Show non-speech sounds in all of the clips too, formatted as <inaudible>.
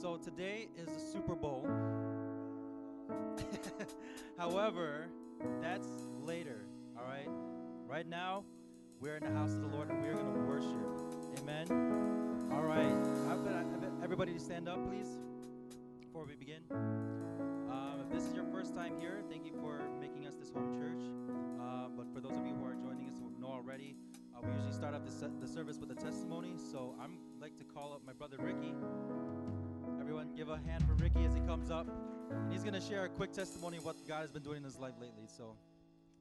So today is the Super Bowl. <laughs> However, that's later, all right? Right now, we're in the house of the Lord and we're going to worship. Amen. All right. I've I've everybody to stand up, please, before we begin. Um, if this is your first time here, thank you for making us this home church. Uh, but for those of you who are joining us who know already, uh, we usually start off the, se- the service with a testimony. So I'm like to call up my brother Ricky. Everyone, give a hand for Ricky as he comes up. And he's going to share a quick testimony of what God has been doing in his life lately. So,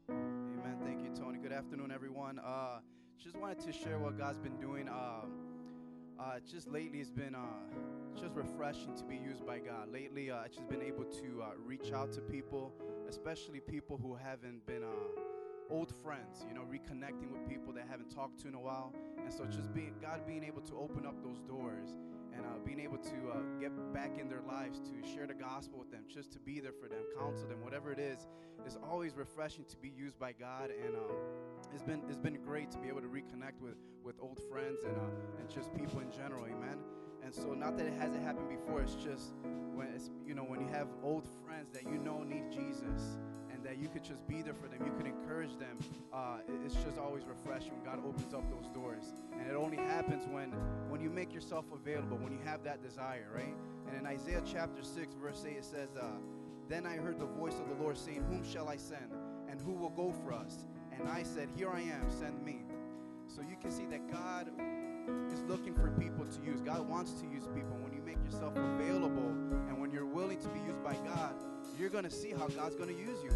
Amen. Thank you, Tony. Good afternoon, everyone. Uh, just wanted to share what God's been doing. Um, uh, just lately, it's been uh, just refreshing to be used by God. Lately, uh, I've just been able to uh, reach out to people, especially people who haven't been uh, old friends. You know, reconnecting with people that haven't talked to in a while, and so just being God being able to open up those doors and uh, being able to uh, get back in their lives to share the gospel with them, just to be there for them, counsel them, whatever it is, is always refreshing to be used by God. And um, it's been it's been great to be able to reconnect with with old friends and uh, and just people in general, amen. And so, not that it hasn't happened before, it's just when it's you know when you have old friends that you know need Jesus that you could just be there for them, you could encourage them. Uh, it's just always refreshing when God opens up those doors, and it only happens when when you make yourself available, when you have that desire, right? And in Isaiah chapter six, verse eight, it says, uh, "Then I heard the voice of the Lord saying, Whom shall I send, and who will go for us? And I said, Here I am, send me." So you can see that God is looking for people to use. God wants to use people. When you make yourself available and when you're willing to be used by God, you're going to see how God's going to use you.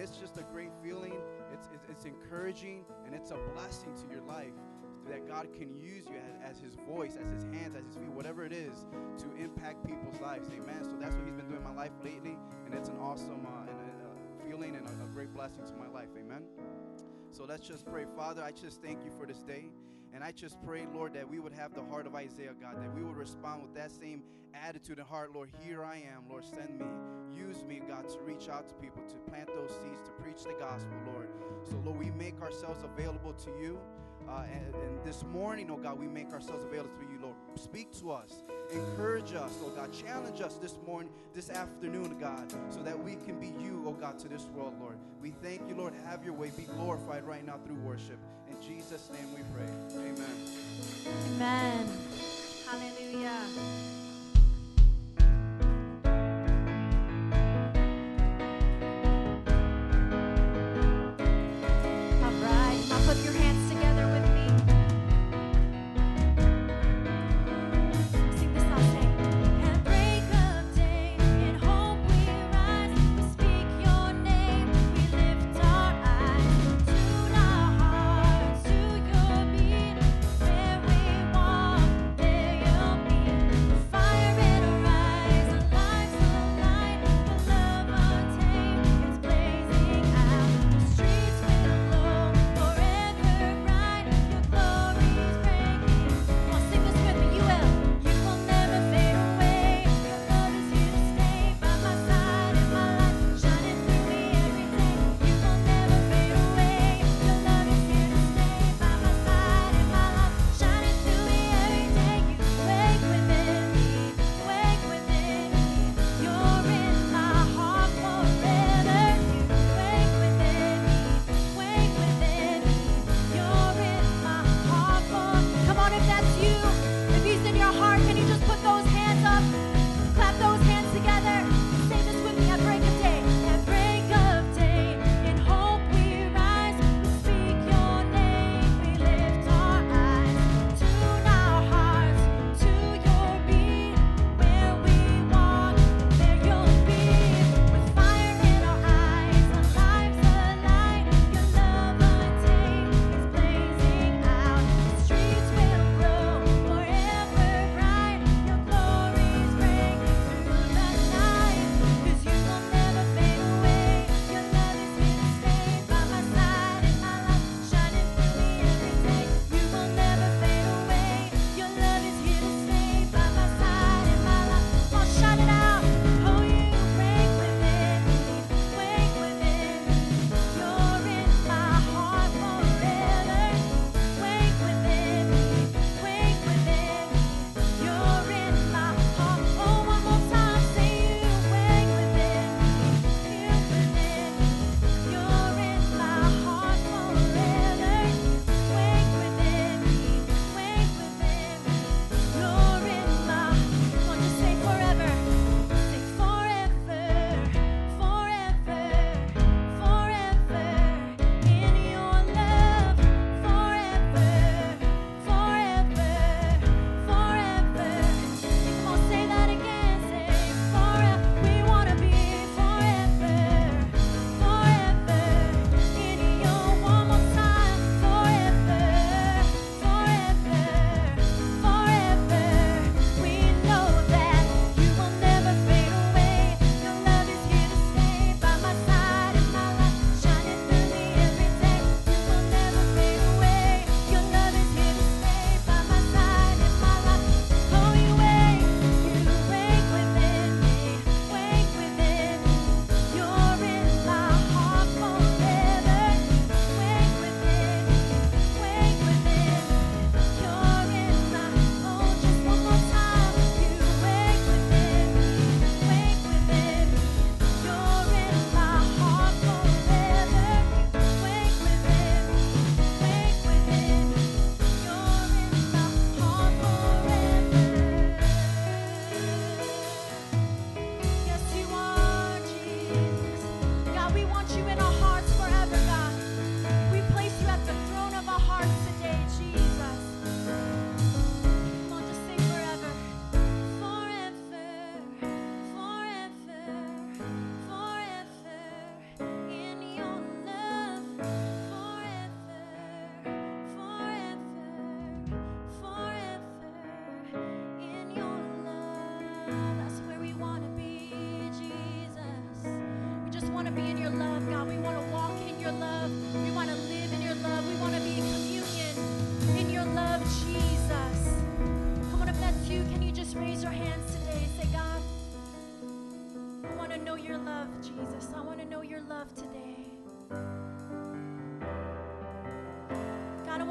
It's just a great feeling. It's, it's, it's encouraging and it's a blessing to your life that God can use you as, as His voice, as His hands, as His feet, whatever it is, to impact people's lives. Amen. So that's what He's been doing in my life lately. And it's an awesome uh, and a, a feeling and a, a great blessing to my life. Amen. So let's just pray. Father, I just thank you for this day. And I just pray, Lord, that we would have the heart of Isaiah, God, that we would respond with that same attitude and heart. Lord, here I am. Lord, send me. Use me, God, to reach out to people, to plant those seeds, to preach the gospel, Lord. So, Lord, we make ourselves available to you. Uh, and, and this morning, oh God, we make ourselves available to you, Lord. Speak to us, encourage us, oh God. Challenge us this morning, this afternoon, God, so that we can be you, oh God, to this world, Lord. We thank you, Lord. Have your way. Be glorified right now through worship. In Jesus' name we pray. Amen. Amen. Hallelujah.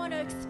Want to experience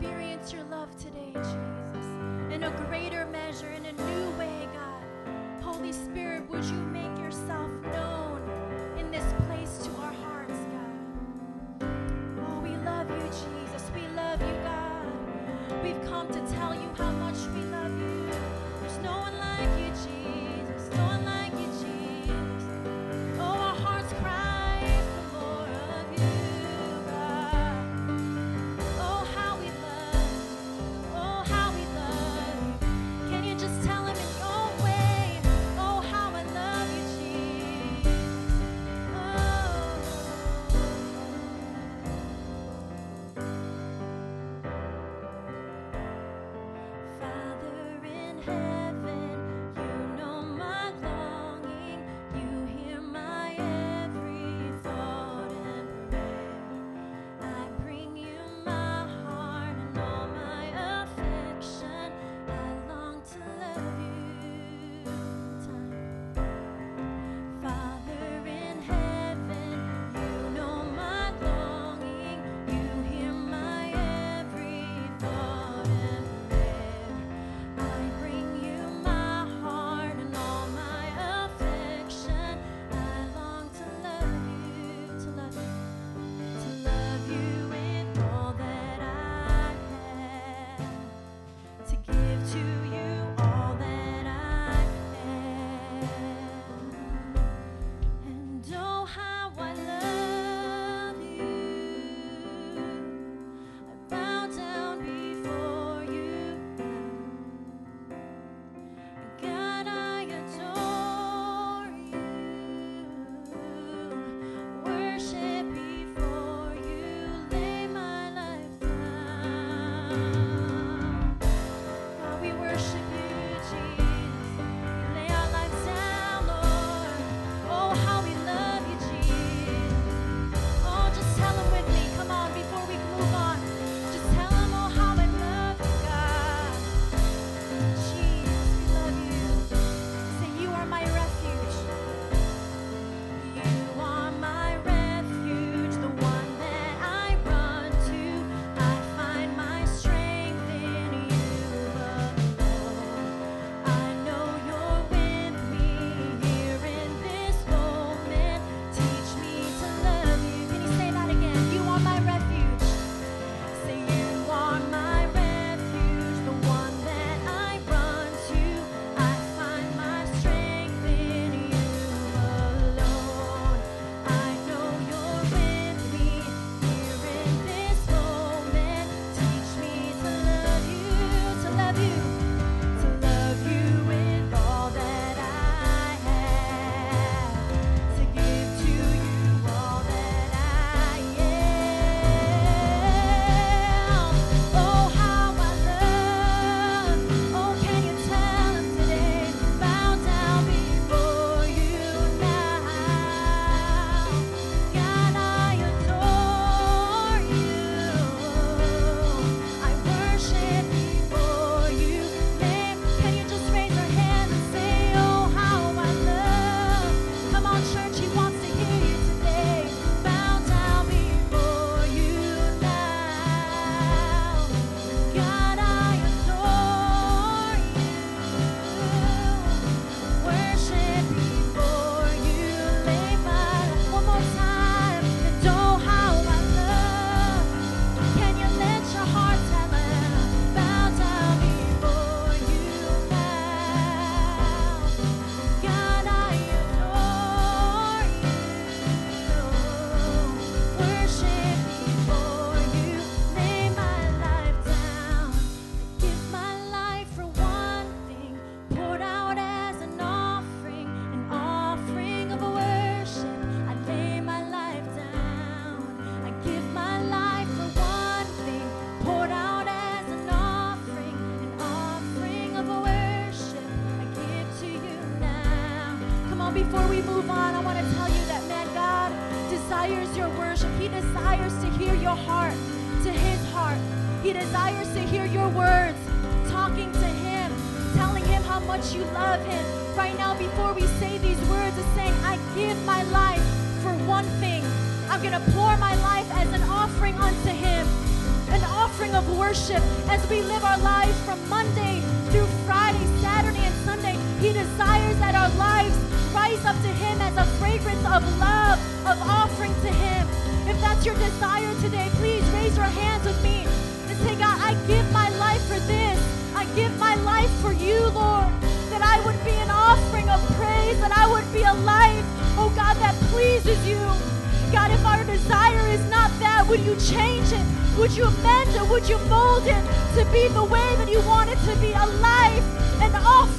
would you mold it to be the way that you want it to be a life, an offering.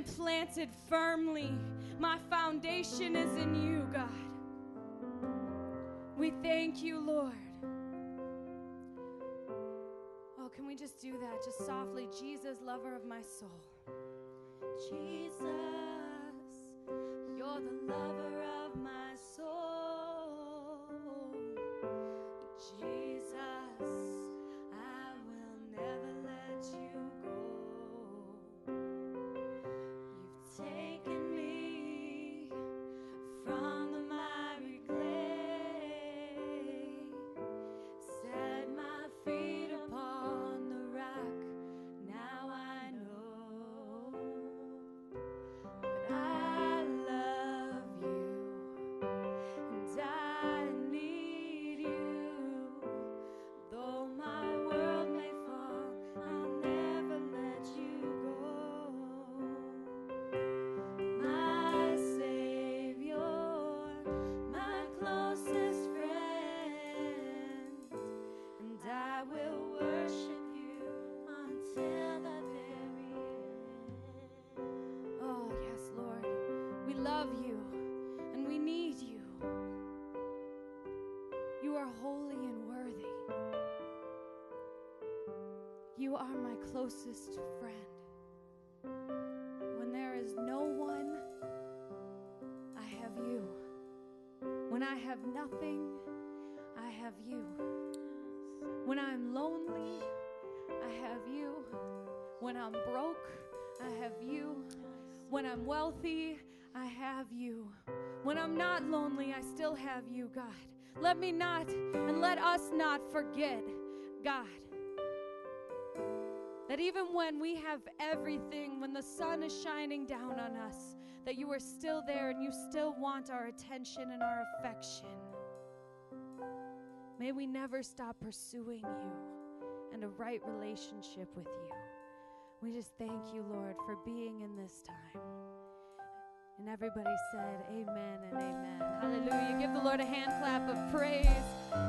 Am planted firmly. My foundation is in you, God. We thank you, Lord. Oh, can we just do that? Just softly. Jesus, lover of my soul. Jesus, you're the lover of my soul. Jesus, closest friend. When there is no one, I have you. When I have nothing, I have you. When I'm lonely, I have you. When I'm broke, I have you. When I'm wealthy, I have you. When I'm not lonely, I still have you, God. Let me not and let us not forget, God, even when we have everything, when the sun is shining down on us, that you are still there and you still want our attention and our affection. May we never stop pursuing you and a right relationship with you. We just thank you, Lord, for being in this time. And everybody said, Amen and amen. Hallelujah. Give the Lord a hand clap of praise.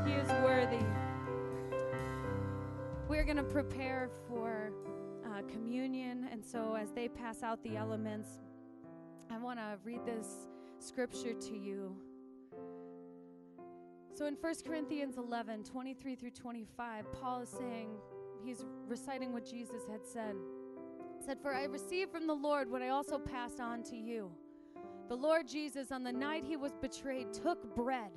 He is worthy. We're going to prepare for communion. And so, as they pass out the elements, I want to read this scripture to you. So, in 1 Corinthians 11 23 through 25, Paul is saying, he's reciting what Jesus had said. He said, For I received from the Lord what I also passed on to you. The Lord Jesus, on the night he was betrayed, took bread.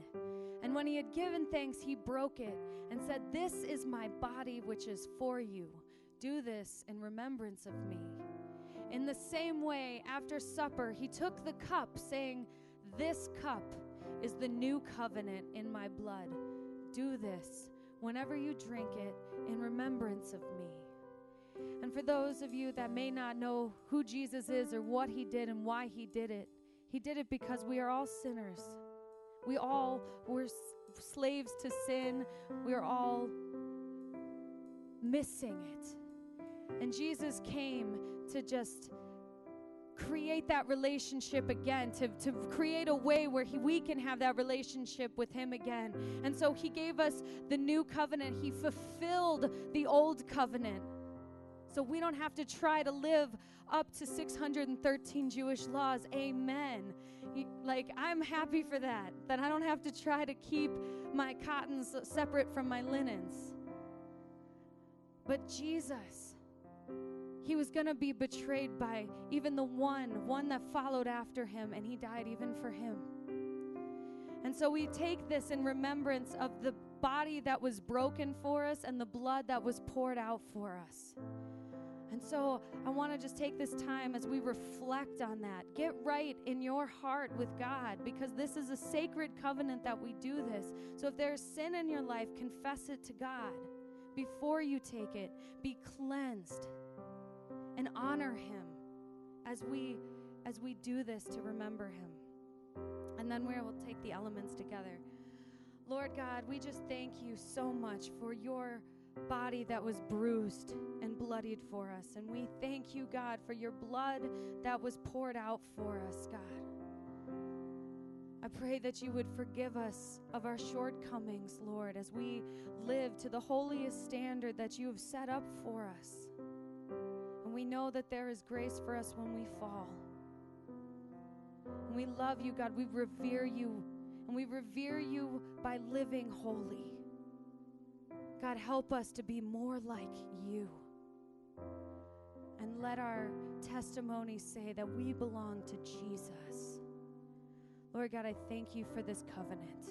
And when he had given thanks, he broke it and said, This is my body, which is for you. Do this in remembrance of me. In the same way, after supper, he took the cup, saying, This cup is the new covenant in my blood. Do this whenever you drink it in remembrance of me. And for those of you that may not know who Jesus is or what he did and why he did it, he did it because we are all sinners. We all were slaves to sin. We are all missing it. And Jesus came to just create that relationship again, to, to create a way where he, we can have that relationship with Him again. And so He gave us the new covenant, He fulfilled the old covenant. So we don't have to try to live up to 613 Jewish laws. Amen. Like, I'm happy for that, that I don't have to try to keep my cottons separate from my linens. But Jesus, he was going to be betrayed by even the one, one that followed after him, and he died even for him. And so we take this in remembrance of the body that was broken for us and the blood that was poured out for us. And so I want to just take this time as we reflect on that. Get right in your heart with God because this is a sacred covenant that we do this. So if there's sin in your life, confess it to God before you take it. Be cleansed and honor Him as we as we do this to remember him. And then we will take the elements together. Lord God, we just thank you so much for your body that was bruised and bloodied for us. And we thank you, God, for your blood that was poured out for us, God. I pray that you would forgive us of our shortcomings, Lord, as we live to the holiest standard that you have set up for us. We know that there is grace for us when we fall. And we love you, God. We revere you. And we revere you by living holy. God, help us to be more like you. And let our testimony say that we belong to Jesus. Lord God, I thank you for this covenant.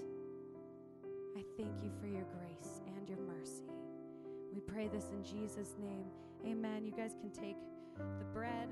I thank you for your grace and your mercy. We pray this in Jesus' name. Amen. You guys can take the bread.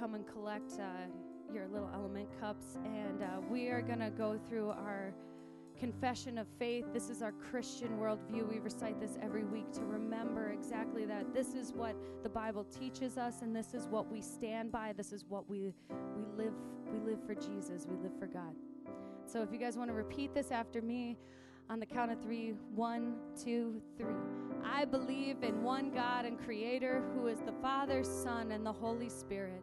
Come and collect uh, your little element cups, and uh, we are going to go through our confession of faith. This is our Christian worldview. We recite this every week to remember exactly that. This is what the Bible teaches us, and this is what we stand by. This is what we we live. We live for Jesus. We live for God. So if you guys want to repeat this after me on the count of three one, two, three. I believe in one God and Creator who is the Father, Son, and the Holy Spirit.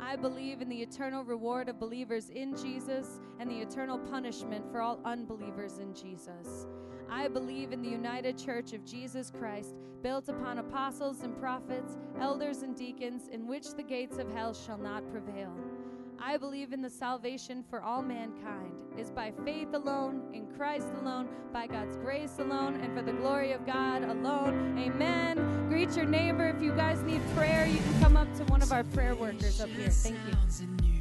I believe in the eternal reward of believers in Jesus and the eternal punishment for all unbelievers in Jesus. I believe in the united church of Jesus Christ, built upon apostles and prophets, elders and deacons, in which the gates of hell shall not prevail. I believe in the salvation for all mankind is by faith alone, in Christ alone, by God's grace alone, and for the glory of God alone. Amen. Greet your neighbor. If you guys need prayer, you can come up to of our prayer workers up here. Thank you.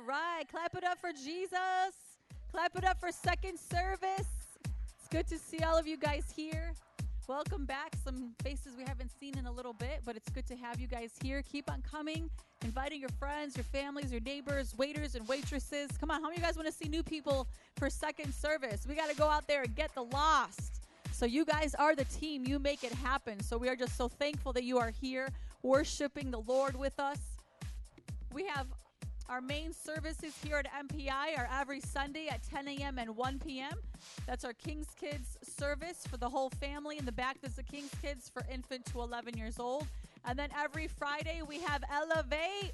All right, clap it up for Jesus. Clap it up for second service. It's good to see all of you guys here. Welcome back. Some faces we haven't seen in a little bit, but it's good to have you guys here. Keep on coming, inviting your friends, your families, your neighbors, waiters, and waitresses. Come on, how many of you guys want to see new people for second service? We got to go out there and get the lost. So, you guys are the team. You make it happen. So, we are just so thankful that you are here worshiping the Lord with us. We have our main services here at MPI are every Sunday at 10 a.m. and 1 p.m. That's our King's Kids service for the whole family. In the back, there's the King's Kids for infant to 11 years old. And then every Friday, we have Elevate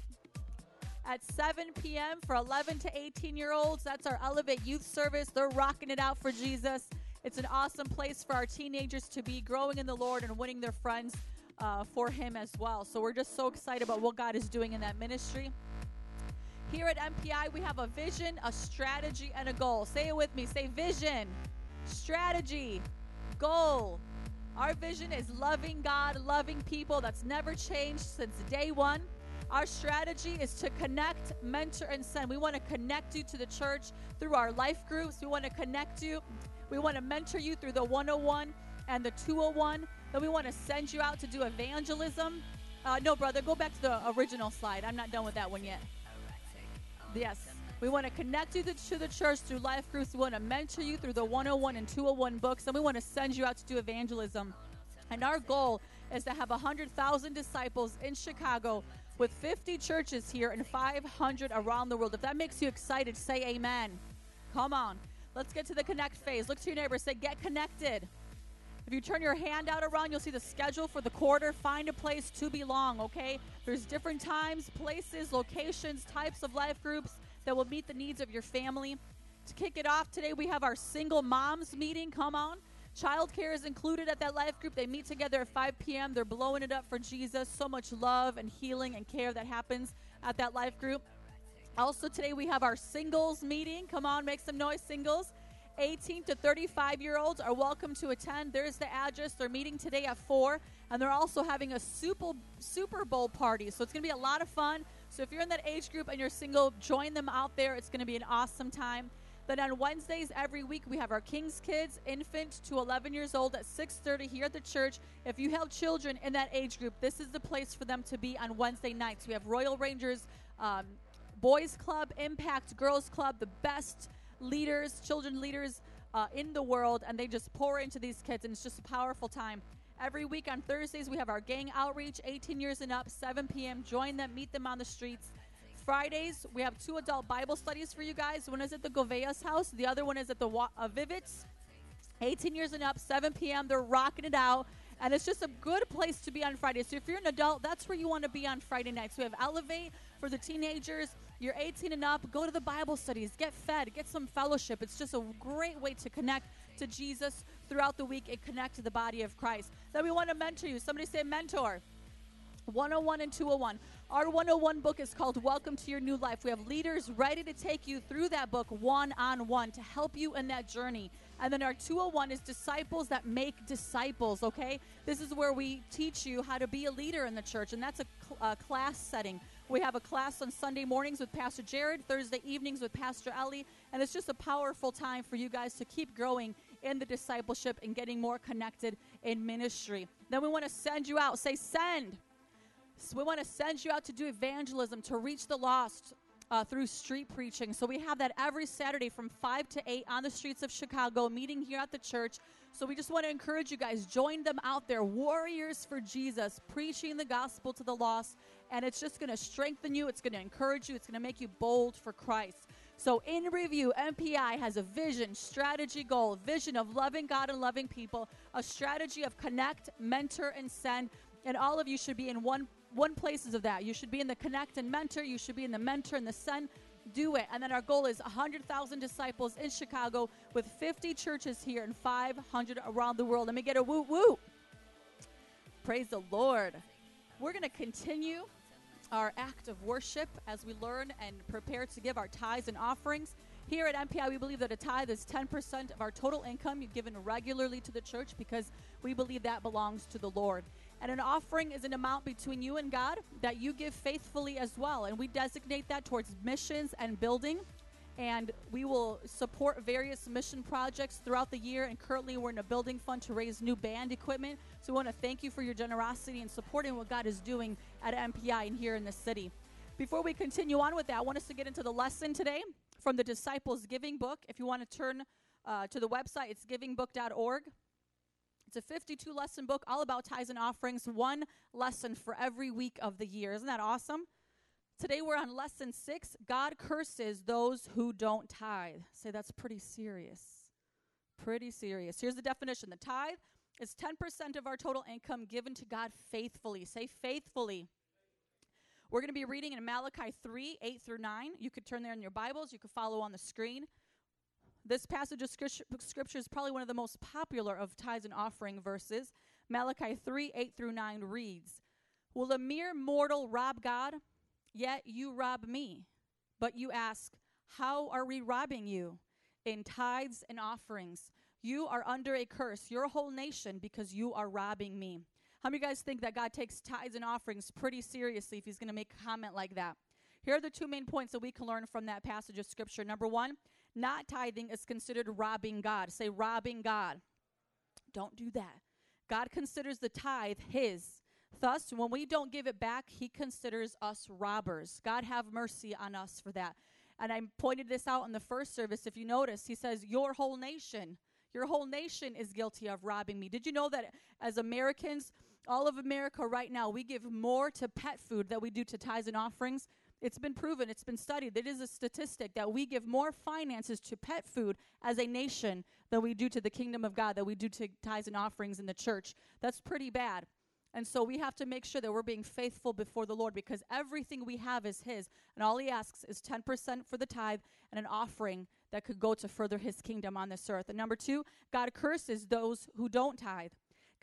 at 7 p.m. for 11 to 18 year olds. That's our Elevate Youth Service. They're rocking it out for Jesus. It's an awesome place for our teenagers to be growing in the Lord and winning their friends uh, for Him as well. So we're just so excited about what God is doing in that ministry. Here at MPI, we have a vision, a strategy, and a goal. Say it with me. Say vision, strategy, goal. Our vision is loving God, loving people. That's never changed since day one. Our strategy is to connect, mentor, and send. We want to connect you to the church through our life groups. We want to connect you. We want to mentor you through the 101 and the 201. Then we want to send you out to do evangelism. Uh, no, brother, go back to the original slide. I'm not done with that one yet. Yes. We want to connect you to, the church through life groups. We want to mentor you through the 101 and 201 books. And we want to send you out to do evangelism. And our goal is to have 100,000 disciples in Chicago with 50 churches here and 500 around the world. If that makes you excited, say amen. Come on. Let's get to the connect phase. Look to your neighbor, say, get connected. If you turn your hand out around, you'll see the schedule for the quarter. Find a place to belong, okay? There's different times, places, locations, types of life groups that will meet the needs of your family. To kick it off today, we have our single moms meeting. Come on. Childcare is included at that life group. They meet together at 5 p.m. They're blowing it up for Jesus. So much love and healing and care that happens at that life group. Also, today we have our singles meeting. Come on, make some noise, singles. 18 to 35 year olds are welcome to attend. There's the address. They're meeting today at 4, and they're also having a Super, Super Bowl party. So it's going to be a lot of fun. So if you're in that age group and you're single, join them out there. It's going to be an awesome time. Then on Wednesdays every week we have our King's Kids, infant to 11 years old at 6:30 here at the church. If you have children in that age group, this is the place for them to be on Wednesday nights. We have Royal Rangers um, Boys Club, Impact Girls Club, the best leaders, children leaders uh, in the world, and they just pour into these kids, and it's just a powerful time. Every week on Thursdays, we have our gang outreach, 18 years and up, 7 p.m. Join them, meet them on the streets. Fridays, we have two adult Bible studies for you guys. One is at the Govea's house, the other one is at the Wa- uh, Vivits. 18 years and up, 7 p.m. They're rocking it out. And it's just a good place to be on Friday. So if you're an adult, that's where you want to be on Friday nights. We have Elevate for the teenagers. You're 18 and up, go to the Bible studies, get fed, get some fellowship. It's just a great way to connect to Jesus throughout the week and connect to the body of Christ. Then we want to mentor you. Somebody say mentor. 101 and 201. Our 101 book is called Welcome to Your New Life. We have leaders ready to take you through that book one on one to help you in that journey. And then our 201 is Disciples That Make Disciples, okay? This is where we teach you how to be a leader in the church, and that's a, cl- a class setting. We have a class on Sunday mornings with Pastor Jared, Thursday evenings with Pastor Ellie, and it's just a powerful time for you guys to keep growing in the discipleship and getting more connected in ministry. Then we want to send you out. Say, send. So we want to send you out to do evangelism, to reach the lost uh, through street preaching. So we have that every Saturday from 5 to 8 on the streets of Chicago, meeting here at the church. So we just want to encourage you guys, join them out there, warriors for Jesus, preaching the gospel to the lost. And it's just going to strengthen you, it's going to encourage you, it's going to make you bold for Christ. So, in review, MPI has a vision, strategy, goal, vision of loving God and loving people, a strategy of connect, mentor, and send. And all of you should be in one one places of that. You should be in the connect and mentor. You should be in the mentor and the send. Do it. And then our goal is 100,000 disciples in Chicago with 50 churches here and 500 around the world. Let me get a woo woo. Praise the Lord. We're going to continue our act of worship as we learn and prepare to give our tithes and offerings. Here at MPI, we believe that a tithe is 10% of our total income you've given regularly to the church because we believe that belongs to the Lord. And an offering is an amount between you and God that you give faithfully as well. And we designate that towards missions and building. And we will support various mission projects throughout the year. And currently, we're in a building fund to raise new band equipment. So, we want to thank you for your generosity and supporting what God is doing at MPI and here in the city. Before we continue on with that, I want us to get into the lesson today from the Disciples Giving Book. If you want to turn uh, to the website, it's givingbook.org. It's a 52 lesson book all about tithes and offerings, one lesson for every week of the year. Isn't that awesome? Today we're on lesson six God curses those who don't tithe. Say that's pretty serious. Pretty serious. Here's the definition the tithe is 10% of our total income given to God faithfully. Say faithfully. We're going to be reading in Malachi 3 8 through 9. You could turn there in your Bibles, you could follow on the screen. This passage of scripture, is probably one of the most popular of tithes and offering verses. Malachi 3 8 through 9 reads Will a mere mortal rob God? Yet you rob me. But you ask, How are we robbing you? In tithes and offerings. You are under a curse, your whole nation, because you are robbing me. How many of you guys think that God takes tithes and offerings pretty seriously if he's going to make a comment like that? Here are the two main points that we can learn from that passage of scripture. Number one, not tithing is considered robbing God. Say, robbing God. Don't do that. God considers the tithe his. Thus, when we don't give it back, he considers us robbers. God have mercy on us for that. And I pointed this out in the first service. If you notice, he says, Your whole nation, your whole nation is guilty of robbing me. Did you know that as Americans, all of America right now, we give more to pet food than we do to tithes and offerings? It's been proven, it's been studied. It is a statistic that we give more finances to pet food as a nation than we do to the kingdom of God, that we do to tithes and offerings in the church. That's pretty bad. And so we have to make sure that we're being faithful before the Lord because everything we have is His. And all He asks is 10% for the tithe and an offering that could go to further His kingdom on this earth. And number two, God curses those who don't tithe.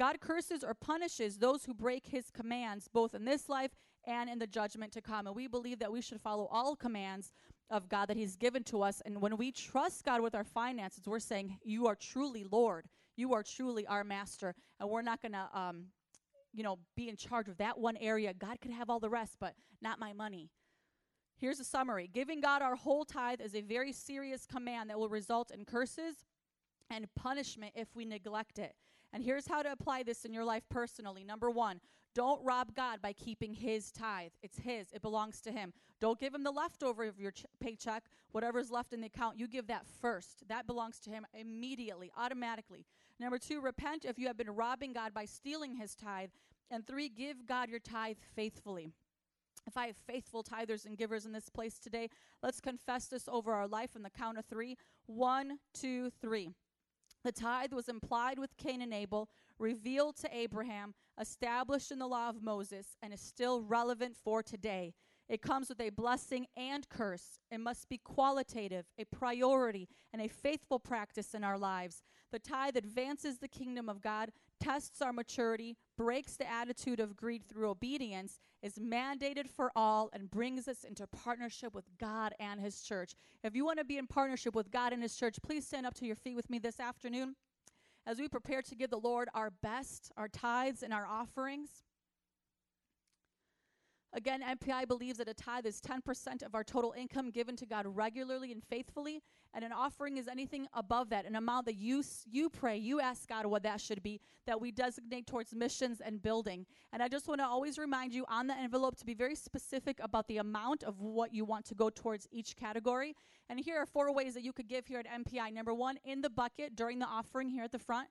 God curses or punishes those who break His commands, both in this life and in the judgment to come. And we believe that we should follow all commands of God that He's given to us. And when we trust God with our finances, we're saying, You are truly Lord. You are truly our master. And we're not going to, um, you know, be in charge of that one area. God could have all the rest, but not my money. Here's a summary Giving God our whole tithe is a very serious command that will result in curses and punishment if we neglect it. And here's how to apply this in your life personally. Number one, don't rob God by keeping His tithe. It's His, it belongs to Him. Don't give Him the leftover of your ch- paycheck, whatever's left in the account. You give that first. That belongs to Him immediately, automatically. Number two, repent if you have been robbing God by stealing His tithe. And three, give God your tithe faithfully. If I have faithful tithers and givers in this place today, let's confess this over our life on the count of three. One, two, three. The tithe was implied with Cain and Abel, revealed to Abraham, established in the law of Moses, and is still relevant for today. It comes with a blessing and curse. It must be qualitative, a priority, and a faithful practice in our lives. The tithe advances the kingdom of God, tests our maturity, breaks the attitude of greed through obedience, is mandated for all, and brings us into partnership with God and His church. If you want to be in partnership with God and His church, please stand up to your feet with me this afternoon as we prepare to give the Lord our best, our tithes, and our offerings. Again, MPI believes that a tithe is 10% of our total income given to God regularly and faithfully, and an offering is anything above that, an amount that you you pray, you ask God what that should be, that we designate towards missions and building. And I just want to always remind you on the envelope to be very specific about the amount of what you want to go towards each category. And here are four ways that you could give here at MPI. Number one, in the bucket during the offering here at the front.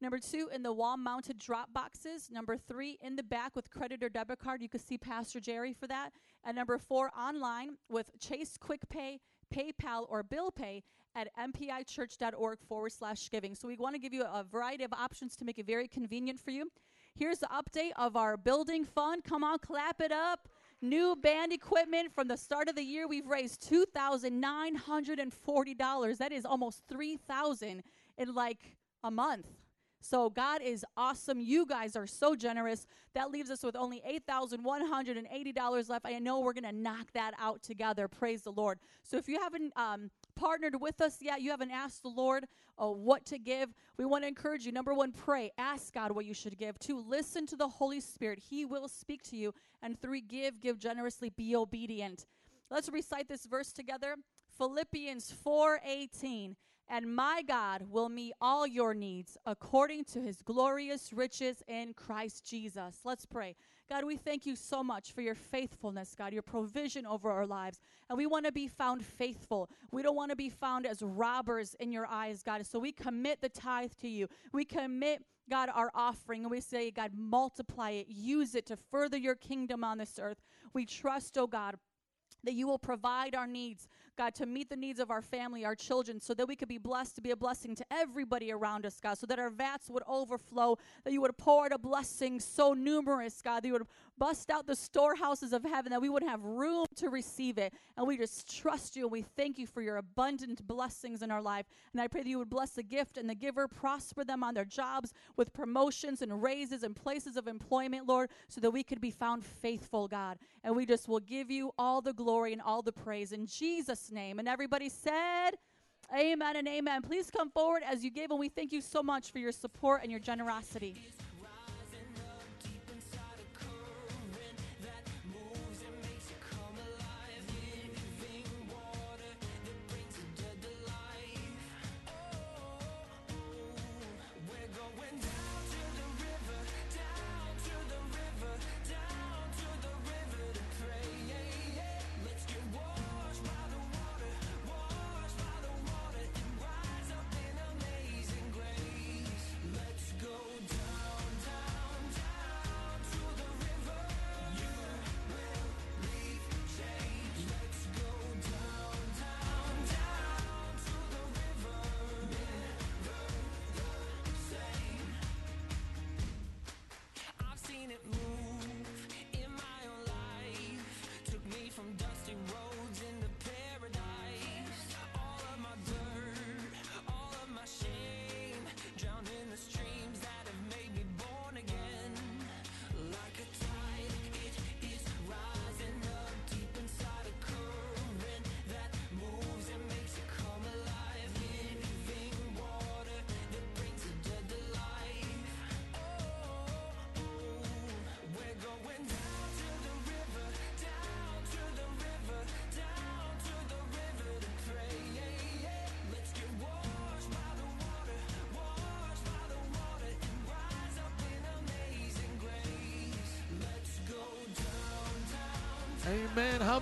Number two, in the wall mounted drop boxes. Number three, in the back with credit or debit card. You can see Pastor Jerry for that. And number four, online with Chase Quick Pay, PayPal, or Bill Pay at mpichurch.org forward slash giving. So we want to give you a variety of options to make it very convenient for you. Here's the update of our building fund. Come on, clap it up. New band equipment from the start of the year, we've raised $2,940. That is almost 3000 in like a month. So God is awesome. You guys are so generous. That leaves us with only $8,180 left. I know we're going to knock that out together. Praise the Lord. So if you haven't um, partnered with us yet, you haven't asked the Lord uh, what to give, we want to encourage you. Number one, pray. Ask God what you should give. Two, listen to the Holy Spirit. He will speak to you. And three, give, give generously, be obedient. Let's recite this verse together. Philippians 4:18. And my God will meet all your needs according to his glorious riches in Christ Jesus. Let's pray. God, we thank you so much for your faithfulness, God, your provision over our lives. And we want to be found faithful. We don't want to be found as robbers in your eyes, God. So we commit the tithe to you. We commit God, our offering, and we say, God, multiply it, use it to further your kingdom on this earth. We trust, oh God, that you will provide our needs, God, to meet the needs of our family, our children, so that we could be blessed to be a blessing to everybody around us, God, so that our vats would overflow, that you would pour out a blessing so numerous, God, that you would bust out the storehouses of heaven, that we would have room to receive it. And we just trust you and we thank you for your abundant blessings in our life. And I pray that you would bless the gift and the giver, prosper them on their jobs with promotions and raises and places of employment, Lord, so that we could be found faithful, God. And we just will give you all the glory and all the praise in Jesus' name. And everybody said, Amen and amen. Please come forward as you give, and we thank you so much for your support and your generosity.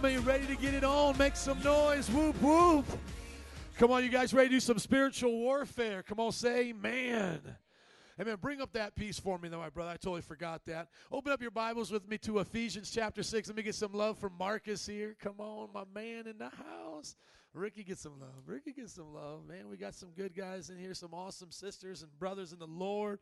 How ready to get it on? Make some noise. Whoop, whoop. Come on, you guys ready to do some spiritual warfare? Come on, say amen. Amen. Bring up that piece for me, though, my brother. I totally forgot that. Open up your Bibles with me to Ephesians chapter 6. Let me get some love from Marcus here. Come on, my man in the house. Ricky, get some love. Ricky, get some love. Man, we got some good guys in here, some awesome sisters and brothers in the Lord.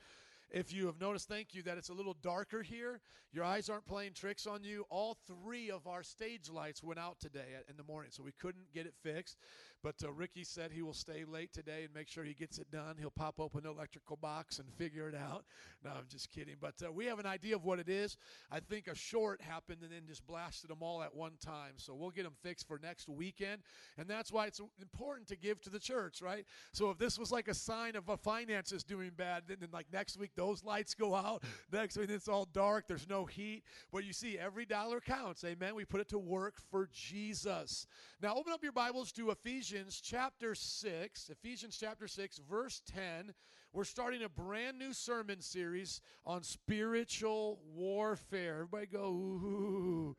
If you have noticed, thank you, that it's a little darker here. Your eyes aren't playing tricks on you. All three of our stage lights went out today in the morning, so we couldn't get it fixed. But uh, Ricky said he will stay late today and make sure he gets it done. He'll pop open the electrical box and figure it out. No, I'm just kidding. But uh, we have an idea of what it is. I think a short happened and then just blasted them all at one time. So we'll get them fixed for next weekend. And that's why it's important to give to the church, right? So if this was like a sign of a finances doing bad, then, then like next week those lights go out. Next week it's all dark. There's no heat. But you see, every dollar counts. Amen. We put it to work for Jesus. Now open up your Bibles to Ephesians chapter 6. Ephesians chapter 6, verse 10. We're starting a brand new sermon series on spiritual warfare. Everybody go, ooh.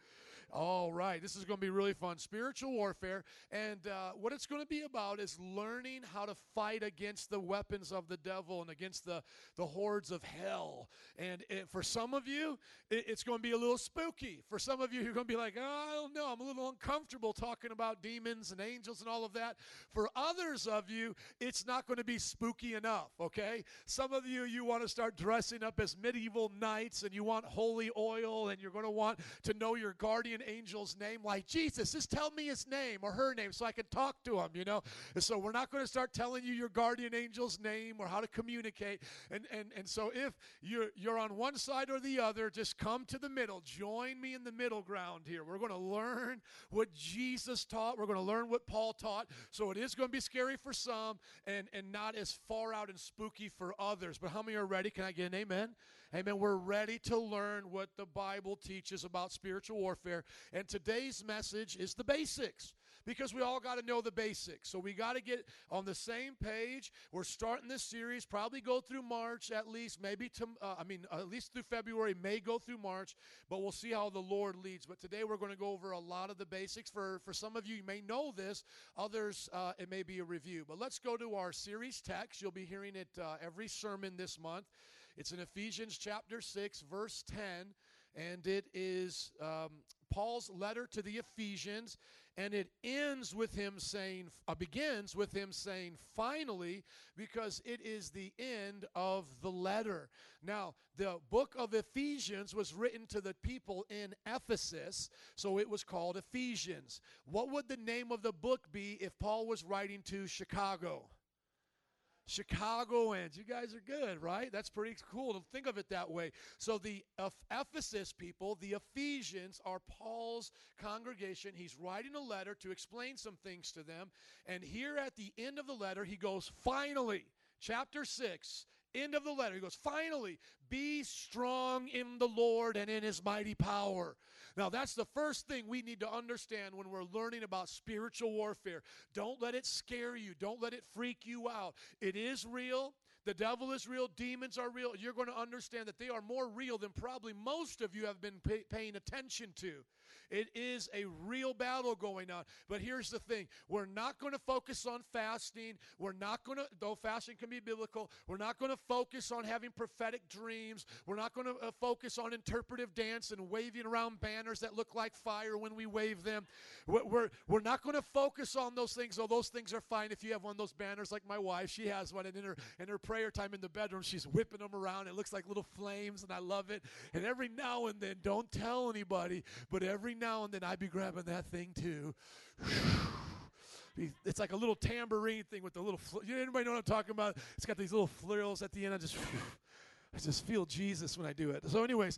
All right, this is going to be really fun. Spiritual warfare. And uh, what it's going to be about is learning how to fight against the weapons of the devil and against the, the hordes of hell. And it, for some of you, it, it's going to be a little spooky. For some of you, you're going to be like, oh, I don't know, I'm a little uncomfortable talking about demons and angels and all of that. For others of you, it's not going to be spooky enough, okay? Some of you, you want to start dressing up as medieval knights and you want holy oil and you're going to want to know your guardian angel's name like Jesus. Just tell me his name or her name so I can talk to him, you know? And so we're not going to start telling you your guardian angel's name or how to communicate. And, and, and so if you're, you're on one side or the other, just come to the middle. Join me in the middle ground here. We're going to learn what Jesus taught. We're going to learn what Paul taught. So it is going to be scary for some and, and not as far out and spooky for others. But how many are ready? Can I get an amen? Amen. We're ready to learn what the Bible teaches about spiritual warfare. And today's message is the basics because we all got to know the basics. So we got to get on the same page. We're starting this series, probably go through March at least, maybe to, uh, I mean, at least through February, may go through March, but we'll see how the Lord leads. But today we're going to go over a lot of the basics. For, for some of you, you may know this, others, uh, it may be a review. But let's go to our series text. You'll be hearing it uh, every sermon this month. It's in Ephesians chapter 6, verse 10, and it is um, Paul's letter to the Ephesians, and it ends with him saying, uh, begins with him saying, finally, because it is the end of the letter. Now, the book of Ephesians was written to the people in Ephesus, so it was called Ephesians. What would the name of the book be if Paul was writing to Chicago? Chicagoans. You guys are good, right? That's pretty cool to think of it that way. So the Ephesus people, the Ephesians, are Paul's congregation. He's writing a letter to explain some things to them. And here at the end of the letter, he goes, finally, chapter 6, end of the letter, he goes, finally, be strong in the Lord and in his mighty power. Now, that's the first thing we need to understand when we're learning about spiritual warfare. Don't let it scare you, don't let it freak you out. It is real. The devil is real, demons are real. You're going to understand that they are more real than probably most of you have been pay- paying attention to. It is a real battle going on. But here's the thing we're not going to focus on fasting. We're not going to, though fasting can be biblical, we're not going to focus on having prophetic dreams. We're not going to uh, focus on interpretive dance and waving around banners that look like fire when we wave them. We're, we're, we're not going to focus on those things, though those things are fine if you have one of those banners like my wife. She has one, and in her, in her prayer time in the bedroom, she's whipping them around. It looks like little flames, and I love it. And every now and then, don't tell anybody, but every now and then I'd be grabbing that thing too. It's like a little tambourine thing with the little. Fl- you anybody know what I'm talking about? It's got these little frills at the end. I just, I just feel Jesus when I do it. So, anyways,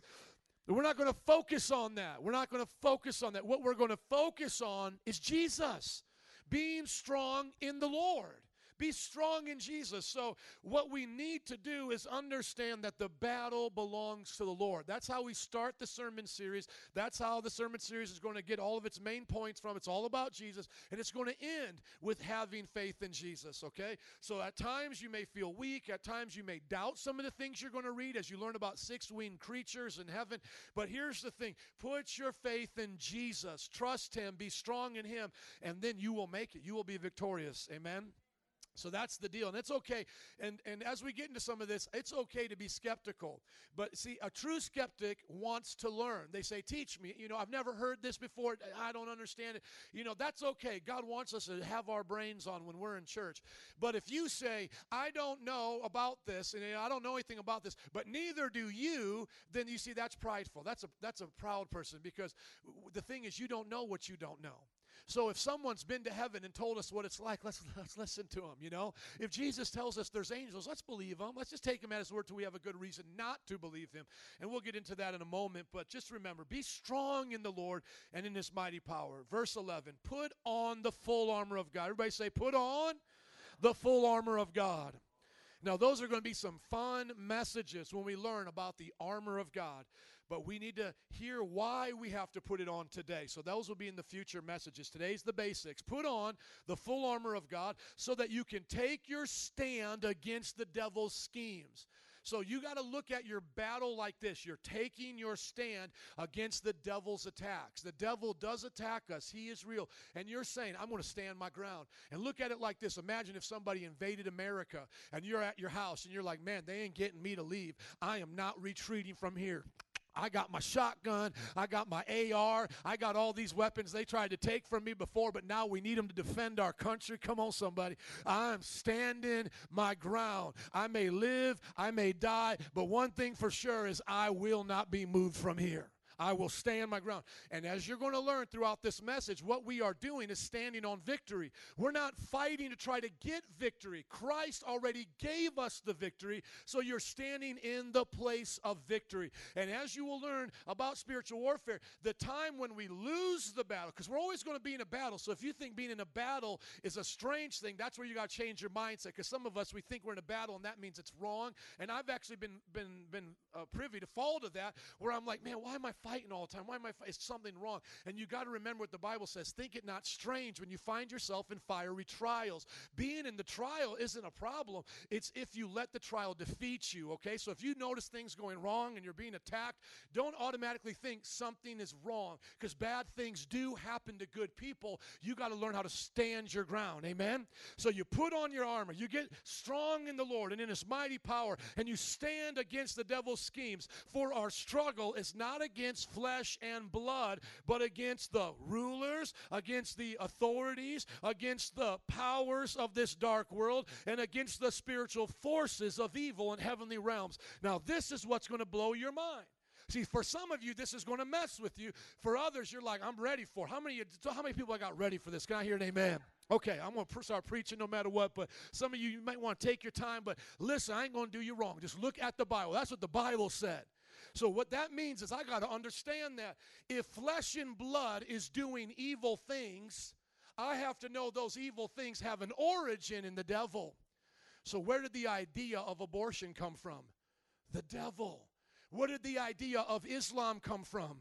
we're not going to focus on that. We're not going to focus on that. What we're going to focus on is Jesus, being strong in the Lord. Be strong in Jesus. So, what we need to do is understand that the battle belongs to the Lord. That's how we start the sermon series. That's how the sermon series is going to get all of its main points from. It's all about Jesus, and it's going to end with having faith in Jesus, okay? So, at times you may feel weak. At times you may doubt some of the things you're going to read as you learn about six winged creatures in heaven. But here's the thing put your faith in Jesus, trust Him, be strong in Him, and then you will make it. You will be victorious. Amen. So that's the deal. And it's okay. And, and as we get into some of this, it's okay to be skeptical. But see, a true skeptic wants to learn. They say, Teach me. You know, I've never heard this before. I don't understand it. You know, that's okay. God wants us to have our brains on when we're in church. But if you say, I don't know about this, and I don't know anything about this, but neither do you, then you see, that's prideful. That's a, that's a proud person because the thing is, you don't know what you don't know. So if someone's been to heaven and told us what it's like, let's <laughs> let's listen to him, you know? If Jesus tells us there's angels, let's believe him. Let's just take him at his word till we have a good reason not to believe him. And we'll get into that in a moment, but just remember, be strong in the Lord and in his mighty power. Verse 11, put on the full armor of God. Everybody say put on the full armor of God. Now, those are going to be some fun messages when we learn about the armor of God but we need to hear why we have to put it on today. So those will be in the future messages. Today's the basics. Put on the full armor of God so that you can take your stand against the devil's schemes. So you got to look at your battle like this. You're taking your stand against the devil's attacks. The devil does attack us, he is real. And you're saying, I'm going to stand my ground. And look at it like this Imagine if somebody invaded America and you're at your house and you're like, man, they ain't getting me to leave. I am not retreating from here. I got my shotgun, I got my AR, I got all these weapons they tried to take from me before, but now we need them to defend our country. Come on, somebody. I'm standing my ground. I may live, I may die, but one thing for sure is I will not be moved from here. I will stand my ground. And as you're going to learn throughout this message, what we are doing is standing on victory. We're not fighting to try to get victory. Christ already gave us the victory, so you're standing in the place of victory. And as you will learn about spiritual warfare, the time when we lose the battle, because we're always going to be in a battle. So if you think being in a battle is a strange thing, that's where you got to change your mindset. Because some of us we think we're in a battle and that means it's wrong. And I've actually been been been uh, privy to fall to that, where I'm like, man, why am I fighting all the time? Why am I? Fight? Is something wrong? And you got to remember what the Bible says. Think it not strange when you find yourself in fiery trials. Being in the trial isn't a problem. It's if you let the trial defeat you. Okay, so if you notice things going wrong and you're being attacked, don't automatically think something is wrong because bad things do happen to good people. You got to learn how to stand your ground. Amen. So you put on your armor. You get strong in the Lord and in His mighty power, and you stand against the devil's schemes. For our struggle is not against flesh and blood, but against the rulers, against the authorities, against the powers of this dark world, and against the spiritual forces of evil in heavenly realms. Now, this is what's going to blow your mind. See, for some of you, this is going to mess with you. For others, you're like, I'm ready for. it." How many? How many people I got ready for this? Can I hear an amen? Okay, I'm going to start preaching no matter what. But some of you, you might want to take your time. But listen, I ain't going to do you wrong. Just look at the Bible. That's what the Bible said. So what that means is I got to understand that if flesh and blood is doing evil things, I have to know those evil things have an origin in the devil. So where did the idea of abortion come from? The devil. Where did the idea of Islam come from?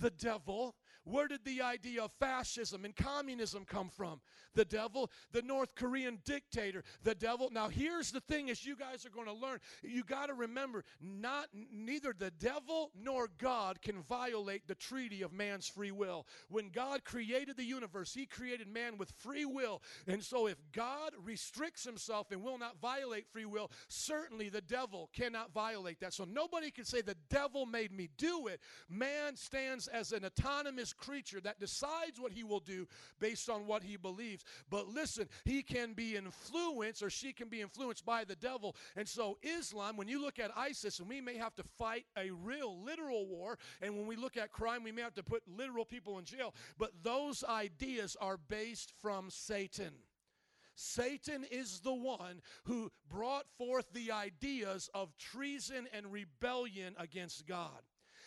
The devil. Where did the idea of fascism and communism come from? The devil, the North Korean dictator, the devil. Now here's the thing as you guys are going to learn, you got to remember not neither the devil nor God can violate the treaty of man's free will. When God created the universe, he created man with free will. And so if God restricts himself and will not violate free will, certainly the devil cannot violate that. So nobody can say the devil made me do it. Man stands as an autonomous creature that decides what he will do based on what he believes. But listen, he can be influenced or she can be influenced by the devil. And so, Islam, when you look at ISIS, and we may have to fight a real, literal war, and when we look at crime, we may have to put literal people in jail. But those ideas are based from Satan. Satan is the one who brought forth the ideas of treason and rebellion against God.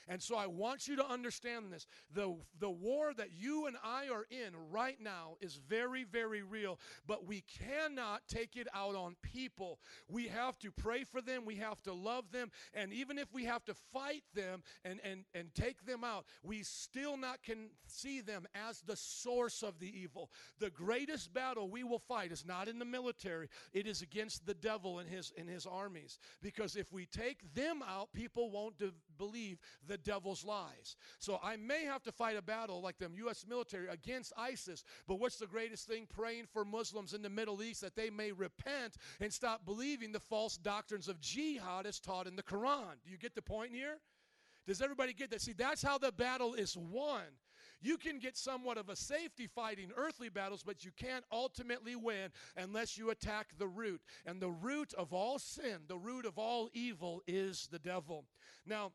And so I want you to understand this. The, the war that you and I are in right now is very, very real, but we cannot take it out on people. We have to pray for them, we have to love them, and even if we have to fight them and, and, and take them out, we still not can see them as the source of the evil. The greatest battle we will fight is not in the military, it is against the devil and his, and his armies. Because if we take them out, people won't de- believe the devil's lies. So I may have to fight a battle like the U.S. military against ISIS, but what's the greatest thing? Praying for Muslims in the Middle East that they may repent and stop believing the false doctrines of jihad as taught in the Quran. Do you get the point here? Does everybody get that? See, that's how the battle is won. You can get somewhat of a safety fighting earthly battles, but you can't ultimately win unless you attack the root. And the root of all sin, the root of all evil, is the devil. Now,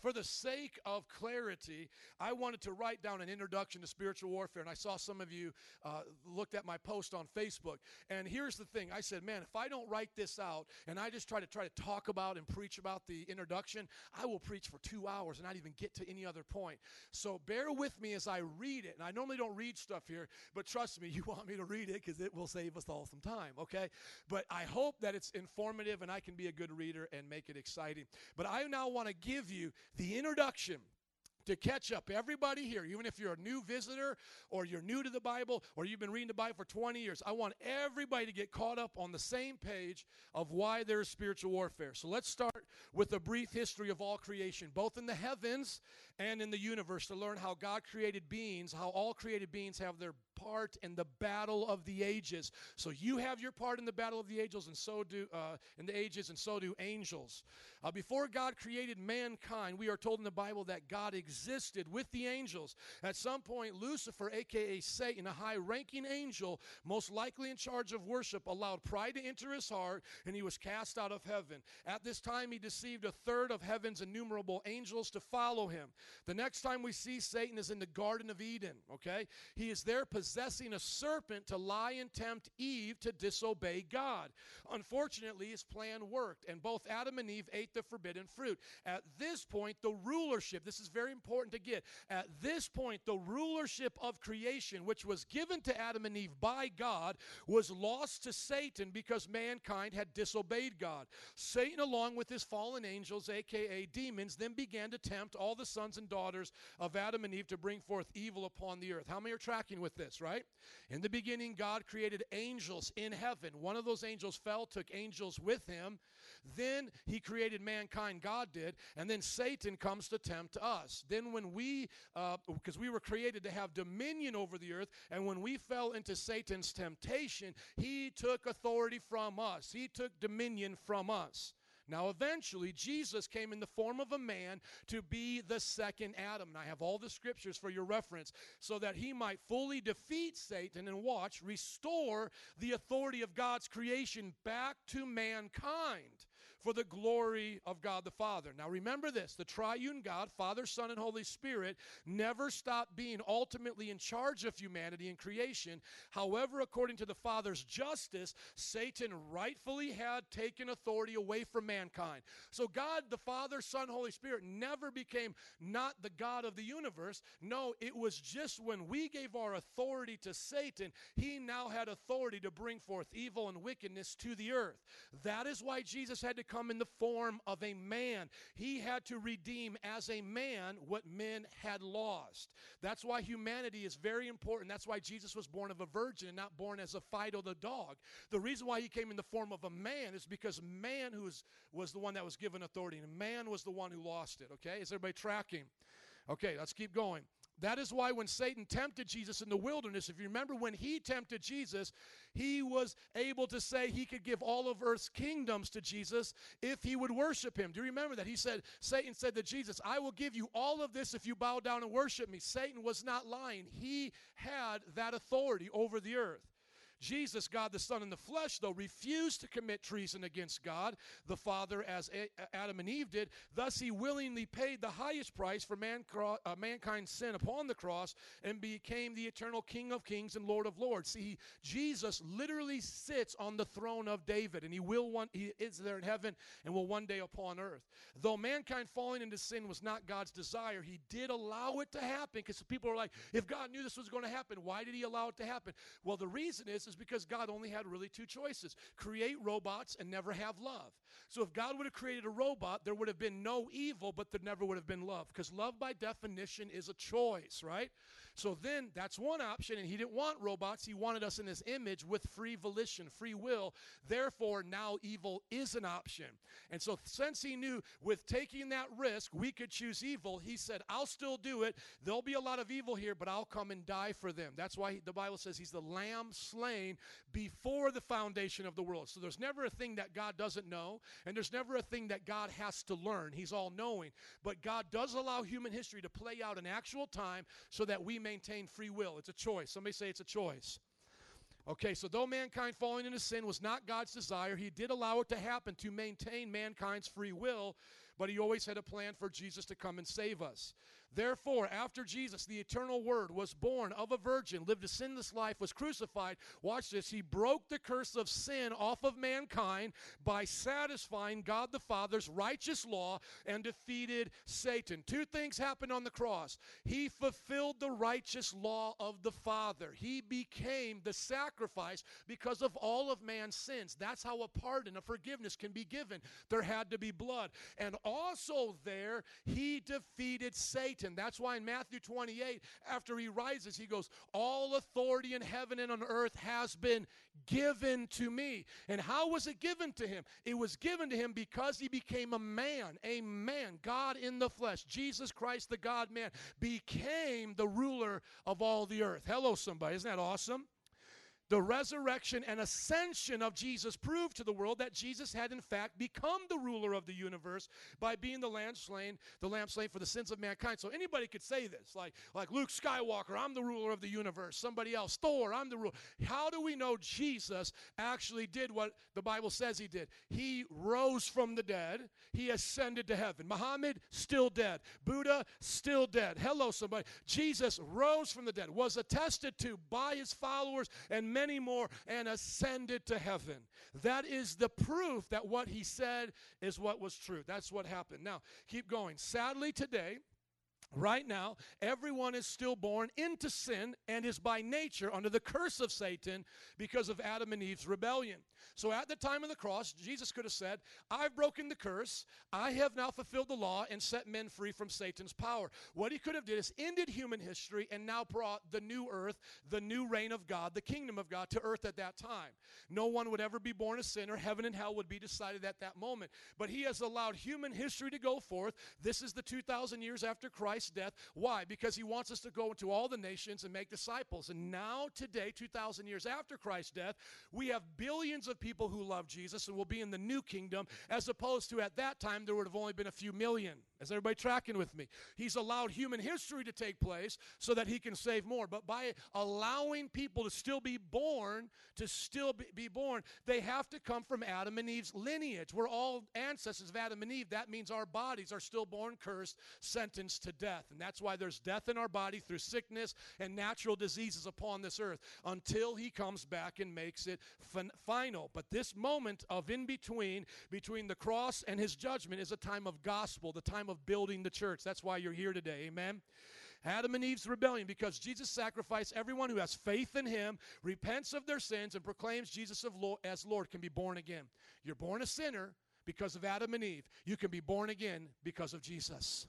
for the sake of clarity, I wanted to write down an introduction to spiritual warfare, and I saw some of you uh, looked at my post on Facebook. And here's the thing: I said, "Man, if I don't write this out and I just try to try to talk about and preach about the introduction, I will preach for two hours and not even get to any other point." So bear with me as I read it. And I normally don't read stuff here, but trust me, <laughs> you want me to read it because it will save us all some time. Okay? But I hope that it's informative and I can be a good reader and make it exciting. But I now want to give you the introduction to catch up. Everybody here even if you're a new visitor or you're new to the bible or you've been reading the bible for 20 years i want everybody to get caught up on the same page of why there is spiritual warfare. So let's start with a brief history of all creation both in the heavens and in the universe to learn how god created beings how all created beings have their part in the battle of the ages. So you have your part in the battle of the ages, and so do uh, in the ages, and so do angels. Uh, before God created mankind, we are told in the Bible that God existed with the angels. At some point, Lucifer, aka Satan, a high-ranking angel, most likely in charge of worship, allowed pride to enter his heart, and he was cast out of heaven. At this time, he deceived a third of heaven's innumerable angels to follow him. The next time we see Satan is in the Garden of Eden, okay? He is there possessing a serpent to lie and tempt Eve to disobey God. Unfortunately, his plan worked, and both Adam and Eve ate the forbidden fruit. At this point, the rulership, this is very important to get, at this point, the rulership of creation, which was given to Adam and Eve by God, was lost to Satan because mankind had disobeyed God. Satan, along with his fallen angels, aka demons, then began to tempt all the sons and daughters of Adam and Eve to bring forth evil upon the earth. How many are tracking with this, right? In the beginning, God created angels in heaven. One of those angels fell, took angels with him. Then he created mankind, God did, and then Satan comes to tempt us. Then, when we, uh, because we were created to have dominion over the earth, and when we fell into Satan's temptation, he took authority from us, he took dominion from us. Now, eventually, Jesus came in the form of a man to be the second Adam. And I have all the scriptures for your reference so that he might fully defeat Satan and watch, restore the authority of God's creation back to mankind for the glory of God the Father. Now remember this the triune God, Father, Son, and Holy Spirit, never stopped being ultimately in charge of humanity and creation. However, according to the Father's justice, Satan rightfully had taken authority away from mankind. So God, the Father, Son, Holy Spirit, never became not the God of the universe. No, it was just when we gave our authority to Satan, he now had authority to bring forth evil and wickedness to the earth. That is why Jesus had to come in the form of a man. He had to redeem as a man what men had lost. That's why humanity is very important. That's why Jesus was born of a virgin and not born as a Fido the dog. The reason why he came in the form of a man is because man who was, was the one that was given authority, and man was the one who lost it. Okay? Is everybody tracking? Okay, let's keep going. That is why when Satan tempted Jesus in the wilderness, if you remember when he tempted Jesus, he was able to say he could give all of earth's kingdoms to Jesus if he would worship him. Do you remember that? He said, Satan said to Jesus, I will give you all of this if you bow down and worship me. Satan was not lying, he had that authority over the earth. Jesus, God the Son in the flesh, though, refused to commit treason against God the Father as Adam and Eve did. Thus, he willingly paid the highest price for uh, mankind's sin upon the cross and became the eternal King of kings and Lord of lords. See, Jesus literally sits on the throne of David, and he will one, he is there in heaven and will one day upon earth. Though mankind falling into sin was not God's desire, he did allow it to happen because people are like, if God knew this was going to happen, why did he allow it to happen? Well, the reason is, is because God only had really two choices create robots and never have love. So if God would have created a robot, there would have been no evil, but there never would have been love. Because love, by definition, is a choice, right? So then that's one option, and he didn't want robots. He wanted us in his image with free volition, free will. Therefore, now evil is an option. And so, since he knew with taking that risk we could choose evil, he said, I'll still do it. There'll be a lot of evil here, but I'll come and die for them. That's why the Bible says he's the lamb slain before the foundation of the world. So, there's never a thing that God doesn't know, and there's never a thing that God has to learn. He's all knowing. But God does allow human history to play out in actual time so that we maintain free will. It's a choice. Somebody say it's a choice. Okay, so though mankind falling into sin was not God's desire, he did allow it to happen to maintain mankind's free will, but he always had a plan for Jesus to come and save us. Therefore, after Jesus, the eternal Word, was born of a virgin, lived a sinless life, was crucified, watch this, he broke the curse of sin off of mankind by satisfying God the Father's righteous law and defeated Satan. Two things happened on the cross. He fulfilled the righteous law of the Father, he became the sacrifice because of all of man's sins. That's how a pardon, a forgiveness can be given. There had to be blood. And also there he defeated Satan. That's why in Matthew 28, after he rises, he goes, All authority in heaven and on earth has been given to me. And how was it given to him? It was given to him because he became a man, a man, God in the flesh. Jesus Christ, the God man, became the ruler of all the earth. Hello, somebody. Isn't that awesome? The resurrection and ascension of Jesus proved to the world that Jesus had in fact become the ruler of the universe by being the lamb slain, the lamb slain for the sins of mankind. So anybody could say this, like like Luke Skywalker, I'm the ruler of the universe. Somebody else, Thor, I'm the ruler. How do we know Jesus actually did what the Bible says he did? He rose from the dead. He ascended to heaven. Muhammad still dead. Buddha still dead. Hello somebody. Jesus rose from the dead, was attested to by his followers and many more and ascended to heaven. That is the proof that what he said is what was true. That's what happened. Now, keep going. Sadly, today, Right now, everyone is still born into sin and is by nature under the curse of Satan because of Adam and Eve's rebellion. So at the time of the cross, Jesus could have said, I've broken the curse. I have now fulfilled the law and set men free from Satan's power. What he could have did is ended human history and now brought the new earth, the new reign of God, the kingdom of God to earth at that time. No one would ever be born a sinner. Heaven and hell would be decided at that moment. But he has allowed human history to go forth. This is the 2,000 years after Christ's death. Why? Because he wants us to go into all the nations and make disciples. And now, today, 2,000 years after Christ's death, we have billions of people who love Jesus and will be in the new kingdom, as opposed to at that time, there would have only been a few million. Is everybody tracking with me? He's allowed human history to take place so that he can save more. But by allowing people to still be born, to still be, born, they have to come from Adam and Eve's lineage. We're all ancestors of Adam and Eve. That means our bodies are still born cursed, sentenced to death. And that's why there's death in our body through sickness and natural diseases upon this earth until he comes back and makes it fin- final. But this moment of in between, between the cross and his judgment, is a time of gospel, the time of building the church. That's why you're here today. Amen. Adam and Eve's rebellion, because Jesus sacrificed everyone who has faith in him, repents of their sins, and proclaims Jesus as Lord can be born again. You're born a sinner because of Adam and Eve. You can be born again because of Jesus.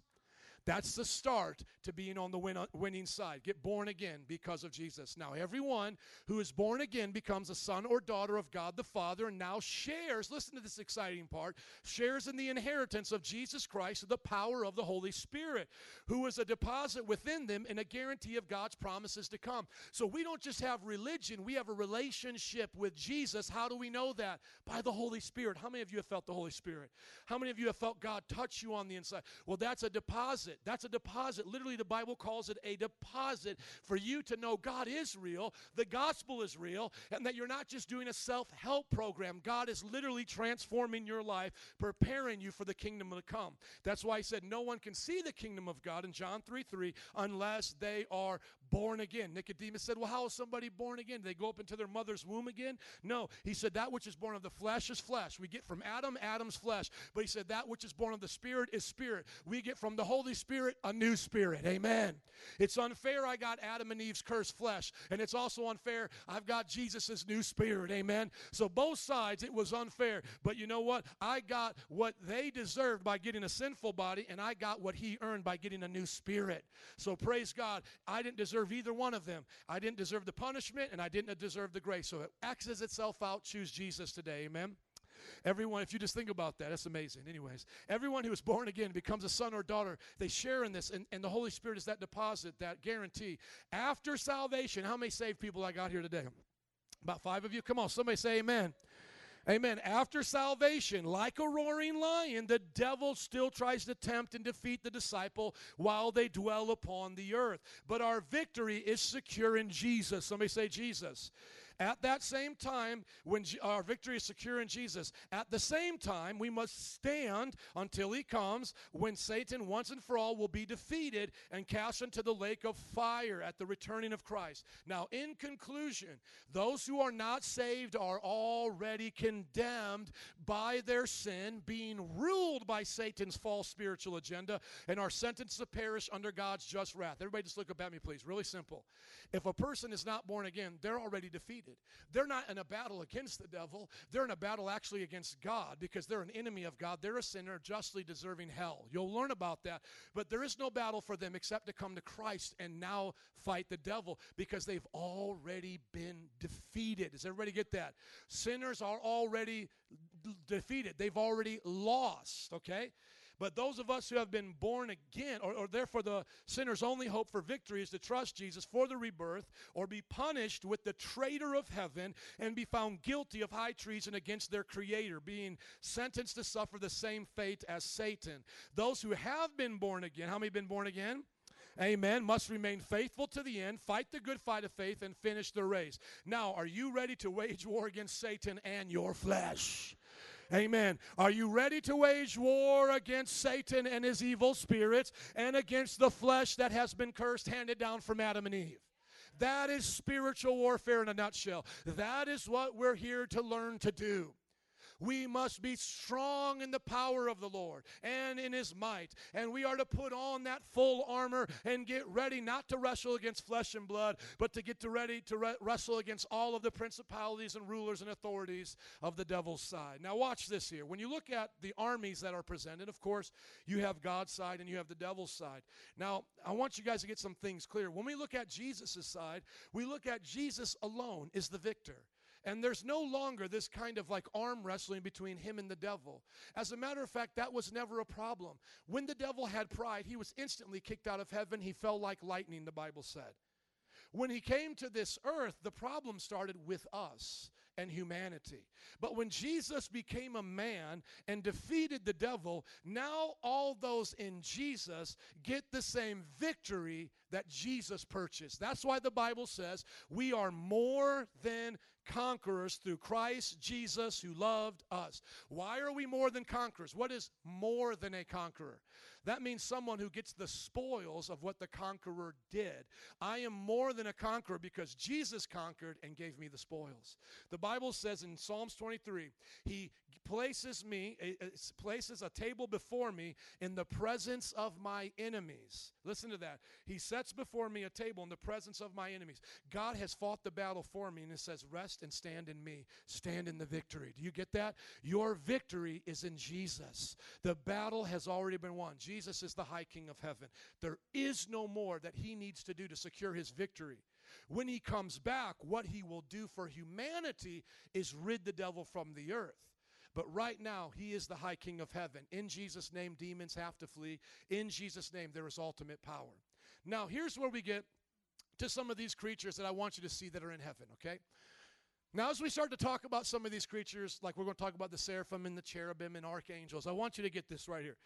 That's the start to being on the win- uh, winning side. Get born again because of Jesus. Now, everyone who is born again becomes a son or daughter of God the Father and now shares, listen to this exciting part, shares in the inheritance of Jesus Christ, the power of the Holy Spirit, who is a deposit within them and a guarantee of God's promises to come. So we don't just have religion, we have a relationship with Jesus. How do we know that? By the Holy Spirit. How many of you have felt the Holy Spirit? How many of you have felt God touch you on the inside? Well, that's a deposit. That's a deposit. Literally, the Bible calls it a deposit for you to know God is real, the gospel is real, and that you're not just doing a self help program. God is literally transforming your life, preparing you for the kingdom to come. That's why he said, No one can see the kingdom of God in John 3 3 unless they are born again. Nicodemus said, Well, how is somebody born again? Do they go up into their mother's womb again? No. He said, That which is born of the flesh is flesh. We get from Adam, Adam's flesh. But he said, That which is born of the Spirit is spirit. We get from the Holy Spirit a new spirit. Amen. It's unfair I got Adam and Eve's cursed flesh. And it's also unfair I've got Jesus' new spirit. Amen. So both sides, it was unfair. But you know what? I got what they deserved by getting a sinful body, and I got what he earned by getting a new spirit. So praise God. I didn't deserve either one of them. I didn't deserve the punishment, and I didn't deserve the grace. So it X's itself out. Choose Jesus today. Amen. Everyone, if you just think about that, that's amazing. Anyways, everyone who is born again becomes a son or daughter. They share in this, and, and the Holy Spirit is that deposit, that guarantee. After salvation, how many saved people I got here today? About five of you? Come on, somebody say amen. Amen. After salvation, like a roaring lion, the devil still tries to tempt and defeat the disciple while they dwell upon the earth. But our victory is secure in Jesus. Somebody say Jesus. At that same time, when our victory is secure in Jesus, at the same time, we must stand until he comes when Satan once and for all will be defeated and cast into the lake of fire at the returning of Christ. Now, in conclusion, those who are not saved are already condemned by their sin, being ruled by Satan's false spiritual agenda, and are sentenced to perish under God's just wrath. Everybody just look up at me, please. Really simple. If a person is not born again, they're already defeated. Defeated. They're not in a battle against the devil, they're in a battle actually against God because they're an enemy of God. They're a sinner justly deserving hell. You'll learn about that. But there is no battle for them except to come to Christ and now fight the devil because they've already been defeated. Does everybody get that? Sinners are already defeated, they've already lost, okay? But those of us who have been born again, or, or, therefore the sinner's only hope for victory is to trust Jesus for the rebirth, or be punished with the traitor of heaven and be found guilty of high treason against their creator, being sentenced to suffer the same fate as Satan. Those who have been born again, how many been born again? Amen. Must remain faithful to the end, fight the good fight of faith, and finish the race. Now, are you ready to wage war against Satan and your flesh? Amen. Are you ready to wage war against Satan and his evil spirits and against the flesh that has been cursed, handed down from Adam and Eve? That is spiritual warfare in a nutshell. That is what we're here to learn to do. We must be strong in the power of the Lord and in his might. And we are to put on that full armor and get ready not to wrestle against flesh and blood, but to get to ready to re- wrestle against all of the principalities and rulers and authorities of the devil's side. Now, watch this here. When you look at the armies that are presented, of course, you have God's side and you have the devil's side. Now, I want you guys to get some things clear. When we look at Jesus' side, we look at Jesus alone is the victor. And there's no longer this kind of like arm wrestling between him and the devil. As a matter of fact, that was never a problem. When the devil had pride, he was instantly kicked out of heaven. He fell like lightning, the Bible said. When he came to this earth, the problem started with us and humanity. But when Jesus became a man and defeated the devil, now all those in Jesus get the same victory that Jesus purchased. That's why the Bible says we are more than conquerors through Christ Jesus who loved us. Why are we more than conquerors? What is more than a conqueror? That means someone who gets the spoils of what the conqueror did. I am more than a conqueror because Jesus conquered and gave me the spoils. The Bible says in Psalms 23, He places me, eh, eh, places a table before me in the presence of my enemies. Listen to that. He sets before me a table in the presence of my enemies. God has fought the battle for me, and it says, Rest and stand in me. Stand in the victory. Do you get that? Your victory is in Jesus. The battle has already been won. Jesus is the high king of heaven. There is no more that he needs to do to secure his victory. When he comes back, what he will do for humanity is rid the devil from the earth. But right now, he is the high king of heaven. In Jesus' name, demons have to flee. In Jesus' name, there is ultimate power. Now, here's where we get to some of these creatures that I want you to see that are in heaven, okay? Now, as we start to talk about some of these creatures, like we're going to talk about the seraphim and the cherubim and archangels, I want you to get this right here.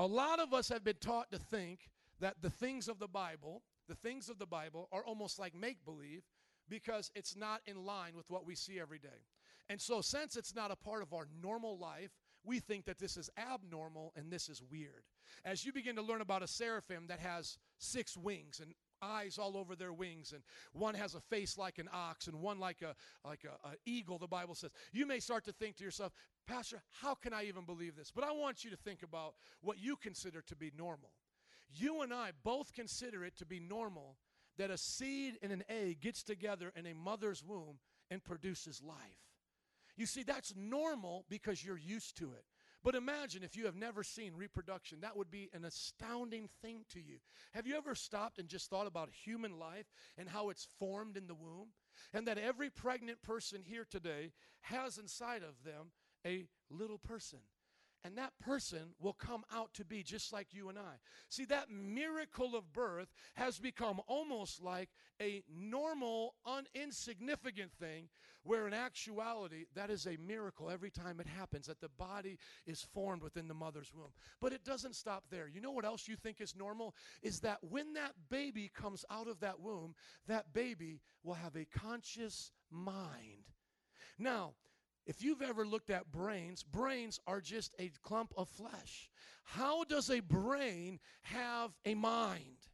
A lot of us have been taught to think that the things of the Bible, the things of the Bible, are almost like make believe because it's not in line with what we see every day. And so, since it's not a part of our normal life, we think that this is abnormal and this is weird. As you begin to learn about a seraphim that has six wings and eyes all over their wings and one has a face like an ox and one like a like a, a, eagle the bible says you may start to think to yourself pastor how can i even believe this? But i want you to think about what you consider to be normal. You and i both consider it to be normal that a seed and an egg gets together in a mother's womb and produces life. You see that's normal because you're used to it. But imagine if you have never seen reproduction, that would be an astounding thing to you. Have you ever stopped and just thought about human life and how it's formed in the womb? And that every pregnant person here today has inside of them a little person. And that person will come out to be just like you and I. See, that miracle of birth has become almost like a normal, un- insignificant thing, where in actuality, that is a miracle every time it happens, that the body is formed within the mother's womb. But it doesn't stop there. You know what else you think is normal? Is that when that baby comes out of that womb, that baby will have a conscious mind. Now, if you've ever looked at brains, brains are just a clump of flesh. How does a brain have a mind?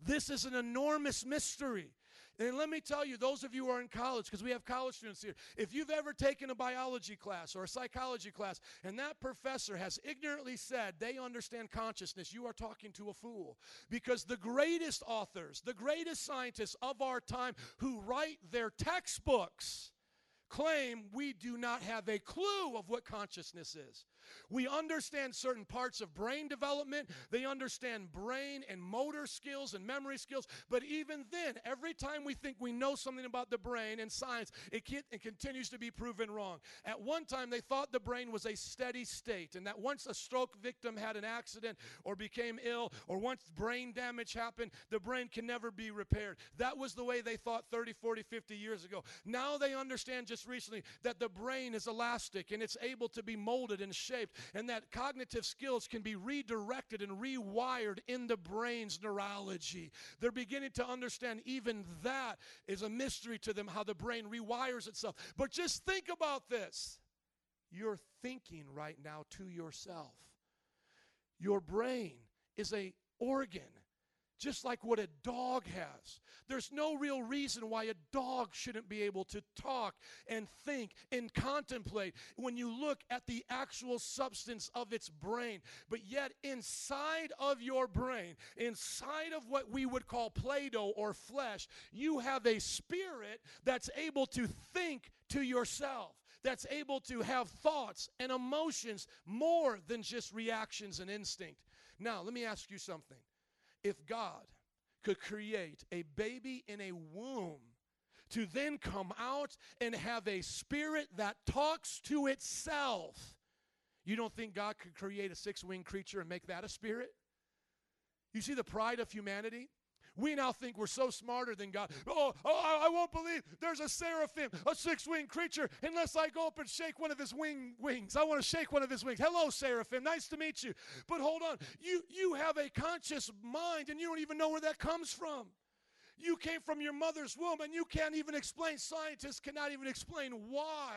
This is an enormous mystery. And let me tell you, those of you who are in college, because we have college students here, if you've ever taken a biology class or a psychology class and that professor has ignorantly said they understand consciousness, you are talking to a fool. Because the greatest authors, the greatest scientists of our time who write their textbooks, claim we do not have a clue of what consciousness is. We understand certain parts of brain development, they understand brain and motor skills and memory skills, but even then, every time we think we know something about the brain and science, it, can, it continues to be proven wrong. At one time, they thought the brain was a steady state, and that once a stroke victim had an accident or became ill, or once brain damage happened, the brain can never be repaired. That was the way they thought 30, 40, 50 years ago. Now they understand just recently that the brain is elastic and it's able to be molded and shaped, and that cognitive skills can be redirected and rewired in the brain's neurology. They're beginning to understand even that is a mystery to them how the brain rewires itself. But just think about this you're thinking right now to yourself. Your brain is a organ just like what a dog has. There's no real reason why a dog shouldn't be able to talk and think and contemplate when you look at the actual substance of its brain. But yet, inside of your brain, inside of what we would call Play Doh or flesh, you have a spirit that's able to think to yourself. That's able to have thoughts and emotions more than just reactions and instinct. Now, let me ask you something if God could create a baby in a womb to then come out and have a spirit that talks to itself, you don't think God could create a six winged creature and make that a spirit? You see the pride of humanity? We now think we're so smarter than God. Oh, oh I, won't believe there's a seraphim, a six winged creature, unless I go up and shake one of his wing, wings. I want to shake one of his wings. Hello, seraphim. Nice to meet you. But hold on. You, you have a conscious mind and you don't even know where that comes from. You came from your mother's womb and you can't even explain, scientists cannot even explain why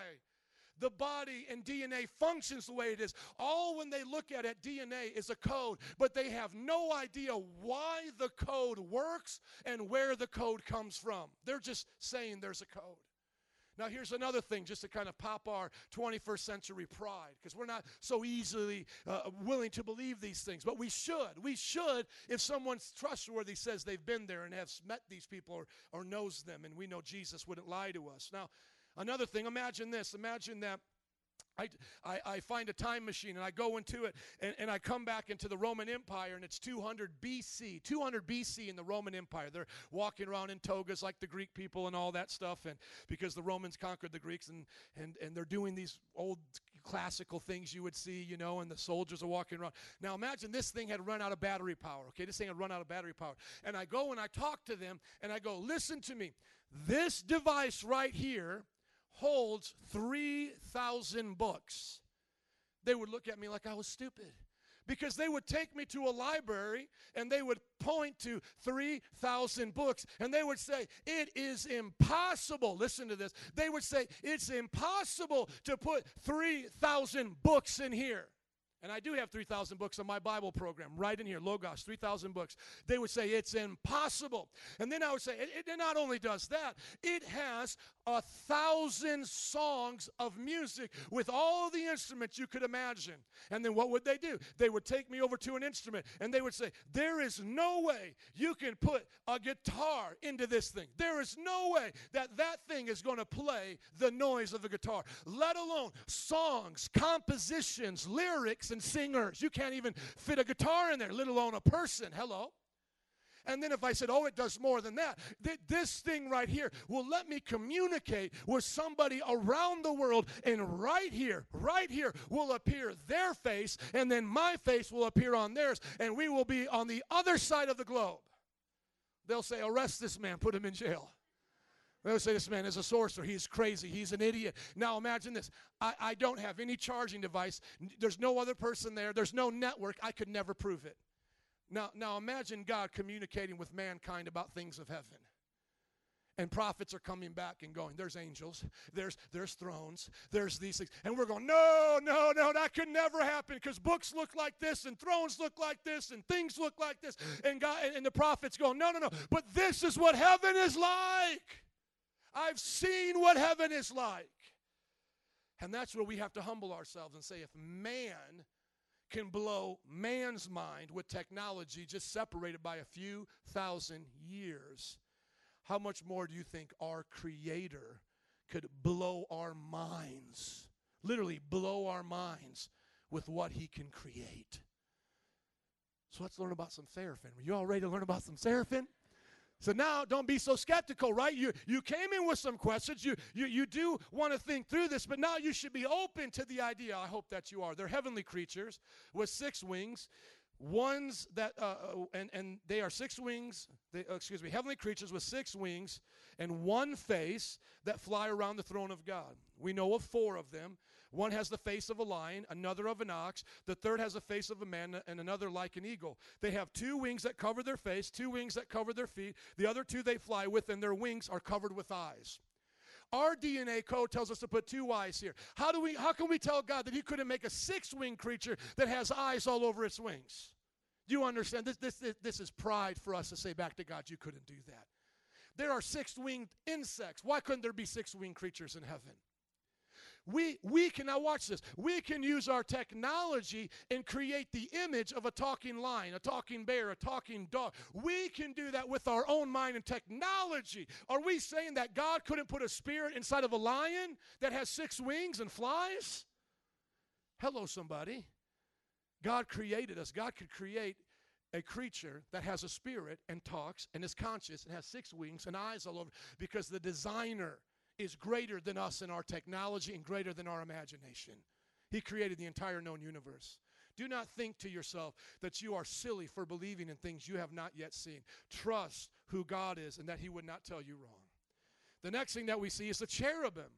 the body and DNA functions the way it is. All when they look at it, DNA is a code, but they have no idea why the code works and where the code comes from. They're just saying there's a code. Now, here's another thing just to kind of pop our 21st century pride, because we're not so easily uh, willing to believe these things, but we should. We should if someone's trustworthy says they've been there and has met these people or, or knows them, and we know Jesus wouldn't lie to us. Now, Another thing, imagine this. Imagine that I, I, I, find a time machine and I go into it and, and I come back into the Roman Empire and it's 200 BC. 200 BC in the Roman Empire. They're walking around in togas like the Greek people and all that stuff. And because the Romans conquered the Greeks and, and, and they're doing these old classical things you would see, you know, and the soldiers are walking around. Now imagine this thing had run out of battery power. Okay, this thing had run out of battery power. And I go and I talk to them and I go, listen to me. This device right here holds 3,000 books, they would look at me like I was stupid. Because they would take me to a library and they would point to 3,000 books and they would say, It is impossible. Listen to this. They would say, It's impossible to put 3,000 books in here. And I do have 3,000 books on my Bible program, right in here, Logos, 3,000 books. They would say it's impossible. And then I would say, it, it not only does that, it has a thousand songs of music with all the instruments you could imagine. And then what would they do? They would take me over to an instrument and they would say, There is no way you can put a guitar into this thing. There is no way that that thing is going to play the noise of a guitar, let alone songs, compositions, lyrics, and singers. You can't even fit a guitar in there, let alone a person. Hello? And then if I said, oh, it does more than that, th- this thing right here will let me communicate with somebody around the world. And right here, right here will appear their face, and then my face will appear on theirs, and we will be on the other side of the globe. They'll say, arrest this man, put him in jail. They'll say, This man is a sorcerer. He's crazy. He's an idiot. Now imagine this I, I don't have any charging device. There's no other person there. There's no network. I could never prove it. Now, now imagine God communicating with mankind about things of heaven. and prophets are coming back and going, There's angels, there's there's thrones, there's these things. And we're going, No, no, no, that could never happen because books look like this and thrones look like this and things look like this. And God and, and the prophets go, No, no, no. But this is what heaven is like. I've seen what heaven is like. And that's where we have to humble ourselves and say, if man can blow man's mind with technology just separated by a few thousand years, how much more do you think our Creator could blow our minds? Literally, blow our minds with what He can create. So let's learn about some seraphim. Are you all ready to learn about some seraphim? So now don't be so skeptical, right? You you came in with some questions. You you you do want to think through this, but now you should be open to the idea. I hope that you are. They're heavenly creatures with six wings. Ones that uh, uh, and and they are six wings. They, uh, excuse me, heavenly creatures with six wings and one face that fly around the throne of God. We know of four of them. One has the face of a lion, another of an ox, the third has the face of a man, and another like an eagle. They have two wings that cover their face, two wings that cover their feet. The other two they fly with, and their wings are covered with eyes. Our DNA code tells us to put two eyes here. How do we how can we tell God that he couldn't make a six-winged creature that has eyes all over its wings? Do you understand? This, this, this, this is pride for us to say back to God, you couldn't do that. There are six-winged insects. Why couldn't there be six-winged creatures in heaven? We, we can, now watch this, we can use our technology and create the image of a talking lion, a talking bear, a talking dog. We can do that with our own mind and technology. Are we saying that God couldn't put a spirit inside of a lion that has six wings and flies? Hello, somebody. God created us. God could create a creature that has a spirit and talks and is conscious and has six wings and eyes all over because the designer is greater than us and our technology and greater than our imagination. He created the entire known universe. Do not think to yourself that you are silly for believing in things you have not yet seen. Trust who God is and that He would not tell you wrong. The next thing that we see is the cherubim.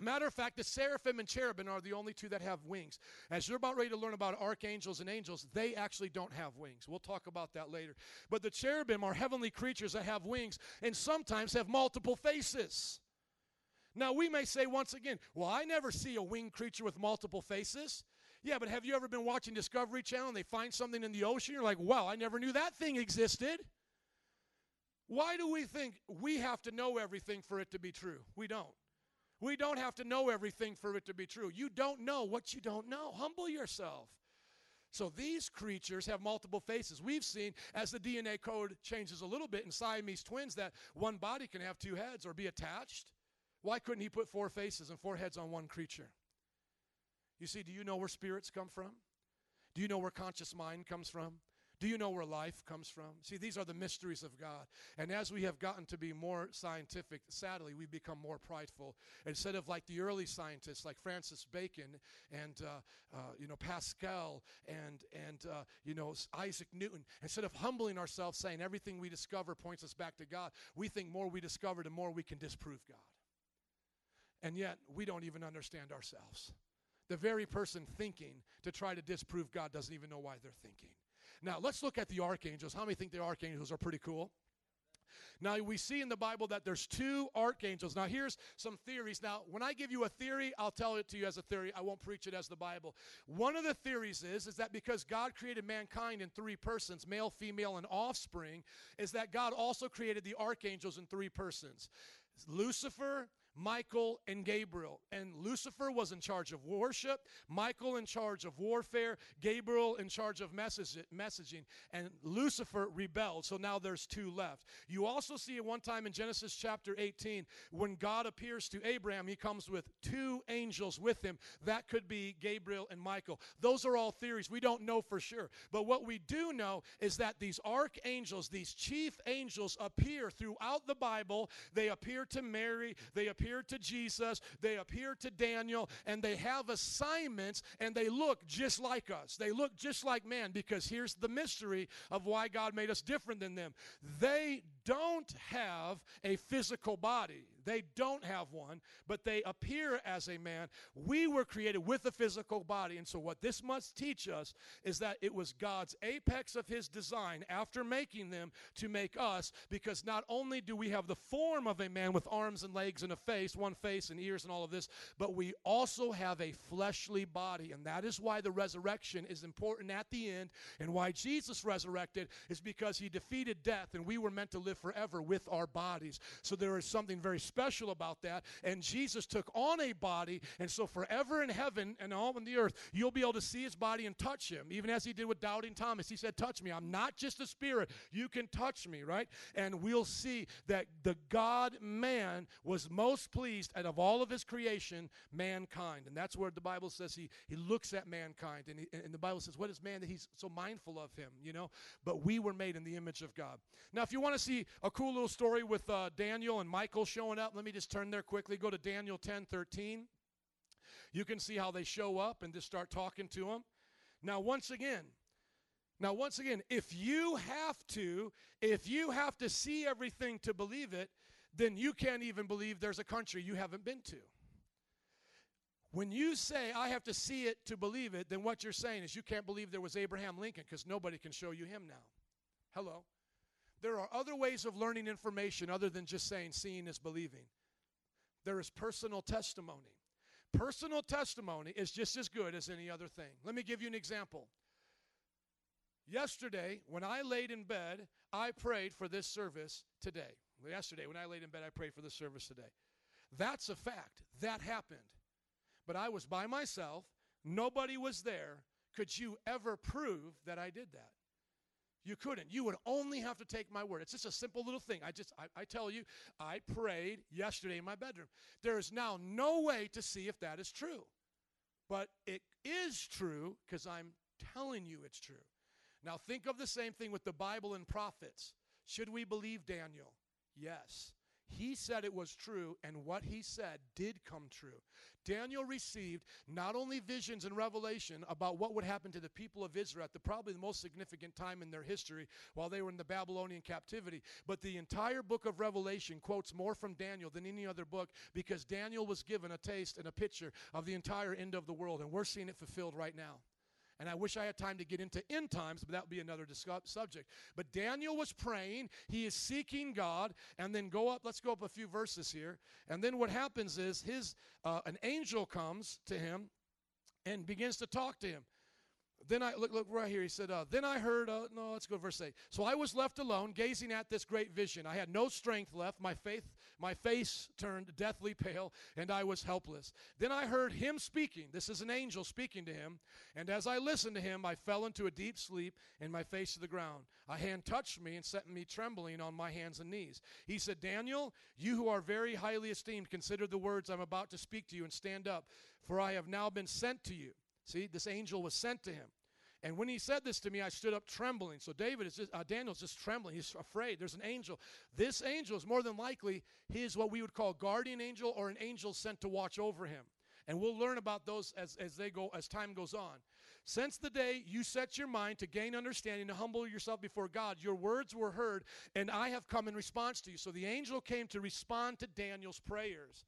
Matter of fact, the seraphim and cherubim are the only two that have wings. As you're about ready to learn about archangels and angels, they actually don't have wings. We'll talk about that later. But the cherubim are heavenly creatures that have wings and sometimes have multiple faces. Now, we may say once again, well, I never see a winged creature with multiple faces. Yeah, but have you ever been watching Discovery Channel and they find something in the ocean? You're like, wow, I never knew that thing existed. Why do we think we have to know everything for it to be true? We don't. We don't have to know everything for it to be true. You don't know what you don't know. Humble yourself. So these creatures have multiple faces. We've seen as the DNA code changes a little bit in Siamese twins that one body can have two heads or be attached. Why couldn't he put four faces and four heads on one creature? You see, do you know where spirits come from? Do you know where conscious mind comes from? Do you know where life comes from? See, these are the mysteries of God. And as we have gotten to be more scientific, sadly, we've become more prideful. Instead of like the early scientists, like Francis Bacon and uh, uh, you know Pascal and and uh, you know Isaac Newton, instead of humbling ourselves, saying everything we discover points us back to God, we think more we discover, the more we can disprove God. And yet, we don't even understand ourselves. The very person thinking to try to disprove God doesn't even know why they're thinking. Now, let's look at the archangels. How many think the archangels are pretty cool? Now, we see in the Bible that there's two archangels. Now, here's some theories. Now, when I give you a theory, I'll tell it to you as a theory. I won't preach it as the Bible. One of the theories is, is that because God created mankind in three persons, male, female, and offspring, is that God also created the archangels in three persons. Lucifer, Michael and Gabriel. And Lucifer was in charge of worship, Michael in charge of warfare, Gabriel in charge of messaging, and Lucifer rebelled. So now there's two left. You also see at one time in Genesis chapter 18, when God appears to Abraham, he comes with two angels with him. That could be Gabriel and Michael. Those are all theories. We don't know for sure. But what we do know is that these archangels, these chief angels, appear throughout the Bible. They appear to Mary, they appear to Jesus, they appear to Daniel, and they have assignments and they look just like us. They look just like man because here's the mystery of why God made us different than them. They don't have a physical body. They don't have one, but they appear as a man. We were created with a physical body. And so, what this must teach us is that it was God's apex of his design after making them to make us, because not only do we have the form of a man with arms and legs and a face, one face and ears and all of this, but we also have a fleshly body. And that is why the resurrection is important at the end, and why Jesus resurrected is because he defeated death, and we were meant to live forever with our bodies. So, there is something very special about that. And Jesus took on a body, and so forever in heaven and all on the earth, you'll be able to see his body and touch him, even as he did with doubting Thomas. He said, Touch me. I'm not just a spirit. You can touch me, right? And we'll see that the God man was most pleased out of all of his creation, mankind. And that's where the Bible says he, he looks at mankind. And, he, and the Bible says, What is man that he's so mindful of him, you know? But we were made in the image of God. Now, if you want to see a cool little story with uh, Daniel and Michael showing up, let me just turn there quickly. Go to Daniel 10 13. You can see how they show up and just start talking to them. Now, once again, now, once again, if you have to, if you have to see everything to believe it, then you can't even believe there's a country you haven't been to. When you say, I have to see it to believe it, then what you're saying is you can't believe there was Abraham Lincoln because nobody can show you him now. Hello? There are other ways of learning information other than just saying seeing is believing. There is personal testimony. Personal testimony is just as good as any other thing. Let me give you an example. Yesterday, when I laid in bed, I prayed for this service today. Yesterday, when I laid in bed, I prayed for this service today. That's a fact. That happened. But I was by myself, nobody was there. Could you ever prove that I did that? You couldn't. You would only have to take my word. It's just a simple little thing. I just, I, I, tell you, I prayed yesterday in my bedroom. There is now no way to see if that is true. But it is true because I'm telling you it's true. Now, think of the same thing with the Bible and prophets. Should we believe Daniel? Yes. He said it was true, and what he said did come true. Daniel received not only visions and revelation about what would happen to the people of Israel at the probably the most significant time in their history while they were in the Babylonian captivity, but the entire book of Revelation quotes more from Daniel than any other book because Daniel was given a taste and a picture of the entire end of the world, and we're seeing it fulfilled right now. And I wish I had time to get into end times, but that would be another discuss- subject. But Daniel was praying, he is seeking God, and then go up, let's go up a few verses here. And then what happens is his uh, an angel comes to him and begins to talk to him. Then I look, look right here. He said, uh, Then I heard, uh, no, let's go to verse 8. So I was left alone, gazing at this great vision. I had no strength left. My faith, my face turned deathly pale, and I was helpless. Then I heard him speaking. This is an angel speaking to him. And as I listened to him, I fell into a deep sleep, and my face to the ground. A hand touched me and set me trembling on my hands and knees. He said, Daniel, you who are very highly esteemed, consider the words I'm about to speak to you and stand up, for I have now been sent to you. See, this angel was sent to him. And when he said this to me, I stood up trembling. So David is just, uh, Daniel's just trembling. He's afraid. There's an angel. This angel is more than likely his what we would call guardian angel or an angel sent to watch over him. And we'll learn about those as, as they go as time goes on. Since the day you set your mind to gain understanding, to humble yourself before God, your words were heard, and I have come in response to you. So the angel came to respond to Daniel's prayers.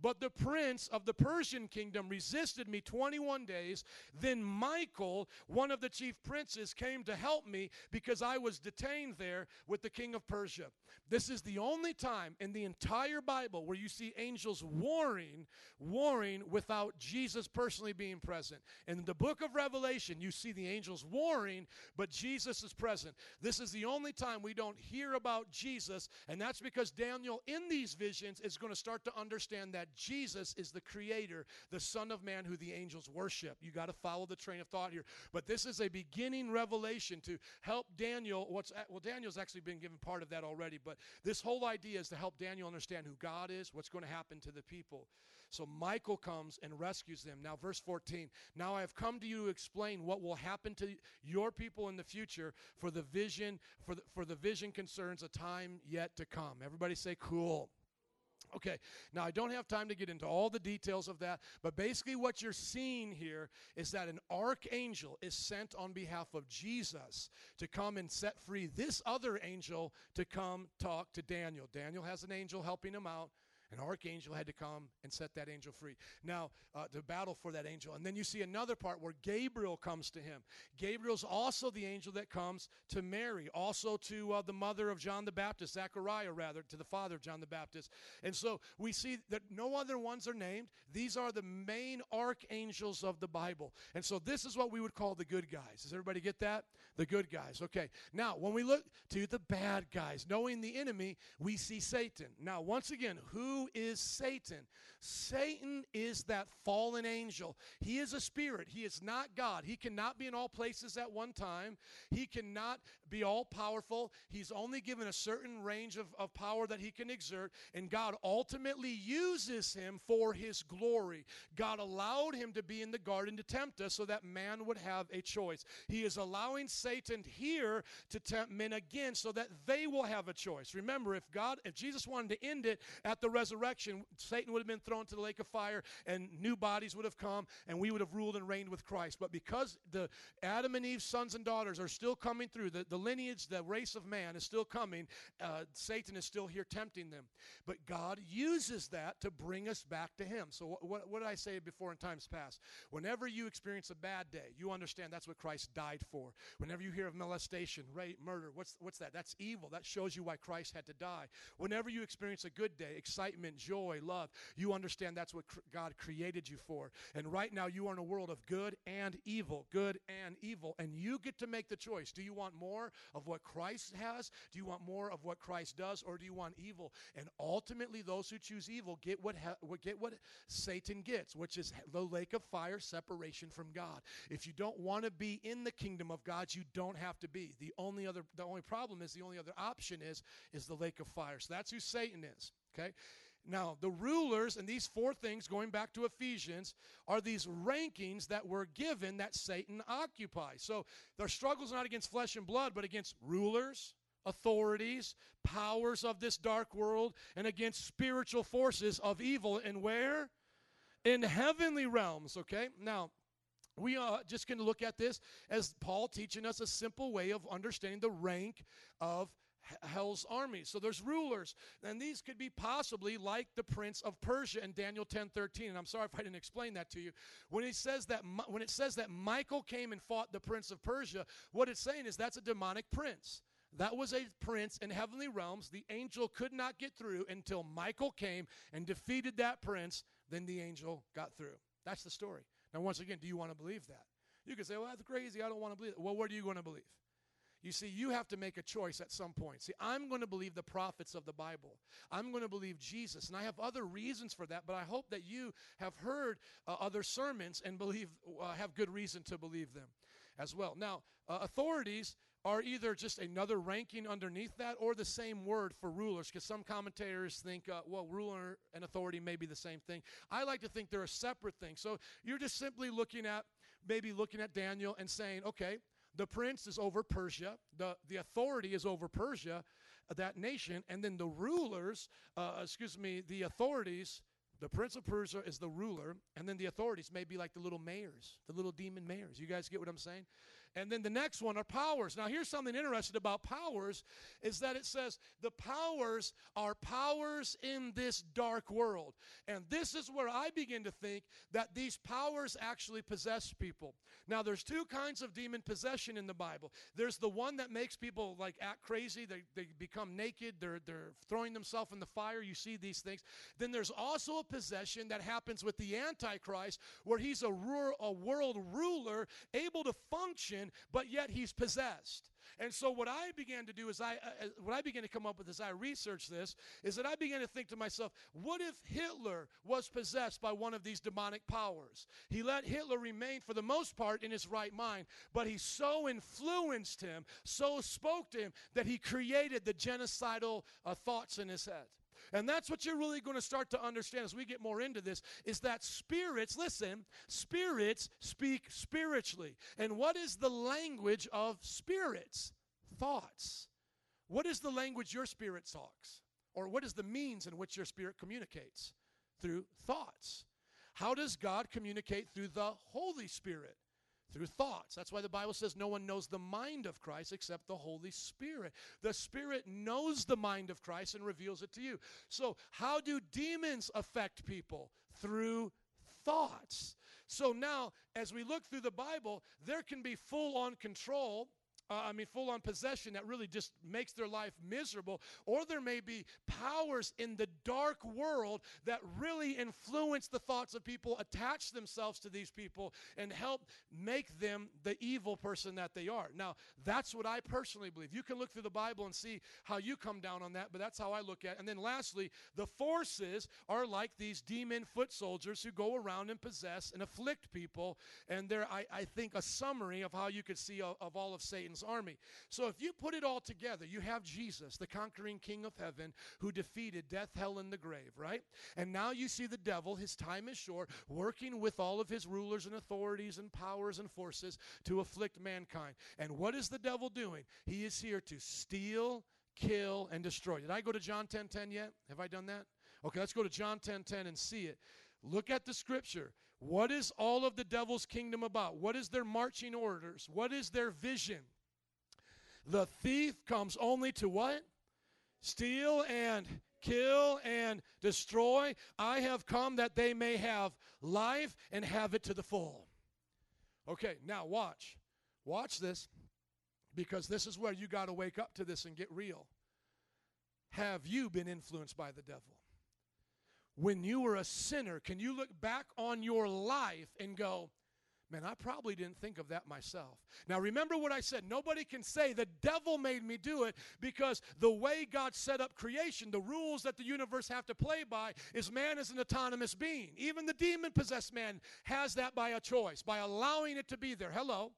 But the prince of the Persian kingdom resisted me 21 days. Then Michael, one of the chief princes, came to help me because I was detained there with the king of Persia. This is the only time in the entire Bible where you see angels warring, warring without Jesus personally being present. In the book of Revelation, you see the angels warring, but Jesus is present. This is the only time we don't hear about Jesus, and that's because Daniel, in these visions, is going to start to understand that Jesus is the creator, the Son of Man who the angels worship. You got to follow the train of thought here. But this is a beginning revelation to help Daniel. What's well, Daniel's actually been given part of that already, but this whole idea is to help Daniel understand who God is, what's going to happen to the people. So Michael comes and rescues them. Now, verse 14. Now I have come to you to explain what will happen to your people in the future for the vision, for the, for the vision concerns a time yet to come. Everybody say cool. Okay, now I don't have time to get into all the details of that, but basically what you're seeing here is that an archangel is sent on behalf of Jesus to come and set free this other angel to come talk to Daniel. Daniel has an angel helping him out. An archangel had to come and set that angel free. Now, uh, to battle for that angel. And then you see another part where Gabriel comes to him. Gabriel's also the angel that comes to Mary, also to uh, the mother of John the Baptist, Zechariah, rather, to the father of John the Baptist. And so we see that no other ones are named. These are the main archangels of the Bible. And so this is what we would call the good guys. Does everybody get that? The good guys. Okay. Now, when we look to the bad guys, knowing the enemy, we see Satan. Now, once again, who is Satan? Satan is that fallen angel. He is a spirit. He is not God. He cannot be in all places at one time. He cannot be all powerful. He's only given a certain range of, of power that he can exert, and God ultimately uses him for his glory. God allowed him to be in the garden to tempt us so that man would have a choice. He is allowing Satan here to tempt men again so that they will have a choice. Remember, if God, if Jesus wanted to end it at the resurrection, Satan would have been thrown to the lake of fire and new bodies would have come and we would have ruled and reigned with Christ. But because the Adam and Eve sons and daughters are still coming through, the, the lineage, the race of man is still coming, uh, Satan is still here tempting them. But God uses that to bring us back to Him. So, what, what, what did I say before in times past? Whenever you experience a bad day, you understand that's what Christ died for. Whenever you hear of molestation, rape, murder, what's, what's that? That's evil. That shows you why Christ had to die. Whenever you experience a good day, excitement, joy, love, you understand that's what cr- God created you for. And right now, you are in a world of good and evil, good and evil. And you get to make the choice. Do you want more of what Christ has? Do you want more of what Christ does? Or do you want evil? And ultimately, those who choose evil get what, ha- get what Satan gets, which is the lake of fire, separation from God. If you don't want to be in the kingdom of God, you don't have to be. The only other, the only problem is the only other option is is the lake of fire. So that's who Satan is. Okay. Now, the rulers and these four things, going back to Ephesians, are these rankings that were given that Satan occupies. So their struggles not against flesh and blood, but against rulers, authorities, powers of this dark world, and against spiritual forces of evil. And where? In heavenly realms, okay? Now, we are just going to look at this as Paul teaching us a simple way of understanding the rank of hell's armies. So there's rulers, and these could be possibly like the prince of Persia in Daniel 10:13. And I'm sorry if I didn't explain that to you. When it says that when it says that Michael came and fought the prince of Persia, what it's saying is that's a demonic prince. That was a prince in heavenly realms. The angel could not get through until Michael came and defeated that prince. Then the angel got through. That's the story. Now, once again, do you want to believe that? You can say, well, that's crazy. I don't want to believe it. Well, what are you going to believe? You see, you have to make a choice at some point. See, I'm going to believe the prophets of the Bible. I'm going to believe Jesus. And I have other reasons for that, but I hope that you have heard uh, other sermons and believe uh, have good reason to believe them as well. Now, uh, authorities are either just another ranking underneath that or the same word for rulers because some commentators think uh, well ruler and authority may be the same thing i like to think they're a separate thing so you're just simply looking at maybe looking at daniel and saying okay the prince is over persia the, the authority is over persia uh, that nation and then the rulers uh, excuse me the authorities the prince of persia is the ruler and then the authorities may be like the little mayors the little demon mayors. You guys get what i'm saying and then the next one are powers. Now, here's something interesting about powers is that it says the powers are powers in this dark world. And this is where I begin to think that these powers actually possess people. Now, there's two kinds of demon possession in the Bible. There's the one that makes people like act crazy, they, they become naked, they're, they're throwing themselves in the fire. You see these things. Then there's also a possession that happens with the Antichrist where he's a, ru- a world ruler able to function, but yet he's possessed. And so what I began to do is I uh, uh, what I began to come up with as I researched this is that I began to think to myself, what if Hitler was possessed by one of these demonic powers? He let Hitler remain for the most part in his right mind, but he so influenced him, so spoke to him that he created the genocidal uh, thoughts in his head. And that's what you're really going to start to understand as we get more into this is that spirits, listen, spirits speak spiritually. And what is the language of spirits? Thoughts. What is the language your spirit talks? Or what is the means in which your spirit communicates? Through thoughts. How does God communicate through the Holy Spirit? Through thoughts. That's why the Bible says no one knows the mind of Christ except the Holy Spirit. The Spirit knows the mind of Christ and reveals it to you. So, how do demons affect people? Through thoughts. So now, as we look through the Bible, there can be full on control. Uh, I mean, full on possession that really just makes their life miserable. Or there may be powers in the dark world that really influence the thoughts of people, attach themselves to these people, and help make them the evil person that they are. Now, that's what I personally believe. You can look through the Bible and see how you come down on that, but that's how I look at it. And then lastly, the forces are like these demon foot soldiers who go around and possess and afflict people. And they're, I, I think, a summary of how you could see of all of Satan's army. So if you put it all together, you have Jesus, the conquering king of heaven, who defeated death, hell, and the grave, right? And now you see the devil, his time is short, working with all of his rulers and authorities and powers and forces to afflict mankind. And what is the devil doing? He is here to steal, kill, and destroy. Did I go to John 10 10 yet? Have I done that? Okay, let's go to John 10 10 and see it. Look at the scripture. What is all of the devil's kingdom about? What is their marching orders? What is their vision? The thief comes only to what? Steal and kill and destroy. I have come that they may have life and have it to the full. Okay, now watch. Watch this because this is where you got to wake up to this and get real. Have you been influenced by the devil? When you were a sinner, can you look back on your life and go, Man, I probably didn't think of that myself. Now, remember what I said. Nobody can say the devil made me do it because the way God set up creation, the rules that the universe have to play by, is man is an autonomous being. Even the demon possessed man has that by a choice, by allowing it to be there. Hello.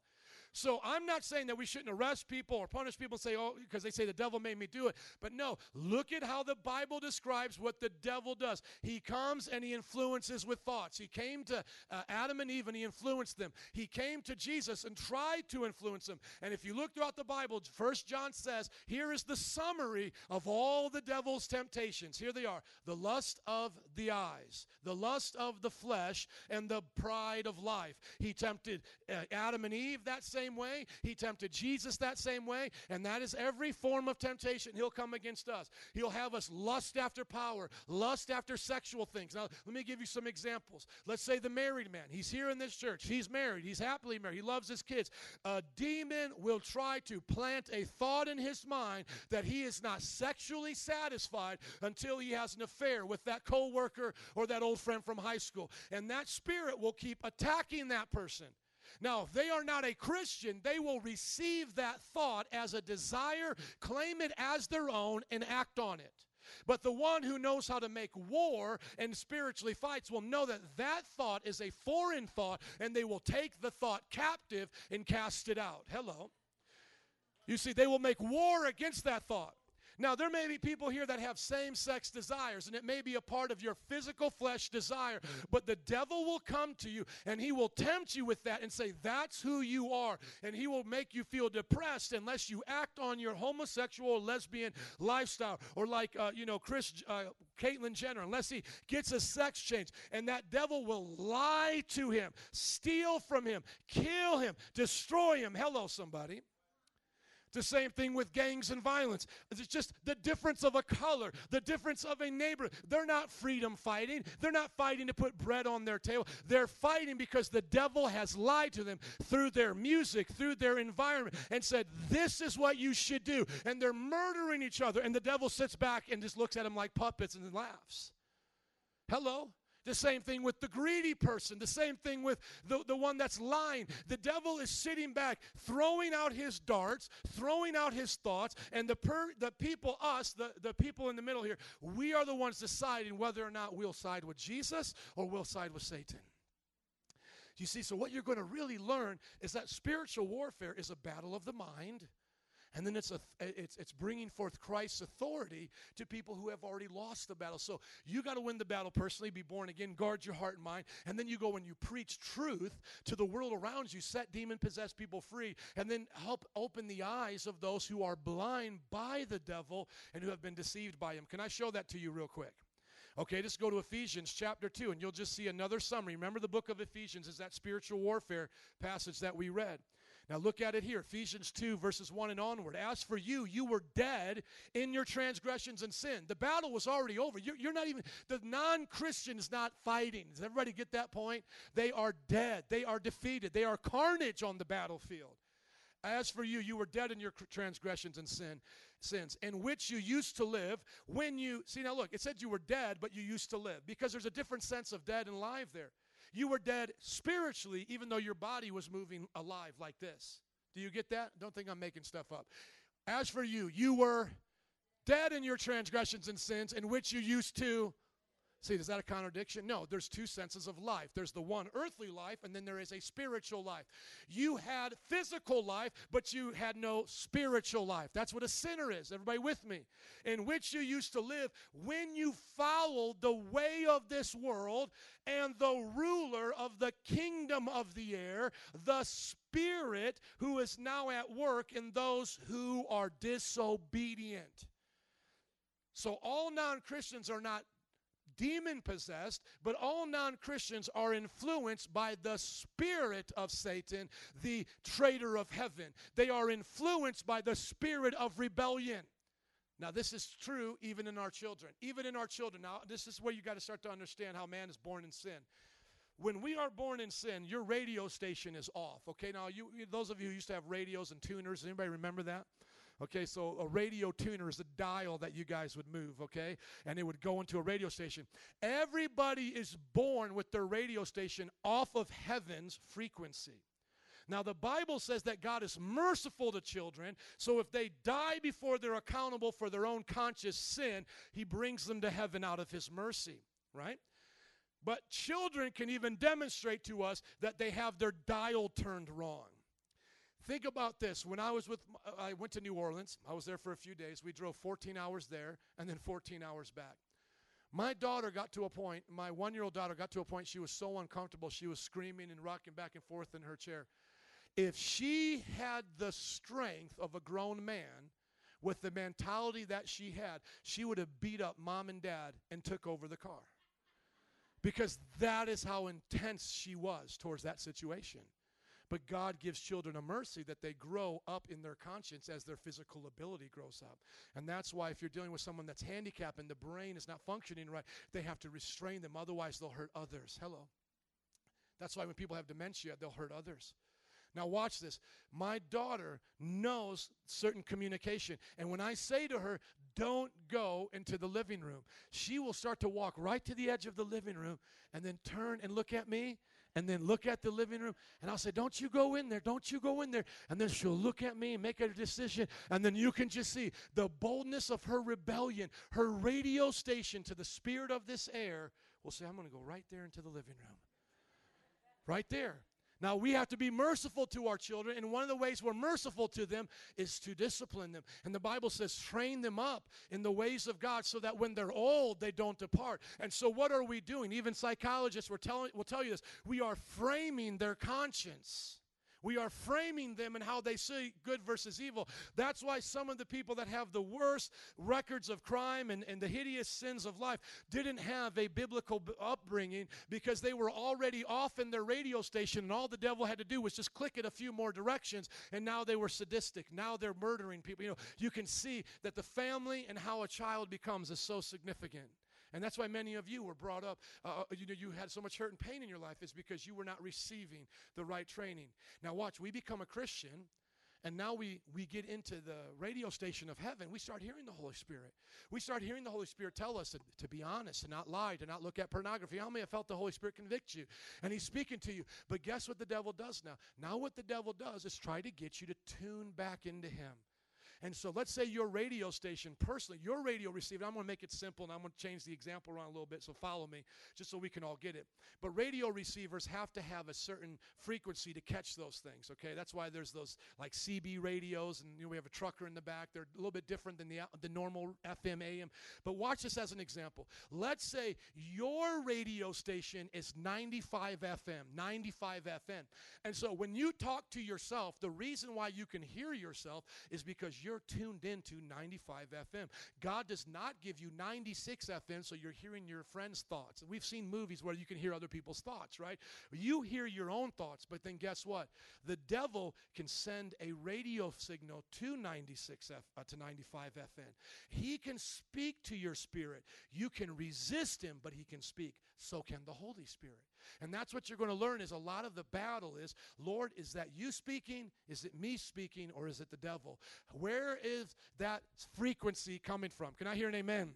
So I'm not saying that we shouldn't arrest people or punish people and say, oh, because they say the devil made me do it. But no, look at how the Bible describes what the devil does. He comes and he influences with thoughts. He came to uh, Adam and Eve and he influenced them. He came to Jesus and tried to influence them. And if you look throughout the Bible, First John says, here is the summary of all the devil's temptations. Here they are the lust of the eyes, the lust of the flesh, and the pride of life. He tempted uh, Adam and Eve that same way. He tempted Jesus that same way. And that is every form of temptation. He'll come against us. He'll have us lust after power, lust after sexual things. Now, let me give you some examples. Let's say the married man. He's here in this church. He's married. He's happily married. He loves his kids. A demon will try to plant a thought in his mind that he is not sexually satisfied until he has an affair with that coworker or that old friend from high school. And that spirit will keep attacking that person. Now, if they are not a Christian, they will receive that thought as a desire, claim it as their own, and act on it. But the one who knows how to make war and spiritually fights will know that that thought is a foreign thought, and they will take the thought captive and cast it out. Hello. You see, they will make war against that thought. Now, there may be people here that have same sex desires, and it may be a part of your physical flesh desire, but the devil will come to you and he will tempt you with that and say, That's who you are. And he will make you feel depressed unless you act on your homosexual or lesbian lifestyle, or like, uh, you know, Chris, uh, Caitlyn Jenner, unless he gets a sex change. And that devil will lie to him, steal from him, kill him, destroy him. Hello, somebody. The same thing with gangs and violence. It's just the difference of a color, the difference of a neighbor. They're not freedom fighting. They're not fighting to put bread on their table. They're fighting because the devil has lied to them through their music, through their environment, and said, This is what you should do. And they're murdering each other. And the devil sits back and just looks at them like puppets and laughs. Hello? The same thing with the greedy person. The same thing with the, the one that's lying. The devil is sitting back, throwing out his darts, throwing out his thoughts, and the, per, the people, us, the, the people in the middle here, we are the ones deciding whether or not we'll side with Jesus or we'll side with Satan. You see, so what you're going to really learn is that spiritual warfare is a battle of the mind And then it's, a, it's, it's bringing forth Christ's authority to people who have already lost the battle. So you got to win the battle personally, be born again, guard your heart and mind, and then you go and you preach truth to the world around you, set demon possessed people free, and then help open the eyes of those who are blind by the devil and who have been deceived by him. Can I show that to you real quick? Okay, just go to Ephesians chapter 2, and you'll just see another summary. Remember, the book of Ephesians is that spiritual warfare passage that we read. Now, look at it here Ephesians 2, verses 1 and onward. As for you, you were dead in your transgressions and sin. The battle was already over. You're, you're not even, the non Christian is not fighting. Does everybody get that point? They are dead, they are defeated, they are carnage on the battlefield. As for you, you were dead in your transgressions and sin, sins, in which you used to live when you see now look, it said you were dead, but you used to live, because there's a different sense of dead and live there. You were dead spiritually, even though your body was moving alive like this. Do you get that? Don't think I'm making stuff up. As for you, you were dead in your transgressions and sins, in which you used to See, is that a contradiction? No, there's two senses of life. There's the one earthly life, and then there is a spiritual life. You had physical life, but you had no spiritual life. That's what a sinner is. Everybody with me? In which you used to live when you followed the way of this world and the ruler of the kingdom of the air, the Spirit who is now at work in those who are disobedient. So all non Christians are not demon possessed, but all non Christians are influenced by the spirit of Satan, the traitor of heaven. They are influenced by the spirit of rebellion. Now, this is true even in our children. Even in our children. Now, this is where you got to start to understand how man is born in sin. When we are born in sin, your radio station is off. Okay, now you those of you used to have radios and tuners, anybody remember that? Okay, so a radio tuner is a dial that you guys would move, okay? And it would go into a radio station. Everybody is born with their radio station off of heaven's frequency. Now, the Bible says that God is merciful to children, so if they die before they're accountable for their own conscious sin, He brings them to heaven out of His mercy, right? But children can even demonstrate to us that they have their dial turned wrong. Think about this. When I was with, uh, I went to New Orleans. I was there for a few days. We drove 14 hours there and then 14 hours back. My daughter got to a point, my one year old daughter got to a point, she was so uncomfortable, she was screaming and rocking back and forth in her chair. If she had the strength of a grown man, with the mentality that she had, she would have beat up mom and dad and took over the car. Because that is how intense she was towards that situation. But God gives children a mercy that they grow up in their conscience as their physical ability grows up. And that's why, if you're dealing with someone that's handicapped and the brain is not functioning right, they have to restrain them. Otherwise, they'll hurt others. Hello. That's why when people have dementia, they'll hurt others. Now, watch this. My daughter knows certain communication. And when I say to her, don't go into the living room, she will start to walk right to the edge of the living room and then turn and look at me and then look at the living room. And I'll say, Don't you go in there. Don't you go in there. And then she'll look at me and make a decision. And then you can just see the boldness of her rebellion. Her radio station to the spirit of this air will say, I'm going to go right there into the living room. Right there. Now, we have to be merciful to our children, and one of the ways we're merciful to them is to discipline them. And the Bible says, train them up in the ways of God so that when they're old, they don't depart. And so, what are we doing? Even psychologists will tell, will tell you this we are framing their conscience. We are framing them in how they see good versus evil. That's why some of the people that have the worst records of crime and, and the hideous sins of life didn't have a biblical upbringing because they were already off in their radio station, and all the devil had to do was just click it a few more directions, and now they were sadistic. Now they're murdering people. You know, you can see that the family and how a child becomes is so significant. And that's why many of you were brought up, uh, you know, you had so much hurt and pain in your life is because you were not receiving the right training. Now, watch, we become a Christian, and now we, we get into the radio station of heaven. We start hearing the Holy Spirit. We start hearing the Holy Spirit tell us to, to be honest, to not lie, to not look at pornography. How many have felt the Holy Spirit convict you? And He's speaking to you. But guess what the devil does now? Now, what the devil does is try to get you to tune back into Him. And so let's say your radio station, personally, your radio receiver, I'm going to make it simple and I'm going to change the example around a little bit, so follow me, just so we can all get it. But radio receivers have to have a certain frequency to catch those things, okay? That's why there's those like CB radios, and you know, we have a trucker in the back. They're a little bit different than the, the normal FM, AM. But watch this as an example. Let's say your radio station is 95 FM, 95 FM. And so when you talk to yourself, the reason why you can hear yourself is because you're tuned into 95 FM. God does not give you 96 FM so you're hearing your friends' thoughts. We've seen movies where you can hear other people's thoughts, right? You hear your own thoughts, but then guess what? The devil can send a radio signal to 96 F, uh, to 95 FM. He can speak to your spirit. You can resist him, but he can speak. So can the Holy Spirit. And that's what you're going to learn is a lot of the battle is, Lord, is that you speaking? Is it me speaking or is it the devil? Where is that frequency coming from? Can I hear an amen?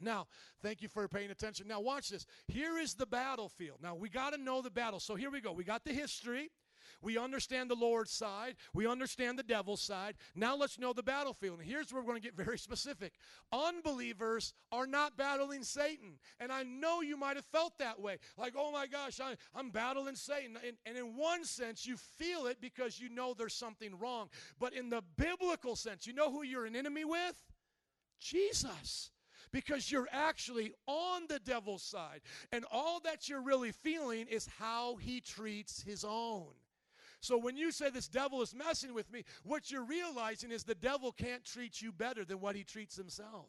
Now, thank you for paying attention. Now, watch this. Here is the battlefield. Now, we got to know the battle. So, here we go. We got the history. We understand the Lord's side. We understand the devil's side. Now, let's know the battlefield. And here's where we're going to get very specific. Unbelievers are not battling Satan. And I know you might have felt that way. Like, oh my gosh, I, am battling Satan. And, and in one sense, you feel it because you know there's something wrong. But in the biblical sense, you know who you're an enemy with? Jesus because you're actually on the devil's side. And all that you're really feeling is how he treats his own. So when you say this devil is messing with me, what you're realizing is the devil can't treat you better than what he treats himself.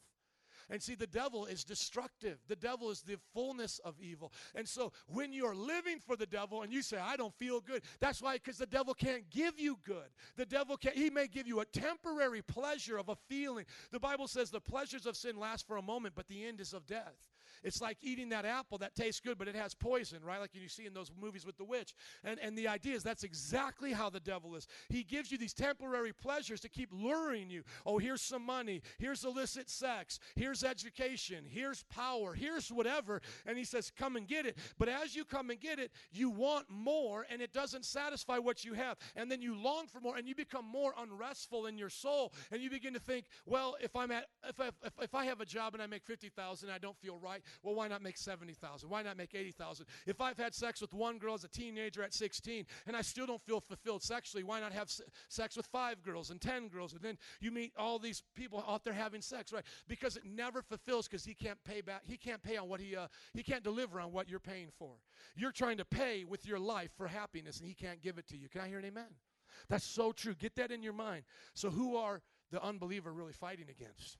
And see, the devil is destructive. The devil is the fullness of evil. And so when you're living for the devil and you say, I don't feel good, that's why, because the devil can't give you good. The devil can't, he may give you a temporary pleasure of a feeling. The Bible says the pleasures of sin last for a moment, but the end is of death. It's like eating that apple that tastes good, but it has poison, right? Like you see in those movies with the witch. And, and the idea is that's exactly how the devil is. He gives you these temporary pleasures to keep luring you. Oh, here's some money. Here's illicit sex. Here's education. Here's power. Here's whatever. And he says, come and get it. But as you come and get it, you want more, and it doesn't satisfy what you have. And then you long for more, and you become more unrestful in your soul. And you begin to think, well, if I'm at, if I, if, if I have a job and I make 50,000, I don't feel right. Well, why not make 70,000? Why not make 80,000? If I've had sex with one girl as a teenager at 16 and I still don't feel fulfilled sexually, why not have sex with five girls and 10 girls? And then you meet all these people out there having sex, right? Because it never fulfills because he can't pay back. He can't pay on what he, uh, he can't deliver on what you're paying for. You're trying to pay with your life for happiness and he can't give it to you. Can I hear an amen? That's so true. Get that in your mind. So, who are the unbeliever really fighting against?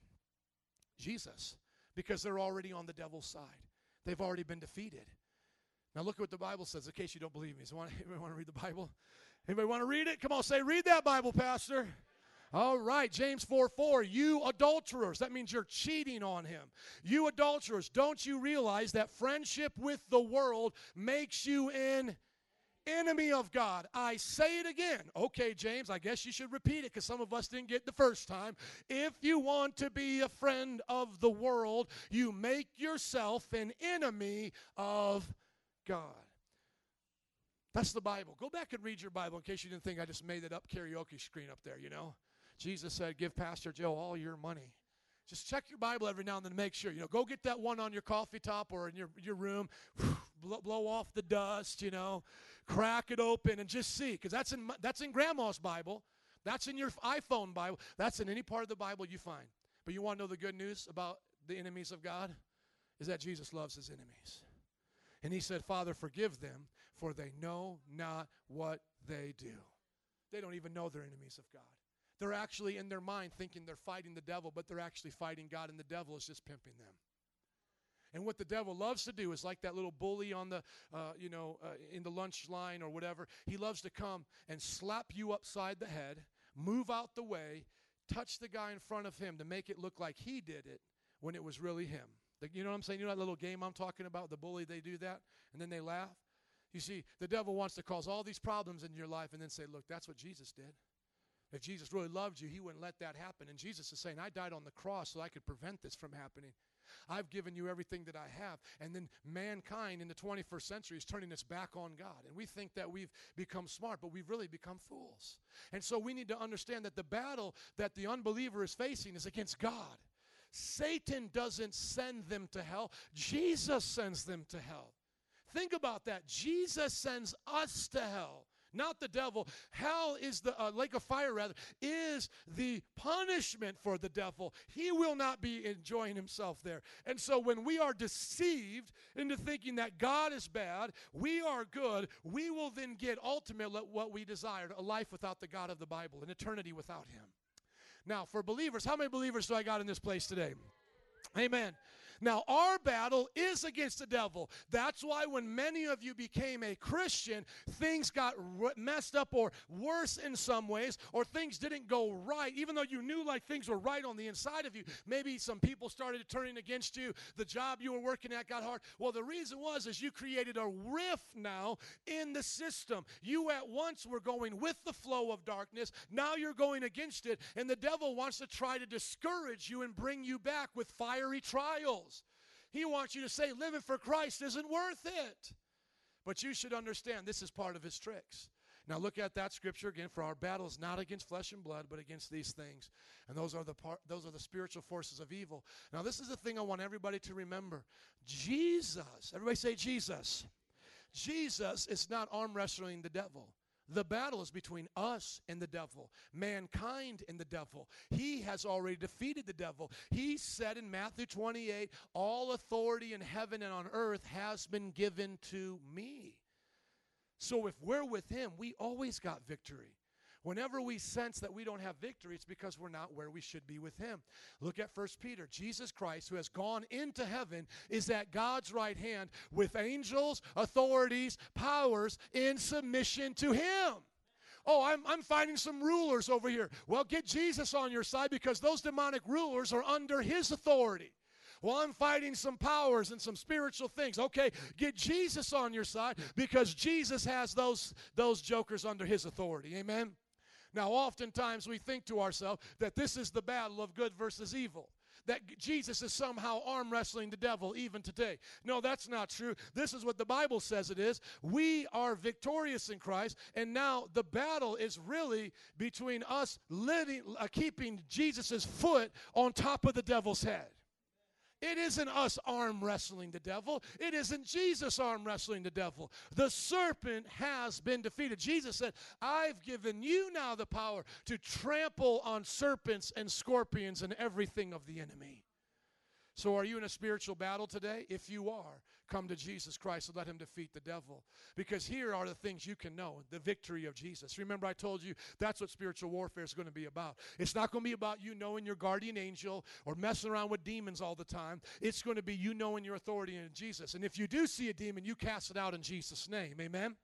Jesus because they're already on the devil's side. They've already been defeated. Now look at what the Bible says, in case you don't believe me. So, <laughs> anybody want to read the Bible? Anybody want to read it? Come on, say, read that Bible, Pastor. All right, James 4 4, you adulterers. That means you're cheating on him. You adulterers, don't you realize that friendship with the world makes you an enemy of God? I say it again. Okay, James, I guess you should repeat it because some of us didn't get the first time. If you want to be a friend of the world, you make yourself an enemy of God. That's the Bible. Go back and read your Bible in case you didn't think I just made it up karaoke screen up there, you know. Jesus said, Give Pastor Joe all your money. Just check your Bible every now and then to make sure. You know, go get that one on your coffee top or in your, your room, blow, blow off the dust, you know, crack it open and just see. Because that's in, that's in Grandma's Bible. That's in your iPhone Bible. That's in any part of the Bible you find. But you want to know the good news about the enemies of God? Is that Jesus loves his enemies. And he said, Father, forgive them, for they know not what they do. They don't even know they're enemies of God. They're actually in their mind thinking they're fighting the devil, but they're actually fighting God, and the devil is just pimping them. And what the devil loves to do is like that little bully on the, uh, you know, uh, in the lunch line or whatever. He loves to come and slap you upside the head, move out the way, touch the guy in front of him to make it look like he did it when it was really him. You know what I'm saying? You know that little game I'm talking about? The bully, they do that, and then they laugh. You see, the devil wants to cause all these problems in your life and then say, look, that's what Jesus did. If Jesus really loved you, he wouldn't let that happen. And Jesus is saying, I died on the cross so I could prevent this from happening. I've given you everything that I have. And then mankind in the 21st century is turning its back on God. And we think that we've become smart, but we've really become fools. And so we need to understand that the battle that the unbeliever is facing is against God. Satan doesn't send them to hell, Jesus sends them to hell. Think about that. Jesus sends us to hell not the devil. Hell is the uh, lake of fire, rather, is the punishment for the devil. He will not be enjoying himself there. And so when we are deceived into thinking that God is bad, we are good, we will then get ultimately what we desired a life without the God of the Bible, an eternity without Him. Now, for believers, how many believers do I got in this place today? Amen. Now, our battle is against the devil. That's why when many of you became a Christian, things got messed up or worse in some ways, or things didn't go right, even though you knew like things were right on the inside of you. Maybe some people started turning against you. The job you were working at got hard. Well, the reason was is you created a rift now in the system. You at once were going with the flow of darkness. Now you're going against it, and the devil wants to try to discourage you and bring you back with fiery trials. He wants you to say living for Christ isn't worth it. But you should understand this is part of his tricks. Now look at that scripture again for our battle is not against flesh and blood but against these things. And those are the part those are the spiritual forces of evil. Now this is the thing I want everybody to remember. Jesus, everybody say Jesus. Jesus is not arm wrestling the devil. The battle is between us and the devil, mankind and the devil. He has already defeated the devil. He said in Matthew 28 All authority in heaven and on earth has been given to me. So if we're with him, we always got victory. Whenever we sense that we don't have victory, it's because we're not where we should be with him. Look at 1 Peter. Jesus Christ, who has gone into heaven, is at God's right hand with angels, authorities, powers in submission to him. Oh, I'm, I'm finding some rulers over here. Well, get Jesus on your side because those demonic rulers are under his authority. Well, I'm fighting some powers and some spiritual things. Okay, get Jesus on your side because Jesus has those, those jokers under his authority. Amen? Now, oftentimes we think to ourselves that this is the battle of good versus evil. That Jesus is somehow arm wrestling the devil even today. No, that's not true. This is what the Bible says it is. We are victorious in Christ, and now the battle is really between us living, uh, keeping Jesus' foot on top of the devil's head. It isn't us arm wrestling the devil. It isn't Jesus arm wrestling the devil. The serpent has been defeated. Jesus said, I've given you now the power to trample on serpents and scorpions and everything of the enemy. So, are you in a spiritual battle today? If you are, come to Jesus Christ and let Him defeat the devil. Because here are the things you can know the victory of Jesus. Remember, I told you that's what spiritual warfare is going to be about. It's not going to be about you knowing your guardian angel or messing around with demons all the time. It's going to be you knowing your authority in Jesus. And if you do see a demon, you cast it out in Jesus' name. Amen?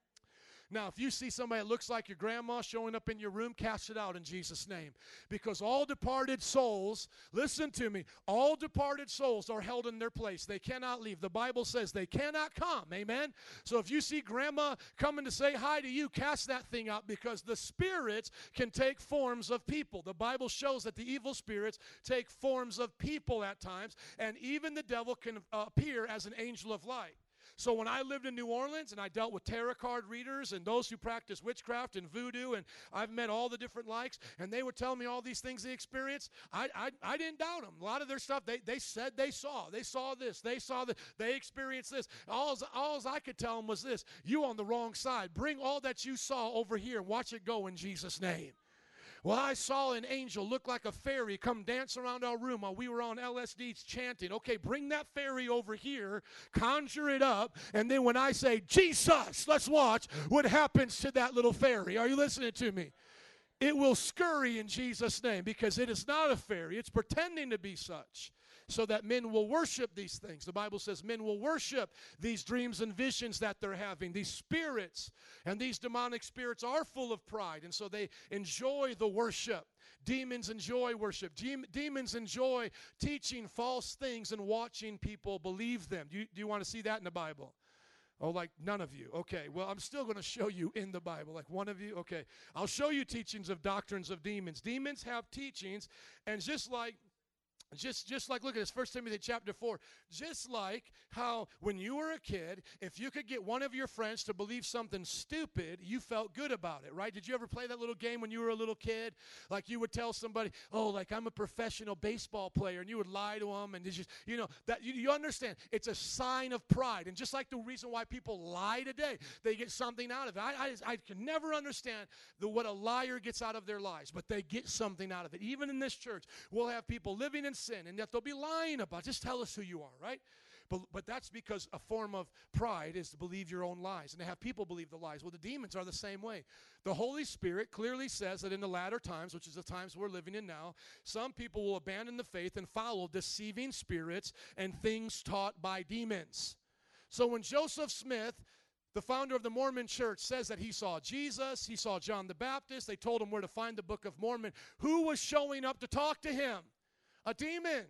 Now, if you see somebody that looks like your grandma showing up in your room, cast it out in Jesus' name. Because all departed souls, listen to me, all departed souls are held in their place. They cannot leave. The Bible says they cannot come. Amen? So if you see grandma coming to say hi to you, cast that thing out because the spirits can take forms of people. The Bible shows that the evil spirits take forms of people at times, and even the devil can uh, appear as an angel of light. So when I lived in New Orleans and I dealt with tarot card readers and those who practice witchcraft and voodoo, and I've met all the different likes, and they would tell me all these things they experienced, I, I, I didn't doubt them. A lot of their stuff, they, they said they saw. They saw this. They saw that. They experienced this. All, I could tell them was this you on the wrong side. Bring all that you saw over here and watch it go in Jesus' name. Well, I saw an angel look like a fairy come dance around our room while we were on LSDs chanting. Okay, bring that fairy over here, conjure it up, and then when I say, Jesus, let's watch what happens to that little fairy. Are you listening to me? It will scurry in Jesus' name because it is not a fairy, it's pretending to be such so that men will worship these things. The Bible says men will worship these dreams and visions that they're having, these spirits. And these demonic spirits are full of pride, and so they enjoy the worship. Demons enjoy worship. Dem- demons enjoy teaching false things and watching people believe them. Do you, do you want to see that in the Bible? Oh, like none of you. Okay, well, I'm still going to show you in the Bible. Like one of you? Okay, I'll show you teachings of doctrines of demons. Demons have teachings, and just like just just like look at this first timothy chapter 4 just like how when you were a kid if you could get one of your friends to believe something stupid you felt good about it right? Did you ever play that little game when you were a little kid? Like you would tell somebody oh like i'm a professional baseball player and you would lie to them and just you know that you, you understand it's a sign of pride. And just like the reason why people lie today they get something out of it. I, I, I can never understand the, what a liar gets out of their lies but they get something out of it. Even in this church we'll have people living in sin and that they'll be lying about. Just tell us who you are, right? But, but that's because a form of pride is to believe your own lies and to have people believe the lies. Well, the demons are the same way. The Holy Spirit clearly says that in the latter times, which is the times we're living in now, some people will abandon the faith and follow deceiving spirits and things taught by demons. So when Joseph Smith the founder of the Mormon church says that he saw Jesus, he saw John the Baptist. They told him where to find the Book of Mormon. Who was showing up to talk to him? A demon.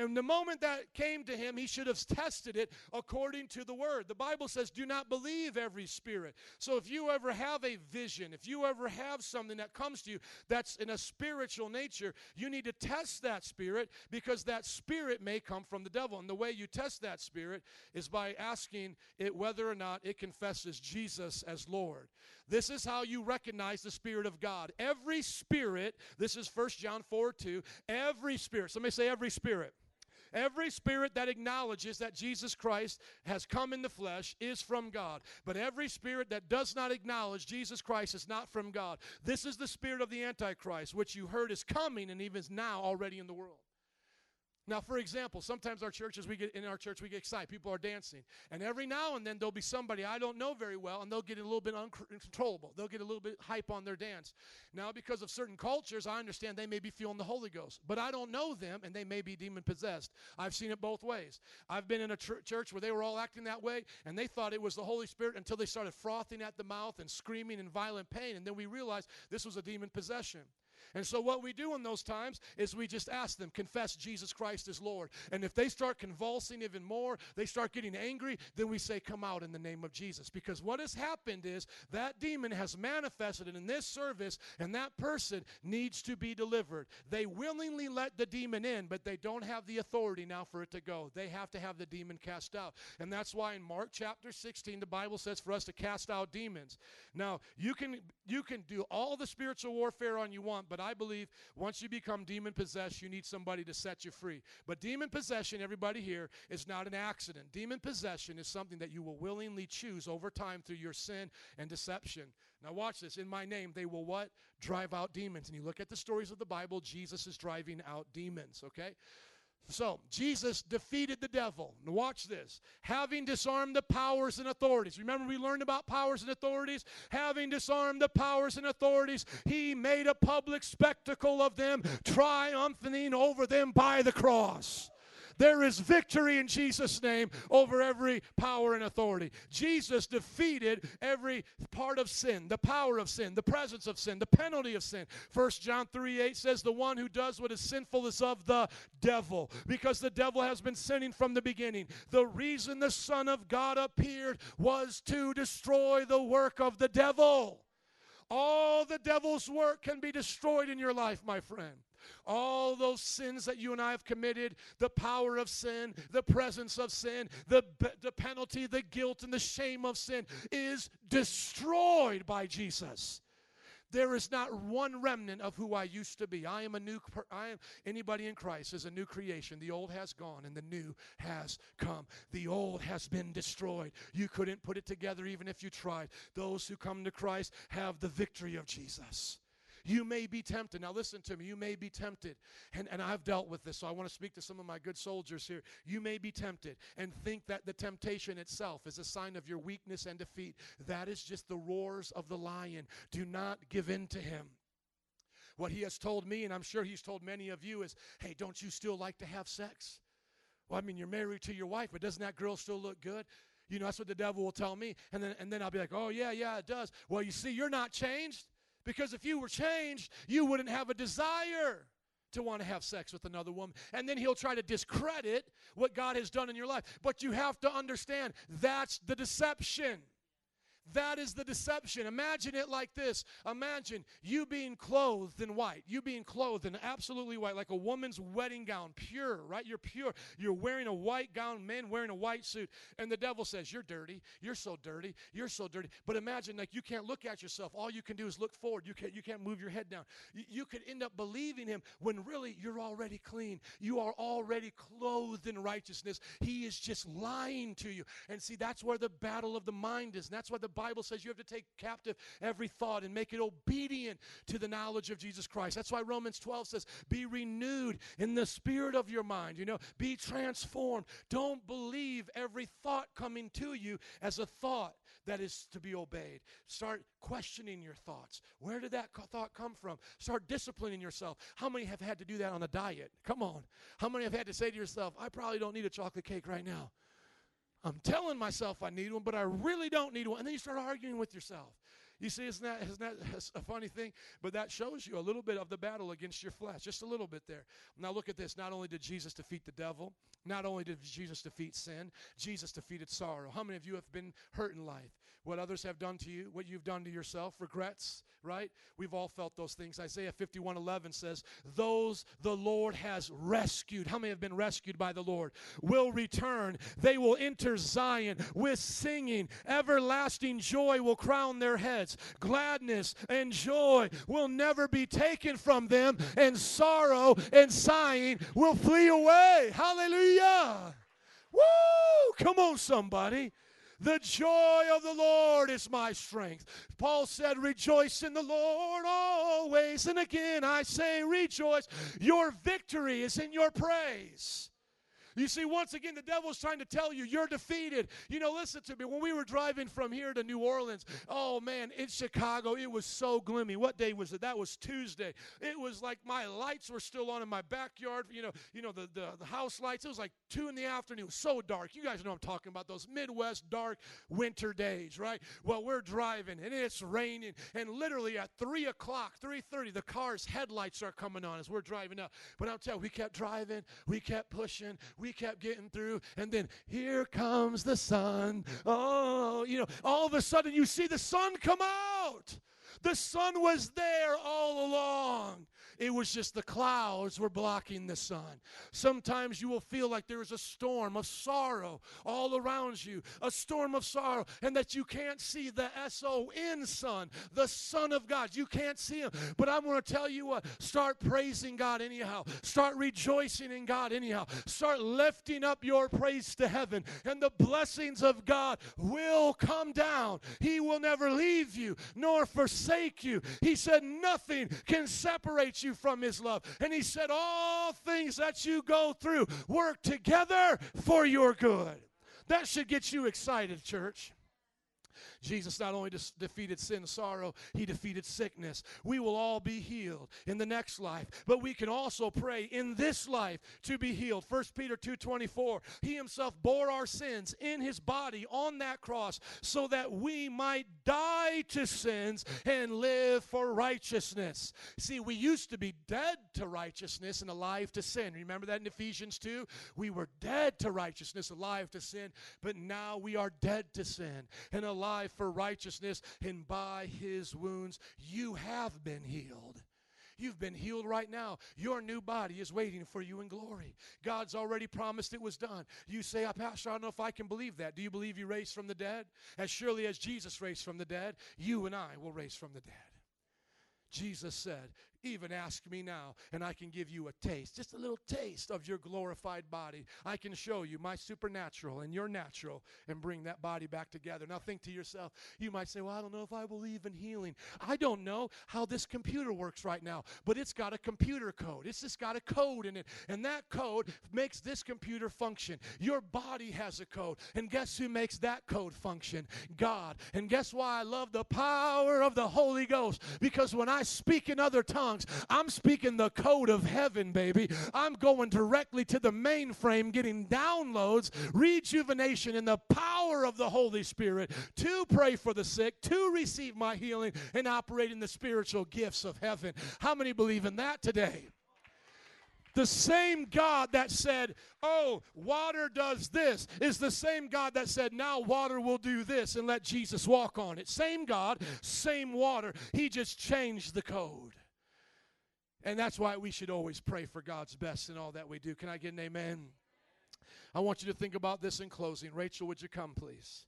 And the moment that came to him, he should have tested it according to the word. The Bible says, do not believe every spirit. So if you ever have a vision, if you ever have something that comes to you that's in a spiritual nature, you need to test that spirit because that spirit may come from the devil. And the way you test that spirit is by asking it whether or not it confesses Jesus as Lord. This is how you recognize the Spirit of God. Every spirit, this is 1 John 4 2, every spirit, somebody say every spirit. Every spirit that acknowledges that Jesus Christ has come in the flesh is from God. But every spirit that does not acknowledge Jesus Christ is not from God. This is the spirit of the Antichrist, which you heard is coming and even is now already in the world. Now, for example, sometimes our churches, we get in our church, we get excited. People are dancing, and every now and then there'll be somebody I don't know very well, and they'll get a little bit uncontrollable. They'll get a little bit hype on their dance. Now, because of certain cultures, I understand they may be feeling the Holy Ghost, but I don't know them, and they may be demon possessed. I've seen it both ways. I've been in a ch- church where they were all acting that way, and they thought it was the Holy Spirit until they started frothing at the mouth and screaming in violent pain, and then we realized this was a demon possession. And so, what we do in those times is we just ask them, confess Jesus Christ as Lord. And if they start convulsing even more, they start getting angry, then we say, Come out in the name of Jesus. Because what has happened is that demon has manifested in this service, and that person needs to be delivered. They willingly let the demon in, but they don't have the authority now for it to go. They have to have the demon cast out. And that's why in Mark chapter 16, the Bible says for us to cast out demons. Now, you can you can do all the spiritual warfare on you want, but I believe once you become demon possessed, you need somebody to set you free. But demon possession, everybody here, is not an accident. Demon possession is something that you will willingly choose over time through your sin and deception. Now watch this. In my name, they will what? Drive out demons. And you look at the stories of the Bible, Jesus is driving out demons, okay? So, Jesus defeated the devil. Now watch this. Having disarmed the powers and authorities. Remember, we learned about powers and authorities? Having disarmed the powers and authorities, he made a public spectacle of them, triumphing over them by the cross. There is victory in Jesus' name over every power and authority. Jesus defeated every part of sin, the power of sin, the presence of sin, the penalty of sin. 1 John 3 8 says, The one who does what is sinful is of the devil, because the devil has been sinning from the beginning. The reason the Son of God appeared was to destroy the work of the devil. All the devil's work can be destroyed in your life, my friend. All those sins that you and I have committed, the power of sin, the presence of sin, the, the penalty, the guilt, and the shame of sin is destroyed by Jesus. There is not one remnant of who I used to be. I am a new I am anybody in Christ is a new creation. The old has gone and the new has come. The old has been destroyed. You couldn't put it together even if you tried. Those who come to Christ have the victory of Jesus. You may be tempted. Now, listen to me. You may be tempted. And, and I've dealt with this, so I want to speak to some of my good soldiers here. You may be tempted and think that the temptation itself is a sign of your weakness and defeat. That is just the roars of the lion. Do not give in to him. What he has told me, and I'm sure he's told many of you, is hey, don't you still like to have sex? Well, I mean, you're married to your wife, but doesn't that girl still look good? You know, that's what the devil will tell me. And then, and then I'll be like, oh, yeah, yeah, it does. Well, you see, you're not changed. Because if you were changed, you wouldn't have a desire to want to have sex with another woman. And then he'll try to discredit what God has done in your life. But you have to understand that's the deception. That is the deception. Imagine it like this. Imagine you being clothed in white. You being clothed in absolutely white, like a woman's wedding gown, pure, right? You're pure. You're wearing a white gown, men wearing a white suit. And the devil says, You're dirty. You're so dirty. You're so dirty. But imagine like you can't look at yourself. All you can do is look forward. You can't you can't move your head down. You, you could end up believing him when really you're already clean. You are already clothed in righteousness. He is just lying to you. And see, that's where the battle of the mind is. And that's why the Bible says you have to take captive every thought and make it obedient to the knowledge of Jesus Christ. That's why Romans 12 says, be renewed in the spirit of your mind. You know, be transformed. Don't believe every thought coming to you as a thought that is to be obeyed. Start questioning your thoughts. Where did that thought come from? Start disciplining yourself. How many have had to do that on a diet? Come on. How many have had to say to yourself, I probably don't need a chocolate cake right now? I'm telling myself I need one, but I really don't need one. And then you start arguing with yourself. You see, isn't that, isn't that <laughs> a funny thing? But that shows you a little bit of the battle against your flesh, just a little bit there. Now, look at this. Not only did Jesus defeat the devil, not only did Jesus defeat sin, Jesus defeated sorrow. How many of you have been hurt in life? What others have done to you, what you've done to yourself, regrets, right? We've all felt those things. Isaiah 51 11 says, Those the Lord has rescued, how many have been rescued by the Lord, will return. They will enter Zion with singing. Everlasting joy will crown their heads. Gladness and joy will never be taken from them, and sorrow and sighing will flee away. Hallelujah. Woo! Come on, somebody. The joy of the Lord is my strength. Paul said, Rejoice in the Lord always. And again, I say, Rejoice. Your victory is in your praise. You see, once again, the devil's trying to tell you you're defeated. You know, listen to me. When we were driving from here to New Orleans, oh man, in Chicago, it was so gloomy. What day was it? That was Tuesday. It was like my lights were still on in my backyard. You know, you know the, the, the house lights. It was like two in the afternoon. So dark. You guys know I'm talking about. Those Midwest dark winter days, right? Well, we're driving and it's raining, and literally at three o'clock, three thirty, the car's headlights are coming on as we're driving up. But I'll tell you, we kept driving, we kept pushing, we kept getting through, and then here comes the sun. Oh, you know, all of a sudden you see the sun come out. The sun was there all along. It was just the clouds were blocking the sun. Sometimes you will feel like there is a storm of sorrow all around you, a storm of sorrow, and that you can't see the S O N Son, the Son of God. You can't see Him. But I'm going to tell you what start praising God anyhow, start rejoicing in God anyhow, start lifting up your praise to heaven, and the blessings of God will come down. He will never leave you nor forsake you. He said, Nothing can separate you from His love. And He said, All things that you go through work together for your good. That should get you excited, church. Jesus not only des- defeated sin, sorrow, he defeated sickness. We will all be healed in the next life, but we can also pray in this life to be healed. 1 Peter 2:24. He himself bore our sins in his body on that cross so that we might die to sins and live for righteousness. See, we used to be dead to righteousness and alive to sin. Remember that in Ephesians 2? We were dead to righteousness, alive to sin, but now we are dead to sin and alive for righteousness, and by his wounds you have been healed. You've been healed right now. Your new body is waiting for you in glory. God's already promised it was done. You say, "Ah, Pastor, I don't know if I can believe that. Do you believe you raised from the dead? As surely as Jesus raised from the dead, you and I will raise from the dead. Jesus said, even ask me now, and I can give you a taste, just a little taste of your glorified body. I can show you my supernatural and your natural and bring that body back together. Now, think to yourself, you might say, Well, I don't know if I believe in healing. I don't know how this computer works right now, but it's got a computer code. It's just got a code in it, and that code makes this computer function. Your body has a code, and guess who makes that code function? God. And guess why I love the power of the Holy Ghost? Because when I speak in other tongues, I'm speaking the code of heaven, baby. I'm going directly to the mainframe, getting downloads, rejuvenation, and the power of the Holy Spirit to pray for the sick, to receive my healing, and operate in the spiritual gifts of heaven. How many believe in that today? The same God that said, Oh, water does this, is the same God that said, Now water will do this and let Jesus walk on it. Same God, same water. He just changed the code. And that's why we should always pray for God's best in all that we do. Can I get an amen? I want you to think about this in closing. Rachel, would you come, please?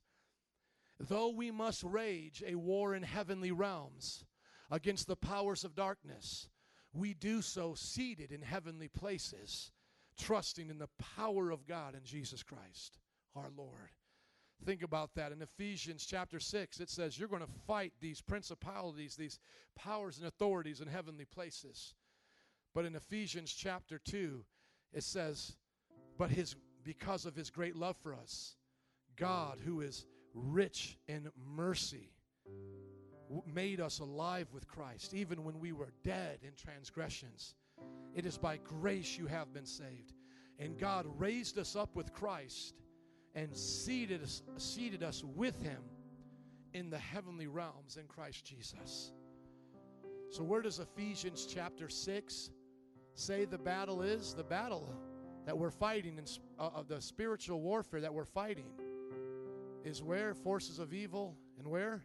Though we must rage a war in heavenly realms against the powers of darkness, we do so seated in heavenly places, trusting in the power of God and Jesus Christ, our Lord. Think about that. In Ephesians chapter 6, it says you're going to fight these principalities, these powers and authorities in heavenly places. But in Ephesians chapter 2, it says, But his because of his great love for us, God, who is rich in mercy, made us alive with Christ, even when we were dead in transgressions. It is by grace you have been saved. And God raised us up with Christ and seated us, seated us with him in the heavenly realms in Christ Jesus. So, where does Ephesians chapter 6 say the battle is? The battle that we're fighting, in, uh, of the spiritual warfare that we're fighting, is where? Forces of evil. And where?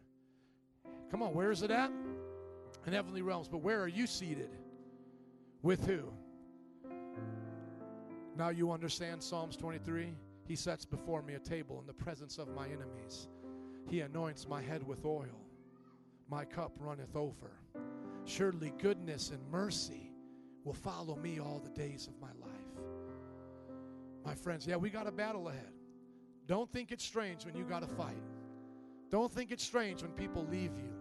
Come on, where is it at? In heavenly realms. But where are you seated? With who? Now you understand Psalms 23? He sets before me a table in the presence of my enemies. He anoints my head with oil. My cup runneth over. Surely goodness and mercy will follow me all the days of my life. My friends, yeah, we got a battle ahead. Don't think it's strange when you got to fight. Don't think it's strange when people leave you.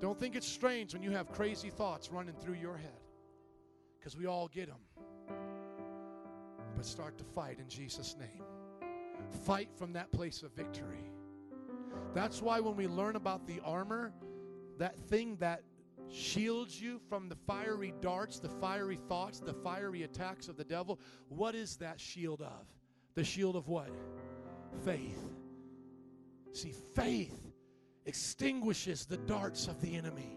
Don't think it's strange when you have crazy thoughts running through your head. Because we all get them. But start to fight in Jesus' name. Fight from that place of victory. That's why when we learn about the armor, that thing that shields you from the fiery darts, the fiery thoughts, the fiery attacks of the devil, what is that shield of? The shield of what? Faith. See, faith extinguishes the darts of the enemy.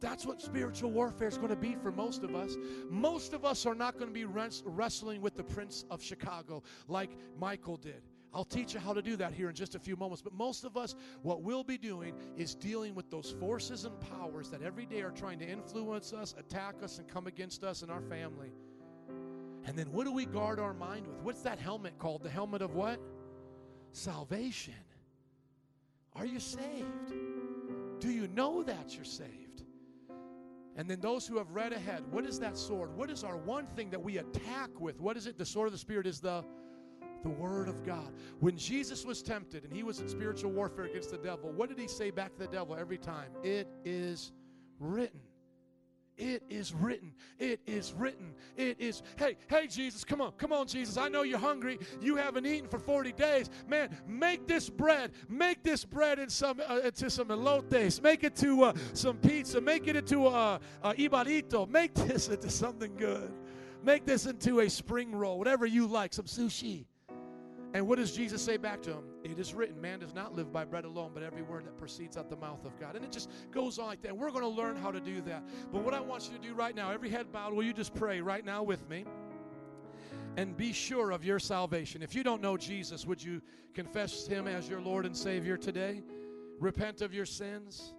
That's what spiritual warfare is going to be for most of us. Most of us are not going to be wrest- wrestling with the Prince of Chicago like Michael did. I'll teach you how to do that here in just a few moments. But most of us, what we'll be doing is dealing with those forces and powers that every day are trying to influence us, attack us, and come against us and our family. And then what do we guard our mind with? What's that helmet called? The helmet of what? Salvation. Are you saved? Do you know that you're saved? And then those who have read ahead, what is that sword? What is our one thing that we attack with? What is it? The sword of the Spirit is the the word of God. When Jesus was tempted and he was in spiritual warfare against the devil, what did he say back to the devil every time? It is written. It is written. It is written. It is. Hey, hey, Jesus, come on, come on, Jesus. I know you're hungry. You haven't eaten for 40 days. Man, make this bread. Make this bread in some uh, into some elotes. Make it to uh, some pizza. Make it into a, a ibarito. Make <laughs> this into something good. Make this into a spring roll, whatever you like, some sushi. And what does Jesus say back to him? It is written, man does not live by bread alone, but every word that proceeds out the mouth of God. And it just goes on like that. We're going to learn how to do that. But what I want you to do right now, every head bowed, will you just pray right now with me? And be sure of your salvation. If you don't know Jesus, would you confess him as your Lord and Savior today? Repent of your sins.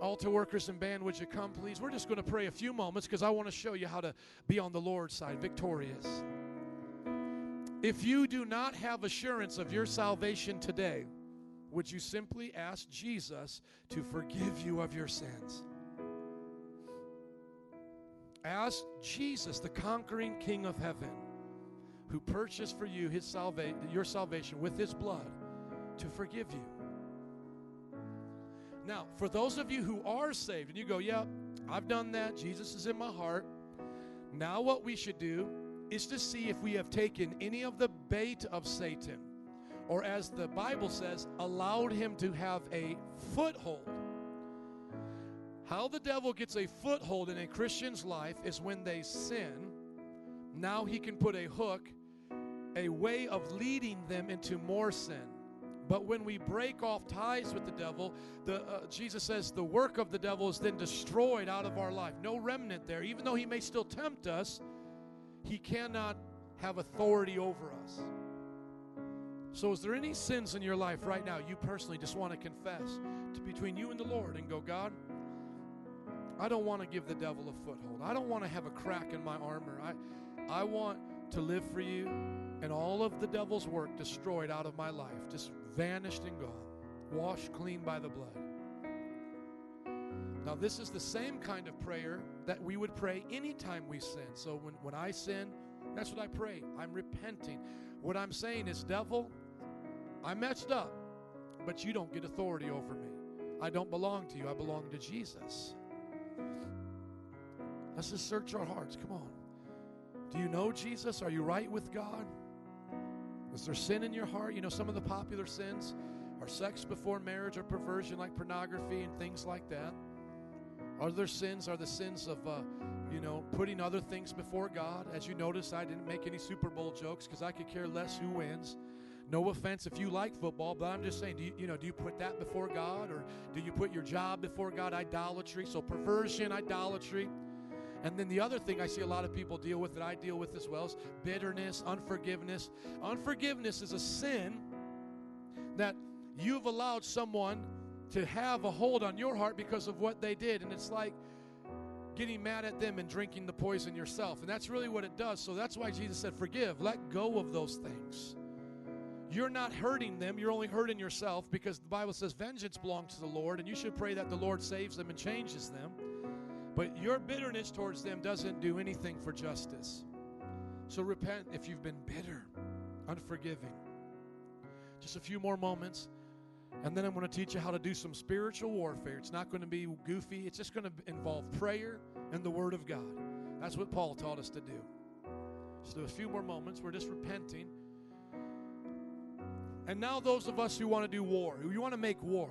Altar workers and band, would you come, please? We're just going to pray a few moments because I want to show you how to be on the Lord's side, victorious. If you do not have assurance of your salvation today, would you simply ask Jesus to forgive you of your sins? Ask Jesus, the conquering King of heaven, who purchased for you his salva- your salvation with his blood, to forgive you. Now, for those of you who are saved and you go, Yep, I've done that, Jesus is in my heart. Now, what we should do is to see if we have taken any of the bait of Satan, or as the Bible says, allowed him to have a foothold. How the devil gets a foothold in a Christian's life is when they sin. Now he can put a hook, a way of leading them into more sin. But when we break off ties with the devil, the, uh, Jesus says the work of the devil is then destroyed out of our life. No remnant there. Even though he may still tempt us, he cannot have authority over us. So, is there any sins in your life right now you personally just want to confess to between you and the Lord and go, God, I don't want to give the devil a foothold. I don't want to have a crack in my armor. I, I want to live for you and all of the devil's work destroyed out of my life, just vanished and gone, washed clean by the blood. Now, this is the same kind of prayer that we would pray anytime we sin. So, when, when I sin, that's what I pray. I'm repenting. What I'm saying is, devil, I messed up, but you don't get authority over me. I don't belong to you, I belong to Jesus. Let's just search our hearts. Come on. Do you know Jesus? Are you right with God? Is there sin in your heart? You know, some of the popular sins are sex before marriage or perversion, like pornography and things like that. Other sins are the sins of, uh, you know, putting other things before God. As you notice, I didn't make any Super Bowl jokes because I could care less who wins. No offense if you like football, but I'm just saying, do you, you know, do you put that before God or do you put your job before God? Idolatry. So perversion, idolatry. And then the other thing I see a lot of people deal with that I deal with as well is bitterness, unforgiveness. Unforgiveness is a sin that you've allowed someone to have a hold on your heart because of what they did. And it's like getting mad at them and drinking the poison yourself. And that's really what it does. So that's why Jesus said, Forgive, let go of those things. You're not hurting them, you're only hurting yourself because the Bible says vengeance belongs to the Lord, and you should pray that the Lord saves them and changes them. But your bitterness towards them doesn't do anything for justice. So repent if you've been bitter, unforgiving. Just a few more moments. And then I'm going to teach you how to do some spiritual warfare. It's not going to be goofy, it's just going to involve prayer and the Word of God. That's what Paul taught us to do. Just a few more moments. We're just repenting. And now, those of us who want to do war, who want to make war,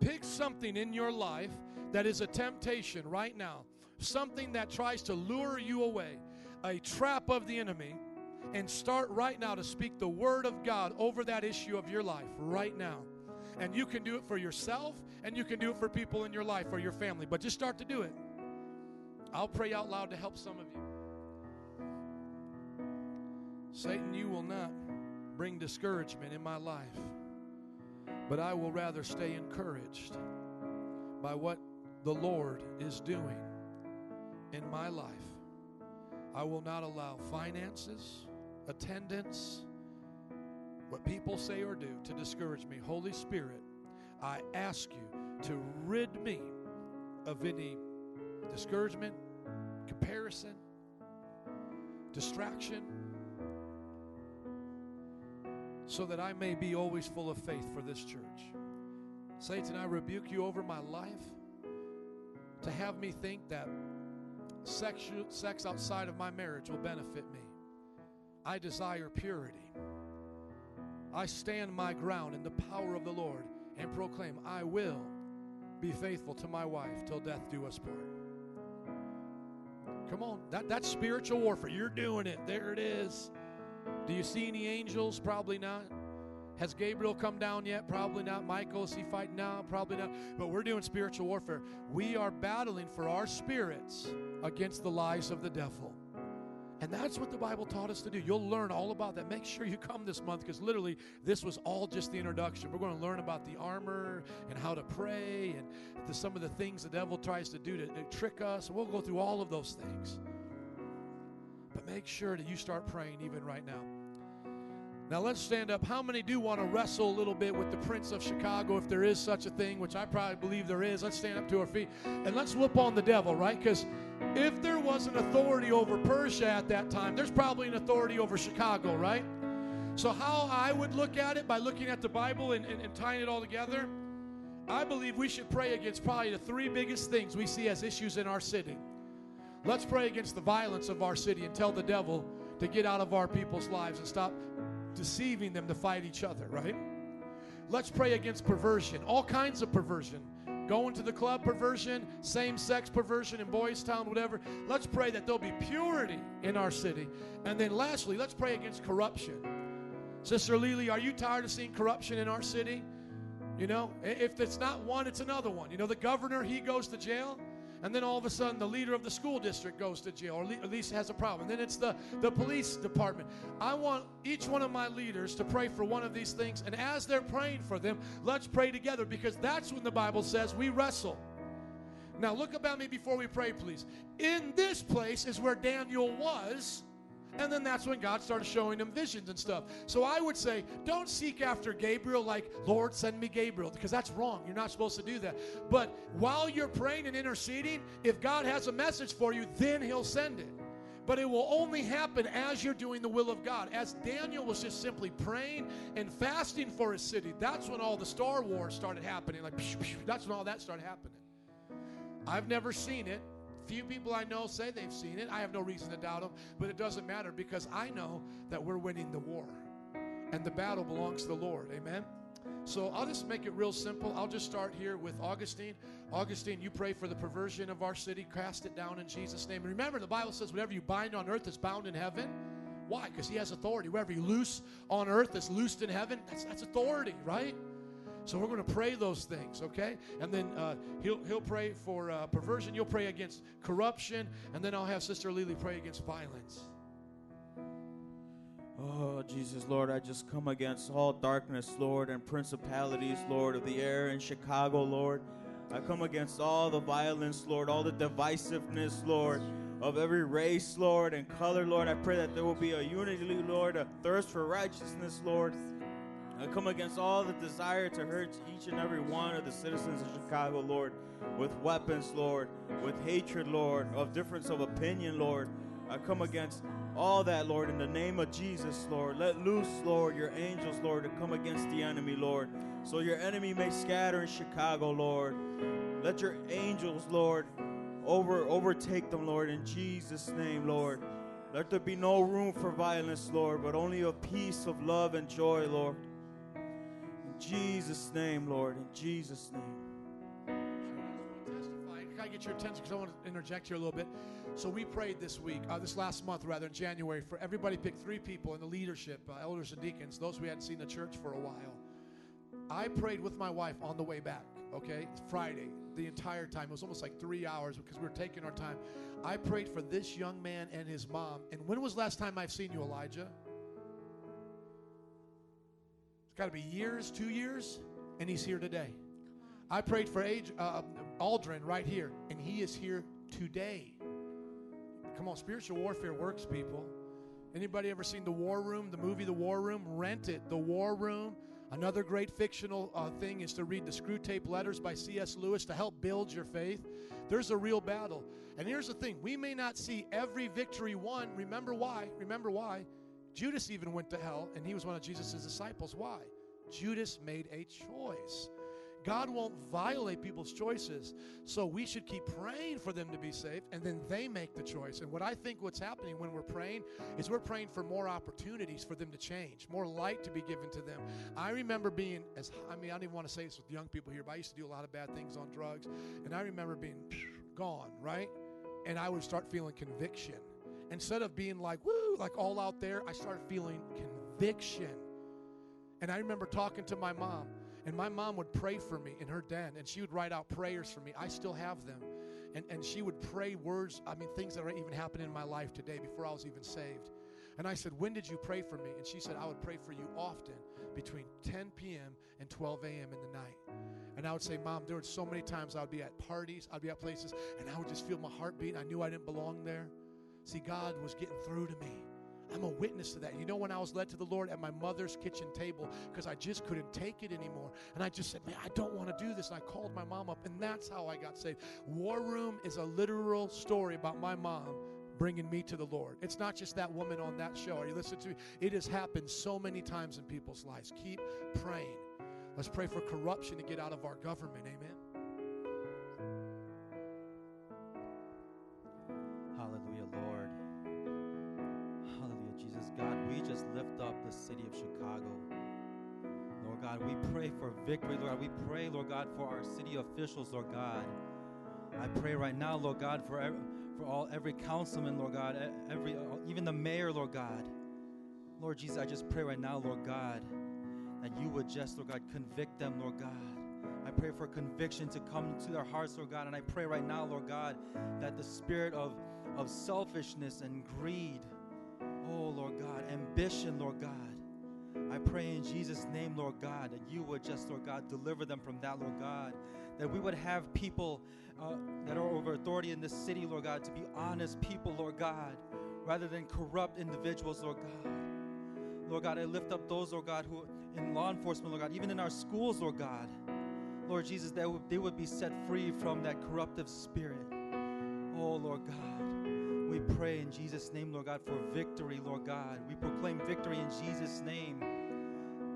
pick something in your life that is a temptation right now, something that tries to lure you away, a trap of the enemy, and start right now to speak the Word of God over that issue of your life right now. And you can do it for yourself and you can do it for people in your life or your family, but just start to do it. I'll pray out loud to help some of you. Satan, you will not bring discouragement in my life, but I will rather stay encouraged by what the Lord is doing in my life. I will not allow finances, attendance, what people say or do to discourage me. Holy Spirit, I ask you to rid me of any discouragement, comparison, distraction, so that I may be always full of faith for this church. Satan, I rebuke you over my life to have me think that sex, sex outside of my marriage will benefit me. I desire purity. I stand my ground in the power of the Lord and proclaim, I will be faithful to my wife till death do us part. Come on, that, that's spiritual warfare. You're doing it. There it is. Do you see any angels? Probably not. Has Gabriel come down yet? Probably not. Michael, is he fighting now? Probably not. But we're doing spiritual warfare. We are battling for our spirits against the lies of the devil. And that's what the Bible taught us to do. You'll learn all about that. Make sure you come this month because literally this was all just the introduction. We're going to learn about the armor and how to pray and the, some of the things the devil tries to do to, to trick us. We'll go through all of those things. But make sure that you start praying even right now. Now let's stand up. How many do want to wrestle a little bit with the Prince of Chicago if there is such a thing, which I probably believe there is? Let's stand up to our feet and let's whoop on the devil, right? Because if there was an authority over Persia at that time, there's probably an authority over Chicago, right? So, how I would look at it by looking at the Bible and, and, and tying it all together, I believe we should pray against probably the three biggest things we see as issues in our city. Let's pray against the violence of our city and tell the devil to get out of our people's lives and stop deceiving them to fight each other, right? Let's pray against perversion, all kinds of perversion. Going to the club perversion, same sex perversion in Boys Town, whatever. Let's pray that there'll be purity in our city. And then lastly, let's pray against corruption. Sister Lily, are you tired of seeing corruption in our city? You know, if it's not one, it's another one. You know, the governor, he goes to jail. And then all of a sudden, the leader of the school district goes to jail, or at least has a problem. And then it's the, the police department. I want each one of my leaders to pray for one of these things. And as they're praying for them, let's pray together because that's when the Bible says we wrestle. Now, look about me before we pray, please. In this place is where Daniel was. And then that's when God started showing him visions and stuff. So I would say, don't seek after Gabriel like, Lord, send me Gabriel, because that's wrong. You're not supposed to do that. But while you're praying and interceding, if God has a message for you, then he'll send it. But it will only happen as you're doing the will of God. As Daniel was just simply praying and fasting for his city, that's when all the Star Wars started happening. Like, that's when all that started happening. I've never seen it. Few people I know say they've seen it. I have no reason to doubt them, but it doesn't matter because I know that we're winning the war. And the battle belongs to the Lord. Amen. So I'll just make it real simple. I'll just start here with Augustine. Augustine, you pray for the perversion of our city, cast it down in Jesus' name. And remember, the Bible says, whatever you bind on earth is bound in heaven. Why? Because he has authority. Whatever you loose on earth is loosed in heaven. That's, that's authority, right? So we're going to pray those things, okay? And then uh, he'll he'll pray for uh, perversion. You'll pray against corruption, and then I'll have Sister Lily pray against violence. Oh, Jesus, Lord, I just come against all darkness, Lord, and principalities, Lord, of the air in Chicago, Lord. I come against all the violence, Lord, all the divisiveness, Lord, of every race, Lord, and color, Lord. I pray that there will be a unity, Lord, a thirst for righteousness, Lord. I come against all the desire to hurt each and every one of the citizens of Chicago, Lord, with weapons, Lord, with hatred, Lord, of difference of opinion, Lord. I come against all that, Lord, in the name of Jesus, Lord. Let loose, Lord, your angels, Lord, to come against the enemy, Lord, so your enemy may scatter in Chicago, Lord. Let your angels, Lord, over overtake them, Lord, in Jesus' name, Lord. Let there be no room for violence, Lord, but only a peace of love and joy, Lord. Jesus' name, Lord, in Jesus' name. Can I get your attention? Because I want to interject here a little bit. So we prayed this week, uh, this last month rather, in January, for everybody picked three people in the leadership, uh, elders and deacons, those we hadn't seen the church for a while. I prayed with my wife on the way back. Okay, Friday, the entire time. It was almost like three hours because we were taking our time. I prayed for this young man and his mom. And when was last time I've seen you, Elijah? Got to be years, two years, and he's here today. I prayed for age, uh, Aldrin right here, and he is here today. Come on, spiritual warfare works, people. Anybody ever seen The War Room, the movie The War Room? Rent it. The War Room. Another great fictional uh, thing is to read the Screwtape Letters by C.S. Lewis to help build your faith. There's a real battle. And here's the thing we may not see every victory won. Remember why? Remember why? Judas even went to hell, and he was one of Jesus' disciples. Why? Judas made a choice. God won't violate people's choices. So we should keep praying for them to be saved and then they make the choice. And what I think what's happening when we're praying is we're praying for more opportunities for them to change, more light to be given to them. I remember being as I mean I don't even want to say this with young people here, but I used to do a lot of bad things on drugs and I remember being <sniffs> gone, right? And I would start feeling conviction. Instead of being like woo, like all out there, I started feeling conviction. And I remember talking to my mom and my mom would pray for me in her den, and she would write out prayers for me. I still have them. And, and she would pray words, I mean, things that are even happening in my life today before I was even saved. And I said, When did you pray for me? And she said, I would pray for you often between 10 p.m. and 12 a.m. in the night. And I would say, Mom, there were so many times I would be at parties, I'd be at places, and I would just feel my heart beat. I knew I didn't belong there. See, God was getting through to me. I'm a witness to that. You know, when I was led to the Lord at my mother's kitchen table because I just couldn't take it anymore. And I just said, man, I don't want to do this. And I called my mom up, and that's how I got saved. War Room is a literal story about my mom bringing me to the Lord. It's not just that woman on that show. Are you listening to me? It has happened so many times in people's lives. Keep praying. Let's pray for corruption to get out of our government. Amen. City of Chicago. Lord God, we pray for victory, Lord God. We pray, Lord God, for our city officials, Lord God. I pray right now, Lord God, for ev- for all every councilman, Lord God, e- every even the mayor, Lord God. Lord Jesus, I just pray right now, Lord God, that you would just, Lord God, convict them, Lord God. I pray for conviction to come to their hearts, Lord God. And I pray right now, Lord God, that the spirit of, of selfishness and greed, oh, Lord God, ambition, Lord God, I pray in Jesus' name, Lord God, that you would just, Lord God, deliver them from that, Lord God. That we would have people uh, that are over authority in this city, Lord God, to be honest people, Lord God, rather than corrupt individuals, Lord God. Lord God, I lift up those, Lord God, who in law enforcement, Lord God, even in our schools, Lord God. Lord Jesus, that they would be set free from that corruptive spirit. Oh, Lord God. We pray in Jesus' name, Lord God, for victory, Lord God. We proclaim victory in Jesus' name.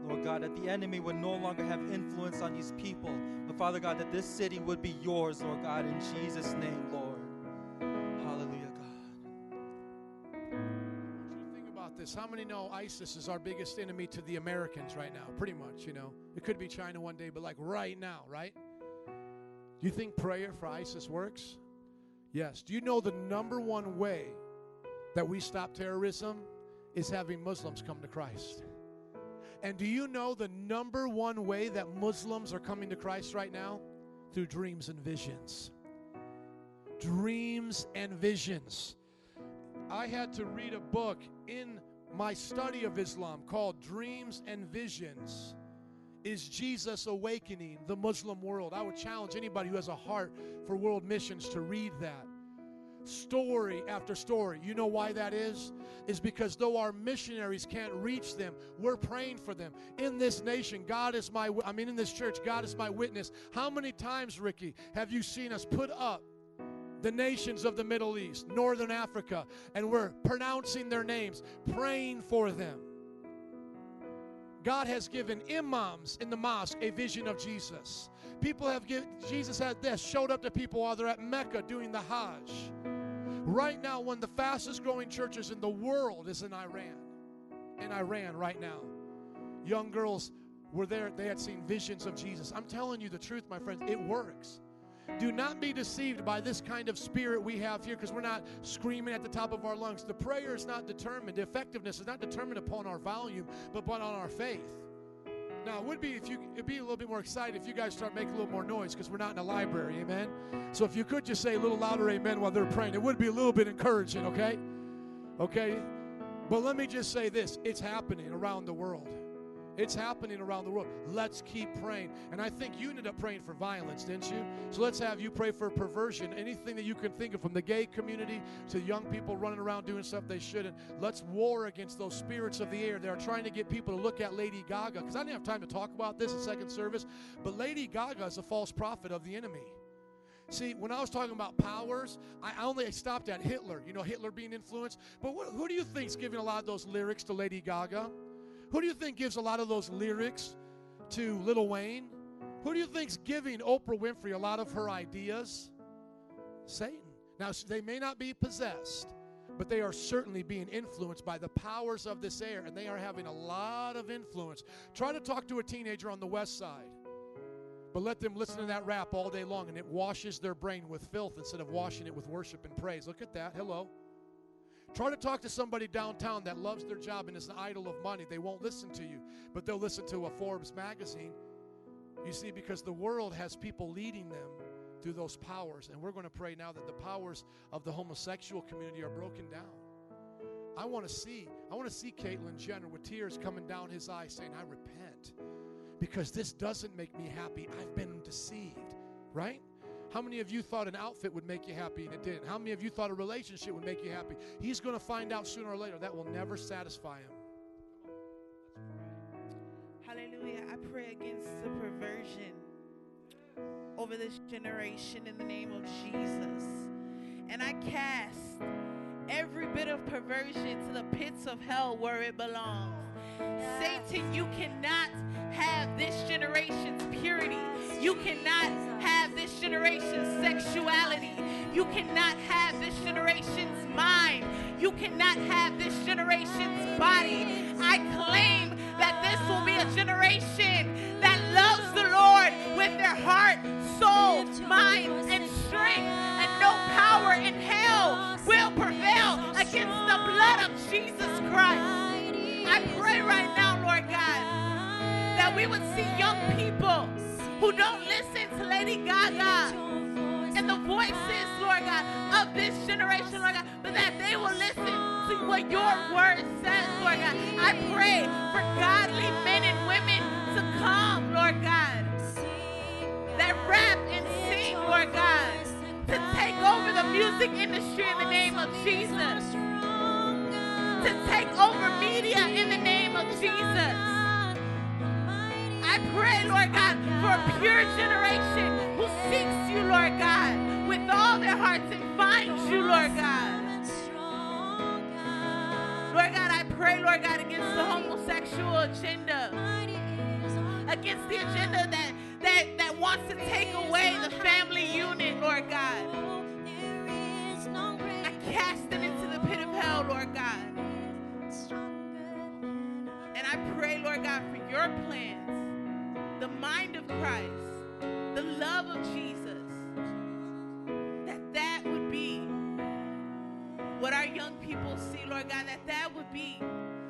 Lord God, that the enemy would no longer have influence on these people. But Father God, that this city would be yours, Lord God, in Jesus' name, Lord. Hallelujah, God. Think about this. How many know ISIS is our biggest enemy to the Americans right now? Pretty much, you know. It could be China one day, but like right now, right? Do you think prayer for ISIS works? Yes. Do you know the number one way that we stop terrorism is having Muslims come to Christ? And do you know the number one way that Muslims are coming to Christ right now? Through dreams and visions. Dreams and visions. I had to read a book in my study of Islam called Dreams and Visions. Is Jesus awakening the Muslim world? I would challenge anybody who has a heart for world missions to read that. Story after story. You know why that is? Is because though our missionaries can't reach them, we're praying for them. In this nation, God is my, I mean, in this church, God is my witness. How many times, Ricky, have you seen us put up the nations of the Middle East, Northern Africa, and we're pronouncing their names, praying for them. God has given imams in the mosque a vision of Jesus. People have given, Jesus had this, showed up to people while they're at Mecca doing the Hajj. Right now, one of the fastest growing churches in the world is in Iran. In Iran, right now. Young girls were there, they had seen visions of Jesus. I'm telling you the truth, my friends, it works. Do not be deceived by this kind of spirit we have here because we're not screaming at the top of our lungs. The prayer is not determined, the effectiveness is not determined upon our volume, but upon our faith. Now, it would be if you it'd be a little bit more excited if you guys start making a little more noise because we're not in a library, amen. So if you could just say a little louder amen while they're praying, it would be a little bit encouraging, okay? Okay? But let me just say this, it's happening around the world. It's happening around the world. Let's keep praying. And I think you ended up praying for violence, didn't you? So let's have you pray for perversion. Anything that you can think of, from the gay community to young people running around doing stuff they shouldn't. Let's war against those spirits of the air that are trying to get people to look at Lady Gaga. Because I didn't have time to talk about this in second service, but Lady Gaga is a false prophet of the enemy. See, when I was talking about powers, I only stopped at Hitler. You know, Hitler being influenced. But wh- who do you think's giving a lot of those lyrics to Lady Gaga? Who do you think gives a lot of those lyrics to Lil Wayne? Who do you think's giving Oprah Winfrey a lot of her ideas? Satan. Now, they may not be possessed, but they are certainly being influenced by the powers of this air, and they are having a lot of influence. Try to talk to a teenager on the west side, but let them listen to that rap all day long, and it washes their brain with filth instead of washing it with worship and praise. Look at that. Hello. Try to talk to somebody downtown that loves their job and is an idol of money. They won't listen to you, but they'll listen to a Forbes magazine. You see, because the world has people leading them through those powers. And we're going to pray now that the powers of the homosexual community are broken down. I want to see, I want to see Caitlyn Jenner with tears coming down his eyes saying, I repent. Because this doesn't make me happy. I've been deceived, right? How many of you thought an outfit would make you happy and it didn't? How many of you thought a relationship would make you happy? He's going to find out sooner or later that will never satisfy him. Hallelujah. I pray against the perversion over this generation in the name of Jesus. And I cast every bit of perversion to the pits of hell where it belongs. Satan, you cannot have this generation's purity. You cannot have this generation's sexuality. You cannot have this generation's mind. You cannot have this generation's body. I claim that this will be a generation that loves the Lord with their heart, soul, mind, and strength. And no power in hell will prevail against the blood of Jesus Christ. I pray right now, Lord God, that we would see young people who don't listen to Lady Gaga and the voices, Lord God, of this generation, Lord God, but that they will listen to what your word says, Lord God. I pray for godly men and women to come, Lord God, that rap and sing, Lord God, to take over the music industry in the name of Jesus, to take over media in the name of Jesus. I pray, Lord God, for a pure generation who seeks you, Lord God, with all their hearts and finds you, Lord God. Lord God, I pray, Lord God, against the homosexual agenda, against the agenda that, that, that wants to take away the family unit, Lord God. I cast it into the pit of hell, Lord God. And I pray, Lord God, for your plans, the mind of Christ, the love of Jesus, that that would be what our young people see, Lord God, that that would be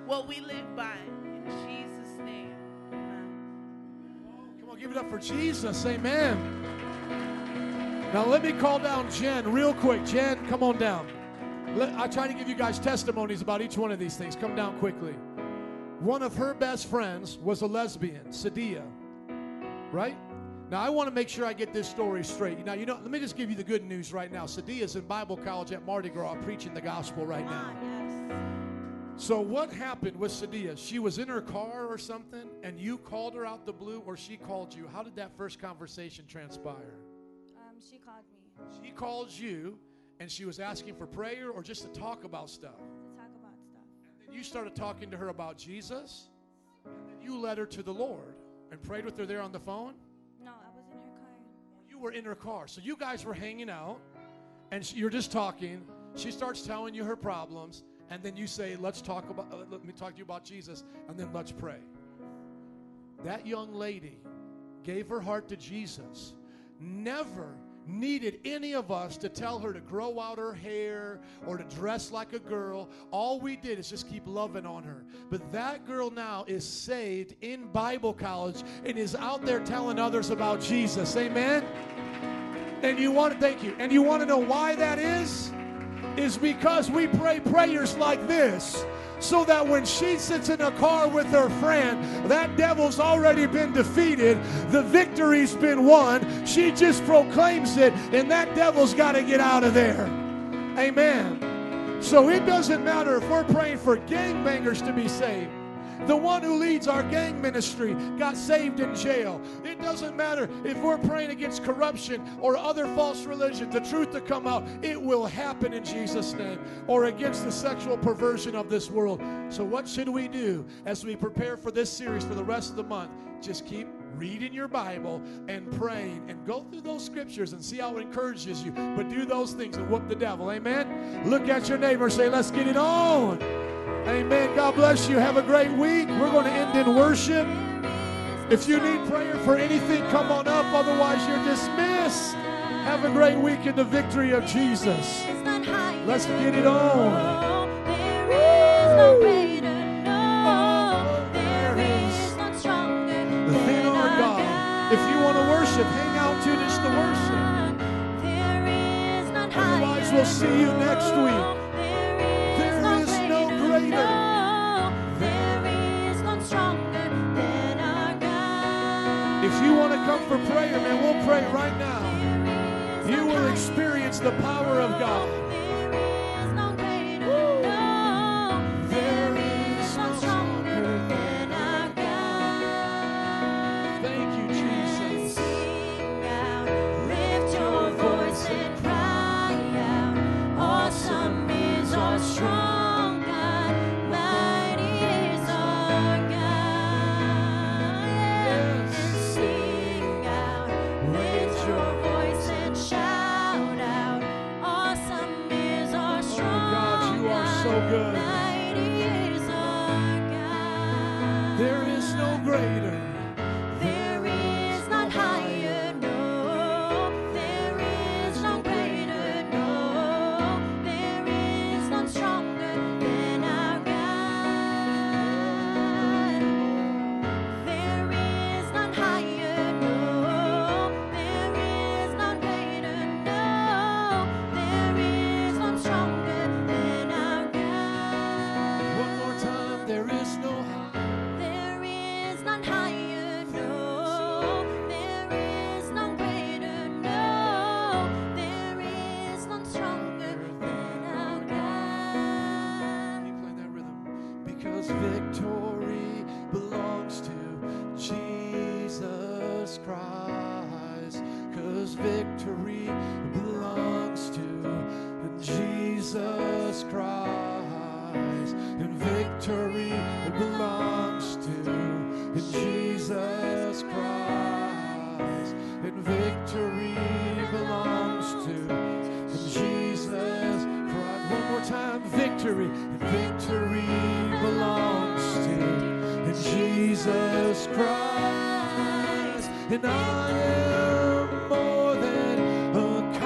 what we live by. In Jesus' name. Amen. Come on, give it up for Jesus. Amen. Now let me call down Jen real quick. Jen, come on down. I try to give you guys testimonies about each one of these things. Come down quickly. One of her best friends was a lesbian, Sadia. Right? Now I want to make sure I get this story straight. Now you know, let me just give you the good news right now. Sadia is in Bible college at Mardi Gras preaching the gospel right now. So what happened with Sadia? She was in her car or something, and you called her out the blue, or she called you. How did that first conversation transpire? Um, she called me She called you, and she was asking for prayer or just to talk about stuff. You started talking to her about Jesus, and then you led her to the Lord and prayed with her there on the phone. No, I was in her car. You were in her car, so you guys were hanging out, and she, you're just talking. She starts telling you her problems, and then you say, "Let's talk about. uh, let me talk to you about Jesus, and then let's pray." That young lady gave her heart to Jesus. Never needed any of us to tell her to grow out her hair or to dress like a girl. All we did is just keep loving on her. But that girl now is saved in Bible college and is out there telling others about Jesus. Amen. And you want to thank you. And you want to know why that is? Is because we pray prayers like this so that when she sits in a car with her friend, that devil's already been defeated. The victory's been won. She just proclaims it, and that devil's got to get out of there. Amen. So it doesn't matter if we're praying for gangbangers to be saved. The one who leads our gang ministry got saved in jail. It doesn't matter if we're praying against corruption or other false religion, the truth to come out, it will happen in Jesus' name. Or against the sexual perversion of this world. So, what should we do as we prepare for this series for the rest of the month? Just keep reading your Bible and praying and go through those scriptures and see how it encourages you. But do those things and whoop the devil. Amen. Look at your neighbor and say, Let's get it on. Amen. God bless you. Have a great week. We're going to end in worship. If you need prayer for anything, come on up. Otherwise, you're dismissed. Have a great week in the victory of Jesus. Let's get it on. We'll see you next week. There is no greater. There is none stronger than our God. If you want to come for prayer, man, we'll pray right now. You will experience the power of God.